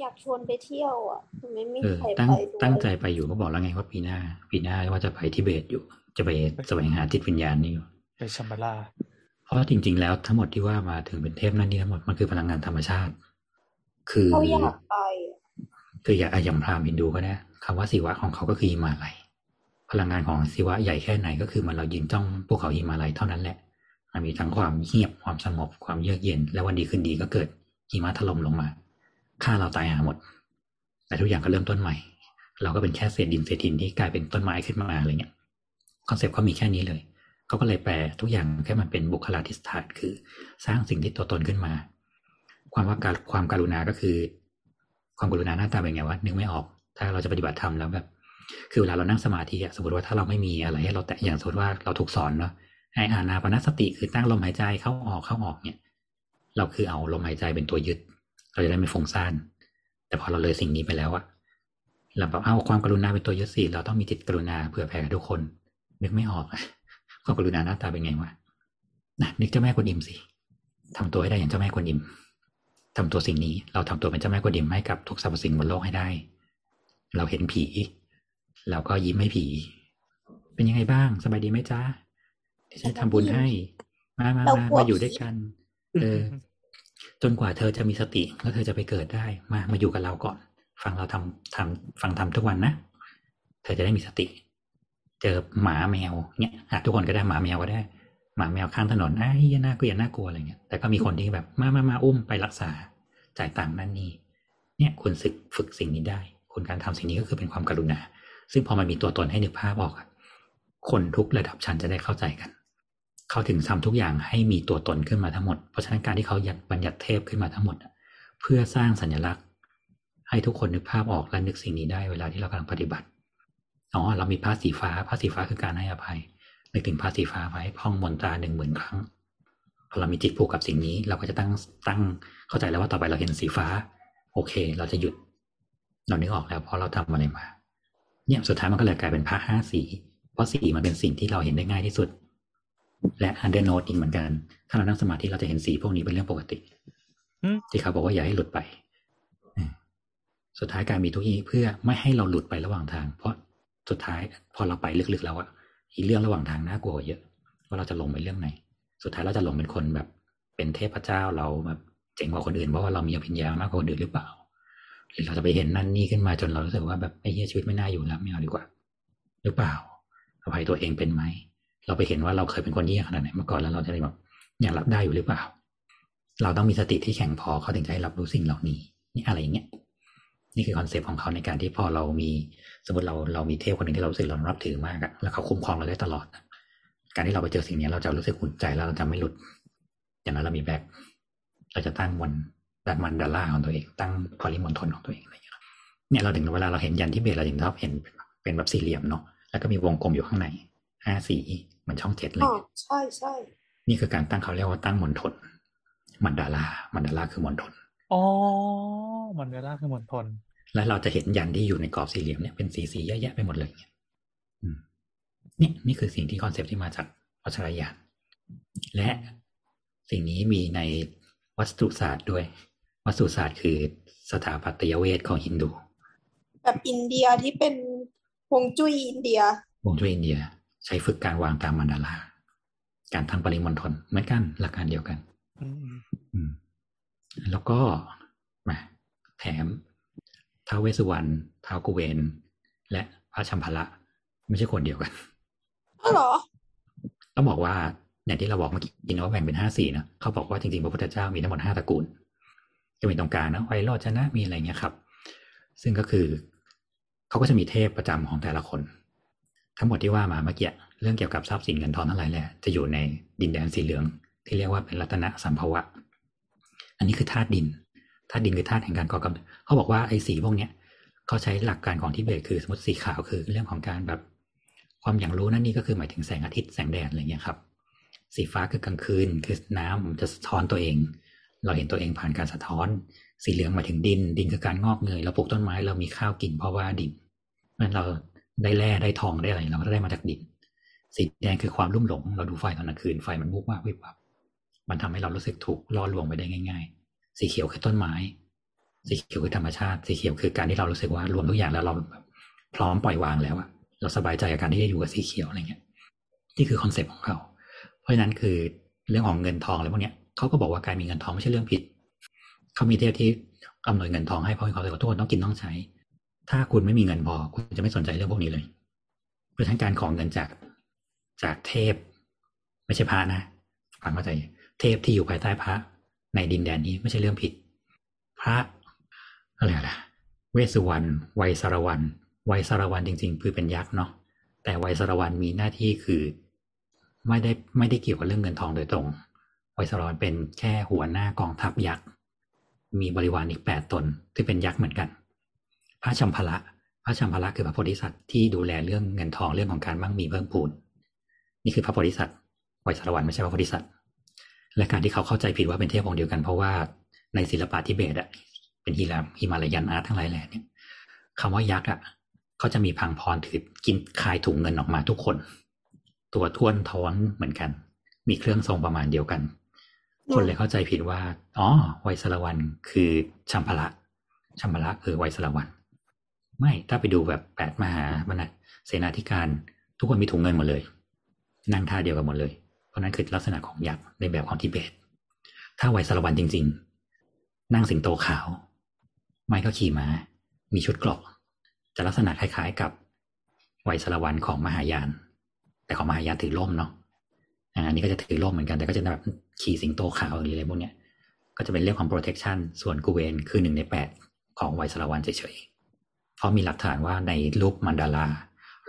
D: อยากชวนไปเที่ยวอะทำไมไม่
C: เออ
D: ใคร
C: ตั้ง
D: ไปด้วย
C: ตั้งใจไปอยู่ก็บอกแล้วไงว่าปีหน้า ปีหน้าว่าจะไปทิเบตอยู่ จะไปแสวงหาจิตวิญญาณนี่อยู่
B: ไปชัมบาลา
C: เพราะจริง ๆ แล้วทั้งหมดที่ว่ามาถึงเป็นเทพนั่นนี่ทั้งหมดมันคือพลังงานธรรมชาติ คือ
D: เขาอยากไปอะ
C: คืออย่างอย่างพราหมณ์ฮินดูก็ได้คำว่าศิวะของเขาก็คือหิมาลัยพลังงานของศิวะใหญ่แค่ไหนก็คือมันเรายืนจ้องภูเขาหิมาลัยเท่านั้นแหละ มีทั้งความเงียบความสงบความเยือกเย็น และวันดีขึ้นดีก็เกิดหิมะถล่มลงมาฆ่าเราตายหาหมด แต่ทุกอย่างก็เริ่มต้นใหม่ เราก็เป็นแค่เศษดินเศษดินที่กลายเป็นต้นไม้ขึ้นมาอะไรเงี้ยคอนเซปต์เขามีแค่นี้เลยเขาก็เลยแปลทุกอย่างแค่มันเป็นบุคลาธิสถานคือสร้างสิ่งที่ตัวตนขึ้นมา ความว่าการความการุณาก็คือ ความกรุณาหน้าตาเป็นไงวะนึกไม่ออก ถ้าเราจะปฏิบัติธรรมแล้วแบบคือเวลาเรานั่งสมาธิอะสมมติว่าถ้าเราไม่มีอะไรให้เราแตะอย่างสมมติว่าเราถูกสอนเนาะ ไออานาปนสติคือตั้งลมหายใจเข้าออกเข้าออกเนี่ย เราคือเอาลมหายใจเป็นตัวยึด เราจะได้ไม่ฟุ้งซ่าน แต่พอเราเลยสิ่งนี้ไปแล้วอะเราแบบเอาความกรุณาเป็นตัวยึดสิเราต้องมีจิตกรุณาเผื่อแผ่กับทุกคน นึกไม่ออกความกรุณาหน้าตาเป็นไงวะนะนึกเจ้าแม่กวนอิมสิทำตัวให้ได้อย่างเจ้าแม่กวนอิมทำตัวสิ่งนี้ เราทำตัวเป็นเจ้าแม่กวนอิมให้กับทุกสรรพสิ่งบนโลกให้ได้ เราเห็นผี เราก็ยิ้มให้ผี เป็นยังไงบ้าง สบายดีไหมจ๊ะ ฉันทำบุญให้ มามา
D: เรา
C: มาก
D: ลัว
C: มาอยู่
D: ผี
C: ด้วยกัน เออ จนกว่าเธอจะมีสติแล้วเธอจะไปเกิดได้ มา มาอยู่กับเราก่อน ฟังเราทำทำฟังทำทุกวันนะ เธอจะได้มีสติ เจอหมาแมวเนี่ยอะทุกคนก็ได้หมาแมวก็ได้ หมาแมวข้างถนนไอ้ยน่ากลัวอย่าน่ากลัวอะไรเงี้ย แต่ก็มีคนที่แบบ มามามาอุ้มไปรักษา จ่ายตังค์นั่นนี่ เนี่ยคุณฝึกฝึกสิ่งนี้ได้ คุณการทำสิ่งนี้ก็คือเป็นความกรุณา ซึ่งพอมันมีตัวตนให้นึกภาพออกอะคนทุกระดับชั้นจะได้เข้าใจกัน เขาถึงทำทุกอย่างให้มีตัวตนขึ้นมาทั้งหมด เพราะฉะนั้นการที่เขายัดบัญญัติเทพขึ้นมาทั้งหมด เพื่อสร้างสัญลักษณ์ ให้ทุกคนนึกภาพออกและนึกสิ่งนี้ได้เวลาที่เรากำลังปฏิบัติอ๋อเรามีผ้าสีฟ้าผ้าสีฟ้าคือการให้อภัย นึกถึงผ้าสีฟ้าไว้พ่องมนตราหนึ่งหมื่นครั้งพอเรามีจิตผูกกับสิ่งนี้ เราก็จะตั้งตั้งเข้าใจแล้วว่าต่อไปเราเห็นสีฟ้า โอเค เราจะหยุดเรานึกออกแล้วเพราะเราทำอะไรมา เนี่ยสุดท้ายมันก็เลยกลายเป็นผ้าห้าสี เพราะสีมันเป็นสิ่งที่เราเห็นได้ง่ายที่สุด และ under note อีกเหมือนกัน ถ้าเรานั่งสมาธิเราจะเห็นสีพวกนี้เป็นเรื่องปกติ
B: อืม
C: ที่เขาบอกว่าอย่าให้หลุดไปอืมสุดท้ายการมีทุกอย่างเพื่อไม่ให้เราหลุดไประหว่างทาง เพราะสุดท้ายพอเราไปลึกๆแล้วอะอีเรื่องระหว่างทางน่ากลัวกว่าเยอะว่าเราจะหลงไปเรื่องไหน สุดท้ายเราจะหลงเป็นคนแบบ เป็นเทพเจ้าเราแบบเจ๋งกว่าคนอื่นเพราะว่าเรามีอภิญญามากกว่าคนอื่นหรือเปล่า หรือเราจะไปเห็นนั่นนี่ขึ้นมาจนเรารู้สึกว่าแบบไอ้เหี้ยชีวิตไม่น่าอยู่แล้วไม่เอาดีกว่า หรือเปล่าอภัยตัวเองเป็นไหม เราไปเห็นว่าเราเคยเป็นคนแย่ขนาดไหนมาก่อนแล้วเราจะแบบยังรับได้อยู่หรือเปล่า เราต้องมีสติที่แข็งพอเขาถึงจะให้รับรู้สิ่งเหล่านี้นี่อะไรอย่างเงี้ยนี่คือ concept ของเขาในการที่พอเรามีสมมติเราเรามีเทพคนหนึ่งที่เรารู้สึกเรานับถือมากอะแล้วเขาคุ้มครองเราได้ตลอด การที่เราไปเจอสิ่งนี้เราจะรู้สึกอุ่นใจแล้วเราจะไม่หลุด อย่างนั้นเรามี back เราจะตั้งวันดันมันดาล่าของตัวเอง ตั้งพอลิมอนทนของตัวเองอะไรอย่างเงี้ยเนี่ยเราถึงเวลาเราเห็นยันต์ทิเบตเราถึงชอบเห็นเป็นแบบสี่เหลี่ยมเนาะแล้วก็มีวงกลมอยู่ข้างในห้าสี เหมือนช่องเจ็ดเลย
D: อ๋อใช่ใช่
C: นี่คือการตั้งเขาเรียกว่าตั้งมณฑลมันดาลามันดาลาคือมณฑล
B: อ๋อมันดาลาคือมณฑล
C: และเราจะเห็นยันต์ที่อยู่ในกรอบสี่เหลี่ยมเนี่ยเป็นสีสีๆเยอะแยะไปหมดเลยเนี่ยอืมนี่นี่คือสิ่งที่ concept ที่มาจากวัชรยานและสิ่งนี้มีในวาสตุศาสตร์ด้วย วาสตุศาสตร์คือสถาปัตยเวทของฮินดู
D: แบบอินเดียที่เป็นฮวงจุ้ยอินเดีย
C: วงจุ้ยอินเดีย ใช้ฝึกการวางตามมันดาราการทำปริมณฑลเหมือนกันหลักการเดียวกัน
B: อืม
C: อืมแล้วก็มาแถมท้าวเวสสุวรรณท้าวกุเวน และพระชัมพละไม่ใช่คนเดียวกัน
D: อ๋อเหรอ
C: ต้องบอกว่าอย่างที่เราบอกเมื่อกี้นะว่าแบ่งเป็นห้าสี่นะเขาบอกว่าจริงๆพระพุทธเจ้ามีทั้งหมดห้าตระกูลจะมีตรงกลางนะไวโรจนะมีอะไรเงี้ยครับ ซึ่งก็คือเขาก็จะมีเทพประจำของแต่ละคน ทั้งหมดที่ว่ามาเมื่อกี้เรื่องเกี่ยวกับทรัพย์สินเงินทองทั้งหลายแหละจะอยู่ในดินแดนสีเหลือง ที่เรียกว่าเป็นรัตนสัมภวะ อันนี้คือธาตุดินธาตุดินคือธาตุแห่งการก่อกำเนิดเขาบอกว่าไอ้สีพวกเนี้ยเขาใช้หลักการของทิเบตคือสมมติสีขาวคือเรื่องของการแบบ ความอย่างรู้นั่นนี่ก็คือหมายถึงแสงอาทิตย์แสงแดดอะไรเงี้ยครับ สีฟ้าคือกลางคืน คือน้ำมันจะสะท้อนตัวเอง เราเห็นตัวเองผ่านการสะท้อน สีเหลืองหมายถึงดิน ดินคือการงอกเงยเราปลูกต้นไม้เรามีข้าวกินเพราะว่าดินเพราะฉะนั้นเรา ได้แร่ได้ทองได้อะไรเราก็ได้มาจากดินสีแดงคือความรุ่มหลง เราดูไฟตอนกลางคืนไฟมันวุบวาบวิบวับมันทำให้เรารู้สึกถูกล่อลวงไปได้ง่าย ๆ สีเขียวคือต้นไม้ สีเขียวคือธรรมชาติ สีเขียวคือการที่เรารู้สึกว่ารวมทุกอย่างแล้วเราพร้อมปล่อยวางแล้วอะเราสบายใจกับการที่ได้อยู่กับสีเขียวอะไรเงี้ยนี่คือคอนเซปต์ของเขาเพราะฉะนั้นคือเรื่องของเงินทองอะไรพวกเนี้ยเขาก็บอกว่าการมีเงินทองไม่ใช่เรื่องผิดเขามีเทพที่อำนวยเงินทองให้เพราะเขาเลยว่าทุกคนต้องกินต้องใช้ ถ้าคุณไม่มีเงินพอ คุณจะไม่สนใจเรื่องพวกนี้เลยเพราะฉะนั้นการขอเงินจากจากเทพ ไม่ใช่พระนะฟังเข้าใจ เทพที่อยู่ภายใต้พระในดินแดนนี้ไม่ใช่เรื่องผิด พระอะไรล่ะ เวสสุวรรณไวยสารวันไวยสารวันจริง ๆ คือเป็นยักษ์เนาะแต่ไวยสารวันมีหน้าที่คือ ไม่ได้ไม่ได้เกี่ยวกับเรื่องเงินทองโดยตรงไวยสารวันเป็นแค่หัวหน้ากองทัพยักษ์มีบริวารอีกแปดตนที่เป็นยักษ์เหมือนกัน พระชัมพละพระชัมพละคือพระโพธิสัตว์ที่ดูแลเรื่องเงินทองเรื่องของการมั่งมีเพิ่มพูน นี่คือพระโพธิสัตว์ไวยสารวันไม่ใช่พระโพธิสัตว์และการที่เขาเข้าใจผิดว่าเป็นเทพองค์เดียวกันเพราะว่าในศิลปะทิเบตอะเป็นฮิลามฮิมาลายันอาร์ตทั้งหลายแหล่เนี่ยคำว่ายักษ์อะเขาจะมีพังพรถือกินคายถุงเงินออกมาทุกคน ตัวท้วนท้องเหมือนกัน มีเครื่องทรงประมาณเดียวกัน คนเลยเข้าใจผิดว่าอ๋อไวยสารวันคือชัมพละชัมพละคือไวยสารวัน ไม่ถ้าไปดูแบบแปดมหาบรรณเสนาธิการ ทุกคนมีถุงเงินหมดเลย นั่งท่าเดียวกันหมดเลย เพราะนั้นคือลักษณะของยักษ์ในแบบของทิเบต ถ้าไวยสารวันจริง ๆ นั่งสิงโตขาว ไม่ก็ขี่ม้า มีชุดเกราะจะลักษณะคล้าย ๆ กับไวยสารวันของมหายาน แต่ของมหายานถือร่มเนาะอันนี้ก็จะถือร่มเหมือนกันแต่ก็จะแบบขี่สิงโตขาวหรืออะไรพวกเนี้ยก็จะเป็นเรื่องของ protection ส่วนกูเวนคือหนึ่งในแปดของไวยสารวันเฉยๆ เพราะมีหลักฐานว่าในรูปมันดารา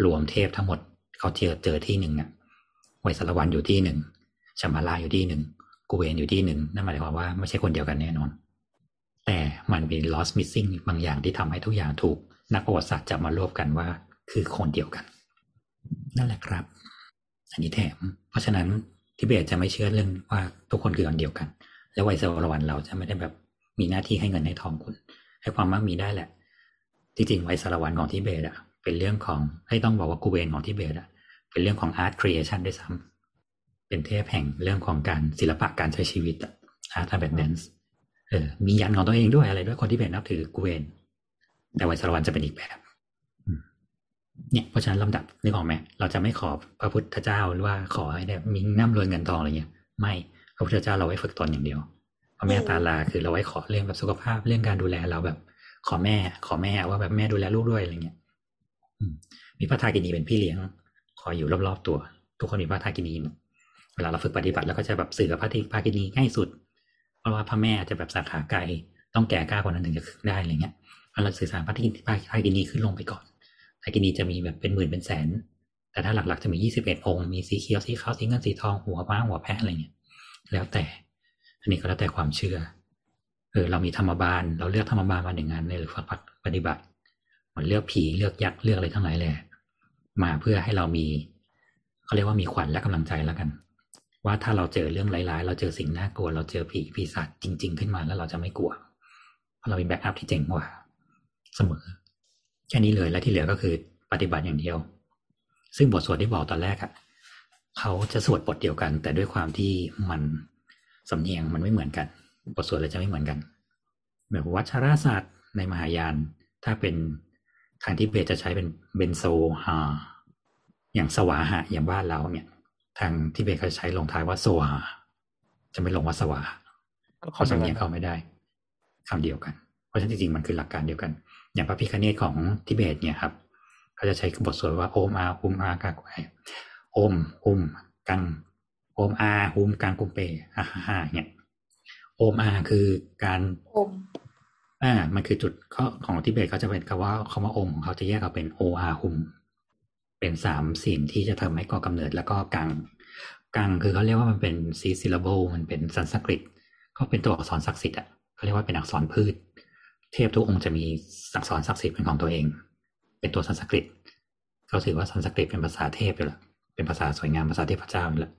C: รวมเทพทั้งหมดเขาเจอเจอที่หนึ่งอะไวสารวันอยู่ที่หนึ่งชัมมาลาอยู่ที่หนึ่งกูเวนอยู่ที่หนึ่งนั่นหมายความว่าไม่ใช่คนเดียวกันแน่นอน แต่มันมี lost missing บางอย่างที่ทำให้ทุกอย่างถูก นักประวัติศาสตร์จับมารวบกันว่าคือคนเดียวกัน นั่นแหละครับ อันนี้แถม เพราะฉะนั้นทิเบตจะไม่เชื่อเรื่องว่าทุกคนคืออันเดียวกัน และไวสารวันเราจะไม่ได้แบบมีหน้าที่ให้เงินให้ทองคุณ ให้ความมั่งมีได้แหละ จริงๆไวยสารวันของทิเบตอะเป็นเรื่องของให้ต้องบอกว่ากูเวนของทิเบตอะเป็นเรื่องของ art creation ด้วยซ้ำเป็นเทพแห่งเรื่องของการศิลปะการใช้ชีวิต art แบบ dance เออมียันต์ของตัวเองด้วยอะไรด้วยคนที่เป็นนับถือกูเวนแต่ไวยสารวันจะเป็นอีกแบบเนี่ยเพราะฉะนั้นลำดับนึกออกไหมเราจะไม่ขอพระพุทธเจ้าหรือว่าขอให้ได้มีร่ำรวยเงินทองอะไรเงี้ย ไม่พระพุทธเจ้าเราไว้ฝึกตนอย่างเดียวพระแม่ตาลาคือเราไว้ขอเรื่องแบบสุขภาพเรื่องการดูแลเราแบบ ขอแม่ ขอแม่ว่าแบบแม่ดูแลลูกด้วยอะไรเงี้ยมีพระทากินีเป็นพี่เลี้ยงคอยอยู่รอบๆตัว ทุกคนมีพระทากินีเวลาเราฝึกปฏิบัติแล้วก็จะแบบสื่อกับพระทากินีง่ายสุด เพราะว่าพระแม่จะแบบสาขาไกลต้องแก่กล้ากว่านั้นถึงจะฝึกได้อะไรเงี้ยเราสื่อสารพระทากินีขึ้นลงไปก่อนทากินีจะมีแบบเป็นหมื่นเป็นแสน แต่ถ้าหลักๆจะมียี่สิบเอ็ดองค์ มีสีเขียวสีขาวสีเงินสีทองหัวม้าหัวแพะอะไรเงี้ย แล้วแต่ อันนี้ก็แล้วแต่ความเชื่อ เออเรามีธรรมบาลเราเลือกธรรมบาลมาหนึ่งงานในหรือฝึกปฏิบัติเหมือนเลือกผีเลือกยักษ์เลือกอะไรทั้งหลายแหละมาเพื่อให้เรามีเขาเรียกว่ามีขวัญและกำลังใจแล้วกัน ว่าถ้าเราเจอเรื่องร้ายๆ เราเจอสิ่งน่ากลัว เราเจอผีปีศาจจริง ๆ ขึ้นมาแล้วเราจะไม่กลัว เพราะเรามี backup ที่เจ๋งกว่า เสมอ แค่นี้เลยและที่เหลือก็คือปฏิบัติอย่างเดียว ซึ่งบทสวดที่บอกตอนแรกอะเขาจะสวดบทเดียวกัน แต่ด้วยความที่มันสำเนียงมันไม่เหมือนกัน บทสวดเลยจะไม่เหมือนกันแบบวัชรศาสตร์ในมหายาน ถ้าเป็นทางทิเบตจะใช้เป็นเบนโซฮาอย่างสวาหะอย่างบ้านเราเนี่ย ทางทิเบตเขาจะใช้ลงท้ายว่าโซฮาจะไม่ลงว่าสวาหะ
B: ก็
C: เขาสำเนียงเขาไม่ได้คำเดียวกัน เพราะฉะนั้นจริงๆมันคือหลักการเดียวกัน อย่างพระพิคเนตของทิเบตเนี่ยครับเขาจะใช้บทสวดว่าโอมอาหุมอากากไอโอมหุมกังโอมอาหุมกังกุมเปอ่าฮ่าเนี่ยโอมอาคือการ
D: อม
C: อ่า มันคือจุดข้อของทิเบตเขาจะเป็นคำว่าคำว่าองค์ของเขาจะแยกออกเป็นโออาหุม เป็นสามสิ่งที่จะทำให้ก่อกำเนิดแล้วก็กังกังคือเขาเรียกว่ามันเป็นซีซิลาโบมันเป็นสันสกฤตเขาเป็นตัวอักษรศักดิ์สิทธิ์อะเขาเรียกว่าเป็นอักษรพืช เทพทุกองค์จะมีอักษรศักดิ์สิทธิ์เป็นของตัวเอง เป็นตัวสันสกฤตเขาถือว่าสันสกฤตเป็นภาษาเทพอยู่แล้วเป็นภาษาสวยงามภาษาเทพเจ้าอยู่แล้ว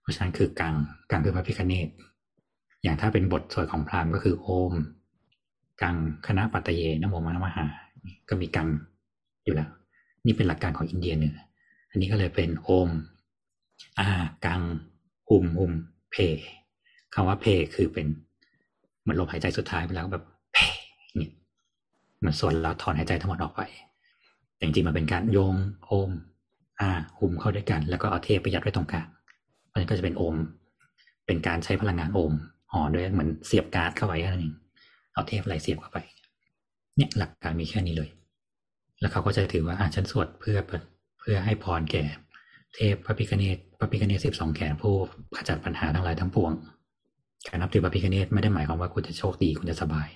C: เพราะฉะนั้นคือกังกังคือพระพิคเนต อย่างถ้าเป็นบทสวดของพราหมณ์ก็คือโอม กังคณะปัตตเยนโมมานมหา ก็มีกังอยู่แล้ว นี่เป็นหลักการของอินเดียเหนืออันนี้ก็เลยเป็นโอมอากังหุมหุมเพคำว่าเพคือเป็นเหมือนลมหายใจสุดท้ายไปแล้วแบบเพเนี่ยมือนส่วนแล้วถอนหายใจทั้งหมดออกไป แต่จริงๆมันเป็นการโยงโอมอาหุมเข้าด้วยกัน แล้วก็เอาเทพไปยัดไว้ตรงกลางเพราะฉะนั้นก็จะเป็นโอม เป็นการใช้พลังงานโอม ห่อด้วยเหมือนเสียบการ์ดเข้าไปแค่นั้นเองเอาเทพอะไรเสียบเข้าไป เนี่ยหลักการมีแค่นี้เลย แล้วเขาก็จะถือว่าอ่าฉันสวดเพื่อเพื่อให้พรแก่ เทพพระพิคเนตพระพิคเนตสิบสองแขนผู้ขจัดปัญหาทั้งหลายทั้งปวง การนับถือพระพิคเนตไม่ได้หมายความว่าคุณจะโชคดีคุณจะสบาย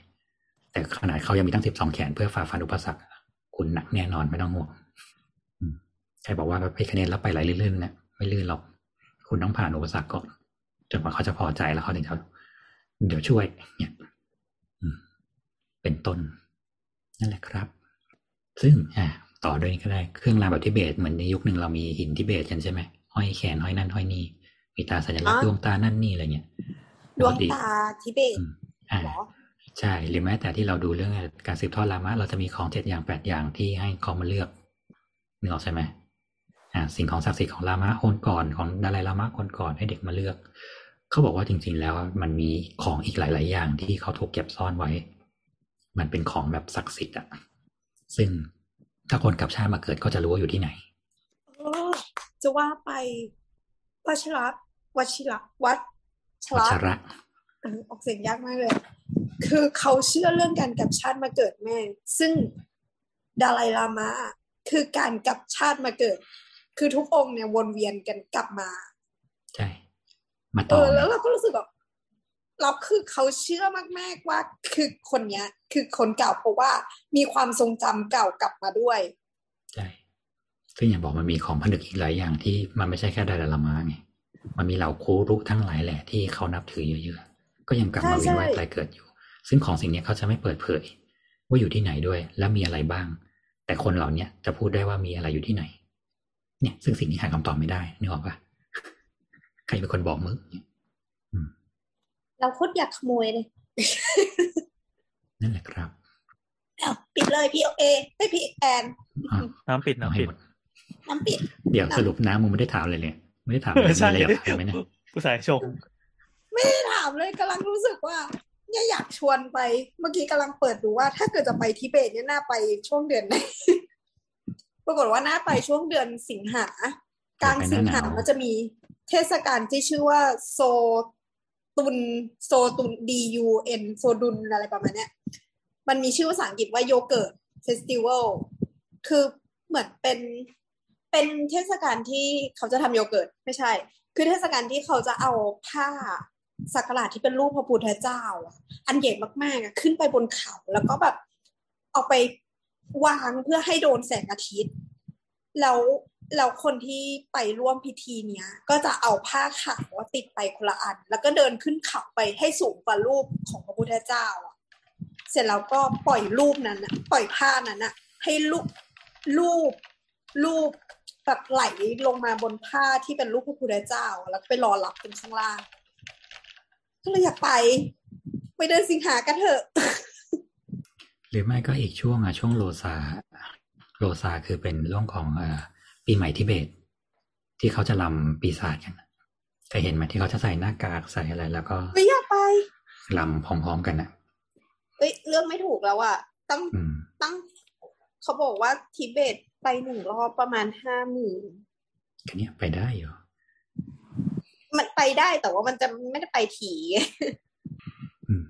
C: แต่ขนาดเขายังมีตั้งสิบสองแขนเพื่อฝ่าฟันอุปสรรคคุณหนักแน่นอนไม่ต้องห่วงใครบอกว่าพระพิคเนตแล้วไปไหลลื่นๆเนี่ยไม่ลื่นหรอก คุณต้องผ่านอุปสรรคก่อนจนกว่าเขาจะพอใจแล้วเขาถึงจะ เดี๋ยวช่วยเนี่ยอืมเป็นต้น นั่นแหละครับ ซึ่งอ่าต่อด้วยนี้ก็ได้เครื่องรางแบบทิเบตเหมือนในยุคหนึ่งเรามีหินทิเบตกันใช่ไหมห้อยแขนห้อยนั่นห้อยนี่มีตาสัญลักษณ์ดวงตานั่นนี่อะไรเงี้ย
D: ดวงตาทิเบต
C: อืมอ่า
D: เหรอ
C: ใช่หรือแม้แต่ที่เราดูเรื่องการสืบทอดรามะ เราจะมีของเจ็ดอย่างแปดอย่างที่ให้เขามาเลือกนึกออกใช่ไหมอ่าสิ่งของศักดิ์สิทธิ์ของรามะคนก่อนของดาราลามะคนก่อนให้เด็กมาเลือก เขาบอกว่าจริง ๆ แล้วมันมีของอีกหลาย ๆ อย่างที่เขาถูกเก็บซ่อนไว้ มันเป็นของแบบศักดิ์สิทธิ์อะซึ่งถ้าคนกลับชาติมาเกิดก็จะรู้ว่าอยู่ที่ไหน
D: เออจะว่าไปวัชระวัชิระวัช
C: วั
D: ระ
C: ชระ
D: เออออกเสียงยากมากเลย คือเขาเชื่อเรื่องการกลับชาติมาเกิดแม่ ซึ่งดาไลลามะคือการกลับชาติมาเกิด คือทุกองค์เนี่ยวนเวียนกันกลับมา
C: ใช่ มา
D: เอ
C: ต่อ
D: อแล้วเราก็รู้สึกแบบเราคือเขาเชื่อมากๆว่าคือคนเนี้ย คือคนเก่าเพราะว่ามีความทรงจำเก่ากลับมาด้วย
C: ใช่ซึ่งอย่างบอกมันมีของผนึกอีกหลายอย่างที่มันไม่ใช่แค่ดาราลามาไงมันมีเหล่าครูรุกทั้งหลายแหละที่เขานับถือเยอะๆก็ยังกลับมา
D: ใช่
C: เวียนว่าย
D: ใช่
C: ตายเกิดอยู่ ซึ่งของสิ่งเนี้ยเขาจะไม่เปิดเผย ว่าอยู่ที่ไหนด้วย และมีอะไรบ้าง แต่คนเหล่าเนี้ยจะพูดได้ว่ามีอะไรอยู่ที่ไหน เนี่ย ซึ่งสิ่งนี้หาคำตอบไม่ได้นึกออกปะ ใครเป็นคนบอกมึงเนี่ย
D: เราโคตรอยากขโมยเลย
C: นั่นแหละครับ
D: เอาปิดเลยพี่เอไม่พี่แอน
C: อ้าว
B: น้ำปิด
C: เอา
B: น้ำ
C: ให้
B: ปิด
C: หมด
D: น้ำปิด
C: เดี๋ยวสรุปน้ำมึงไม่ได้ถามเลยเลยไม่ได้ถามอะไร
B: ใช่
C: เลยเห็นไหมเนี่ย
B: ผู้สายชง
D: ไม่ได้ถามเลยกำลังรู้สึกว่าเนี่ยอยากชวนไป เมื่อกี้กำลังเปิดดูว่า ถ้าเกิดจะไปทิเบตเนี่ยน่าไปช่วงเดือนไหนปรากฏว่าน่าไปช่วงเดือนสิงหากลางสิงหามันจะมี เทศกาลที่ชื่อว่าโซตุนโซตุน D U N โซดุนอะไรประมาณเนี้ย มันมีชื่อภาษาอังกฤษว่า Yogurt Festival คือเหมือนเป็นเป็นเทศกาลที่เขาจะทำโยเกิร์ตไม่ใช่ คือเทศกาลที่เขาจะเอาผ้าสักการะที่เป็นรูปพระพุทธเจ้าอันใหญ่มากๆอะขึ้นไปบนเขาแล้วก็แบบเอาไปวางเพื่อให้โดนแสงอาทิตย์ แล้ว แล้วคนที่ไปร่วมพิธีเนี้ย ก็จะเอาผ้าขาวติดไปคนละอัน แล้วก็เดินขึ้นเขาไปให้สูงกว่ารูปของพระพุทธเจ้าอะเสร็จแล้วก็ปล่อยรูปนั้นอะปล่อยผ้านั้นอะให้รูปรูปรูปแบบไหลลงมาบนผ้าที่เป็นรูปพระพุทธเจ้า แล้วไปรอรับเป็นข้างล่างก็เลยอยากไป ไปเดินสิงหากันเถอะ
C: หรือไม่ก็อีกช่วงอะช่วงโลซาโลซาคือเป็นเรื่องของอ่อ ปีใหม่ทิเบต ที่เขาจะลำปีศาจกันเคยเห็นไหมที่เขาจะใส่หน้ากากใส่อะไร แล้วก็
D: ไม่อยากไป
C: ลำพร้อมๆกันนะ
D: เอ้ยเรื่องไม่ถูกแล้วอะตั้ง
C: อืม
D: ตั้ง เขาบอกว่าทิเบตไปหนึ่งรอบประมาณห้าหมื่น
C: แค่เนี้ยไปได้อยู่
D: มันไปได้แต่ว่ามันจะไม่ได้ไปถี่
C: อืม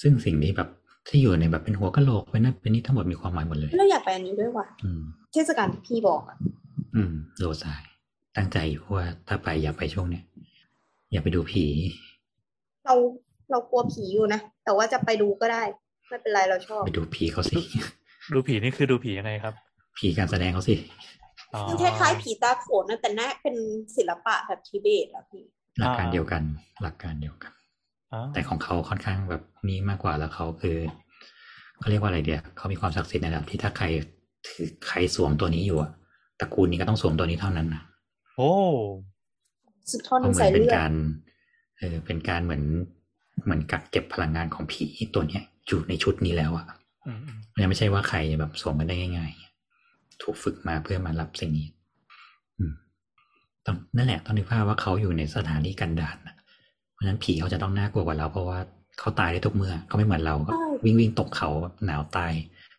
C: ซึ่งสิ่งนี้แบบที่อยู่ในแบบเป็นหัวกะโหลกเป็นนั่นเป็นนี่ทั้งหมดมีความหมายหมดเลย
D: เราอยากไปอันนี้ด้วยว่ะ
C: อืม
D: เทศกาลที่พี่บอก อะ
C: อืมโลซาย ตั้งใจอยู่ว่าถ้าไปอย่าไปช่วงเนี้ยอย่าไปดูผี
D: เราเรากลัวผีอยู่นะ แต่ว่าจะไปดูก็ได้ ไม่เป็นไรเราชอบ
C: ไปดูผีเขาสิ
B: ดูผีนี่คือดูผียังไงครับ
C: ผีการแสดงเขาสิ
B: อ๋อ
D: มันคล้ายๆผีตาโขนนะแต่หน้าเป็นศิลปะแบบทิเบตอะพี่
C: หลักการเดียวกัน หลักการเดียวกัน
B: อ๋อ
C: แต่ของเขาค่อนข้างแบบนี้มากกว่าแล้วเขาคือเขาเรียกว่าอะไรเดียเขามีความศักดิ์สิทธิ์ในระดับที่ถ้าใครถือใครสวมตัวนี้อยู่อะ ตระกูลนี้ก็ต้องสวมตัวนี้เท่านั้นนะ
B: โอ้
D: สุดท่อน
C: เพราะเหมื
D: ใส่
C: อนเป็น
D: เลือด
C: การเออเป็นการเหมือนเหมือนกักเก็บพลังงานของผีตัวเนี้ยอยู่ในชุดนี้แล้วอะ
B: อืมอืม
C: มันไม่ใช่ว่าใครแบบสวมกันได้ง่ายๆถูกฝึกมาเพื่อมารับสิ่งนี้อืมต้องนั่นแหละต้องนึกภาพว่าเขาอยู่ในสถานที่กันดารนะเพราะฉะนั้นผีเขาจะต้องน่ากลัวกว่าเรา เพราะว่าเขาตายได้ทุกเมื่อเขาไม่เหมือนเราก็วิ่งวิ่งตกเขาหนาวตาย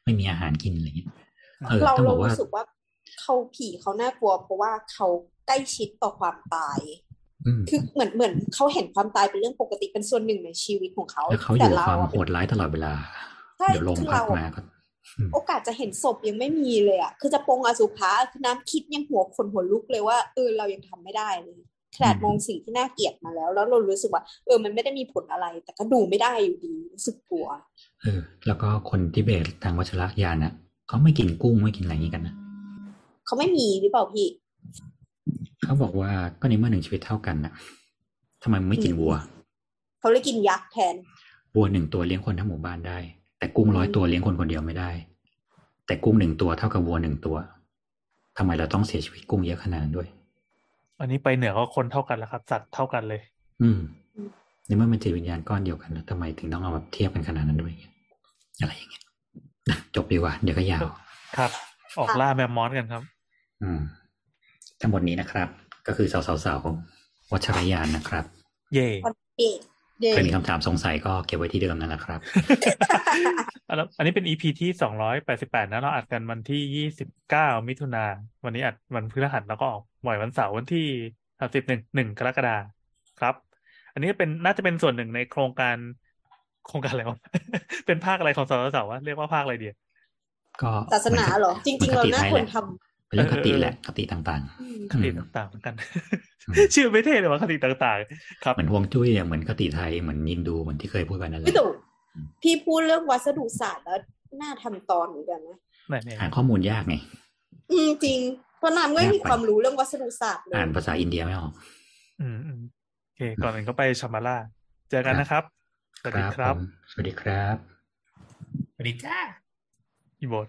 C: ไม่มีอาหารกินอะไรอย่างเงี้ยเออ
D: เรา
C: ต้องบ
D: เรา
C: อกว่า
D: รู้สึกว่า เขาผีเขาน่ากลัว เพราะว่าเขาใกล้ชิดต่อความตาย
C: อืม
D: คือเหมือนเหมือนเขาเห็นความตายเป็นเรื่องปกติเป็นส่วนหนึ่งในชีวิตของเขา
C: แล้วเขาอ
D: แต่
C: ยู่
D: เรา
C: ความ
D: อะ
C: โหดร้ายตลอดเวลา
D: ใช่
C: เดี๋ยวลม
D: คือ
C: พัด
D: เรา
C: มาก็อืม
D: โอกาสจะเห็นศพยังไม่มีเลยอะคือจะปรงอสุภะคือน้ำคิดยังหัวคนหัวลุกเลยว่าเออเรายังทำไม่ได้เลยขนาดมองสิ่งที่น่าเกลียดมาแล้ว แล้วเรารู้สึกว่า เออมันไม่ได้มีผลอะไร แต่ก็ดูไม่ได้อยู่ดีรู้สึกกลัว
C: เออแล้วก็คนทิเบตทางวัชรยานนะเขาไม่กินกุ้งไม่กินอะไรอย่างนี้กันนะ
D: เขาไม่มีหรือเปล่าพี่
C: เขาบอกว่าก็ในเมื่อหนึ่งชีวิตเท่ากันนะทำไมมึงไม่กินวัว
D: เขาเลยกินยักษ์แทน
C: วัวหนึ่งตัวเลี้ยงคนทั้งหมู่บ้านได้ แต่กุ้งร้อยตัวเลี้ยงคนคนเดียวไม่ได้ แต่กุ้งหนึ่งตัวเท่ากับวัวหนึ่งตัวทำไมเราต้องเสียชีวิตกุ้งเยอะขนาดนั้นด้วย
B: อันนี้ไปเหนือก็คนเท่ากันแล้วครับ สัตว์เท่ากันเลย
C: อืม
D: อืม
C: ในเมื่อมันจิตวิญญาณก้อนเดียวกันแล้วทำไมถึงต้องเอาแบบเทียบกันขนาดนั้นด้วยอะไรอย่างเงี้ยนะจบดีกว่า เดี๋ยวก็ยาว
B: ครับ ออกล่าแมมมอสกันครับ
C: อืม ทั้งหมดนี้นะครับ ก็คือสาวๆของวัชรยานนะครับ
B: เย่
D: เย่เย่
C: ใครมีคำถามสงสัยก็เก็บไว้ที่เดิมนั่นแหละครับ
B: แล้วอันนี้เป็น EP ที่สองร้อยแปดสิบแปดนะเราอัดกันวันที่ยี่สิบเก้ามิถุนาวันนี้อัดวันพฤหัสแล้วก็ออกบ่อยวันเสาร์วันที่สามสิบหนึ่งหนึ่งกรกฎาครับ อันนี้เป็นน่าจะเป็นส่วนหนึ่งในโครงการโครงการอะไรวะเป็นภาคอะไรของสสสวะเรียกว่าภาคอะไรดี
C: ก็
D: ศาสนาเหรอ จริง ๆ เราน่าควรท
C: เป็นเรื่องคติแหละคติต่างำ
D: อืม
B: คติต่างๆเหมือนกัน ชื่อไม่เท่เลยว่าคติต่างๆ ครับ
C: ๆเหมือนฮวงจุ้ยอะเหมือนคติไทยเหมือนยินดูเหมือนที่เคยพูดไปนั่นแห
D: พี่
C: ละ
D: ตู่พี่พูดเรื่องวัสดุศาสตร์แล้วน่าทำตอนเหมือนกันนะ
B: ไหนเนี่ย
C: หาข้อมูลยากไง
D: อืมจริง เพราะน้ำไม่มี
C: ยากไป
D: ความรู้เรื่องวัสดุศาสตร์เลย
C: อ่านภาษาอินเดียไม่ออก
B: อืมอืมโอเค ก่อนอื่นก็ไปชัมบาร่าเจอกันนะครับ สวัสดีครับ
C: ผมสวัสดีครับ
A: สวัสดีจ้า
B: อีโบด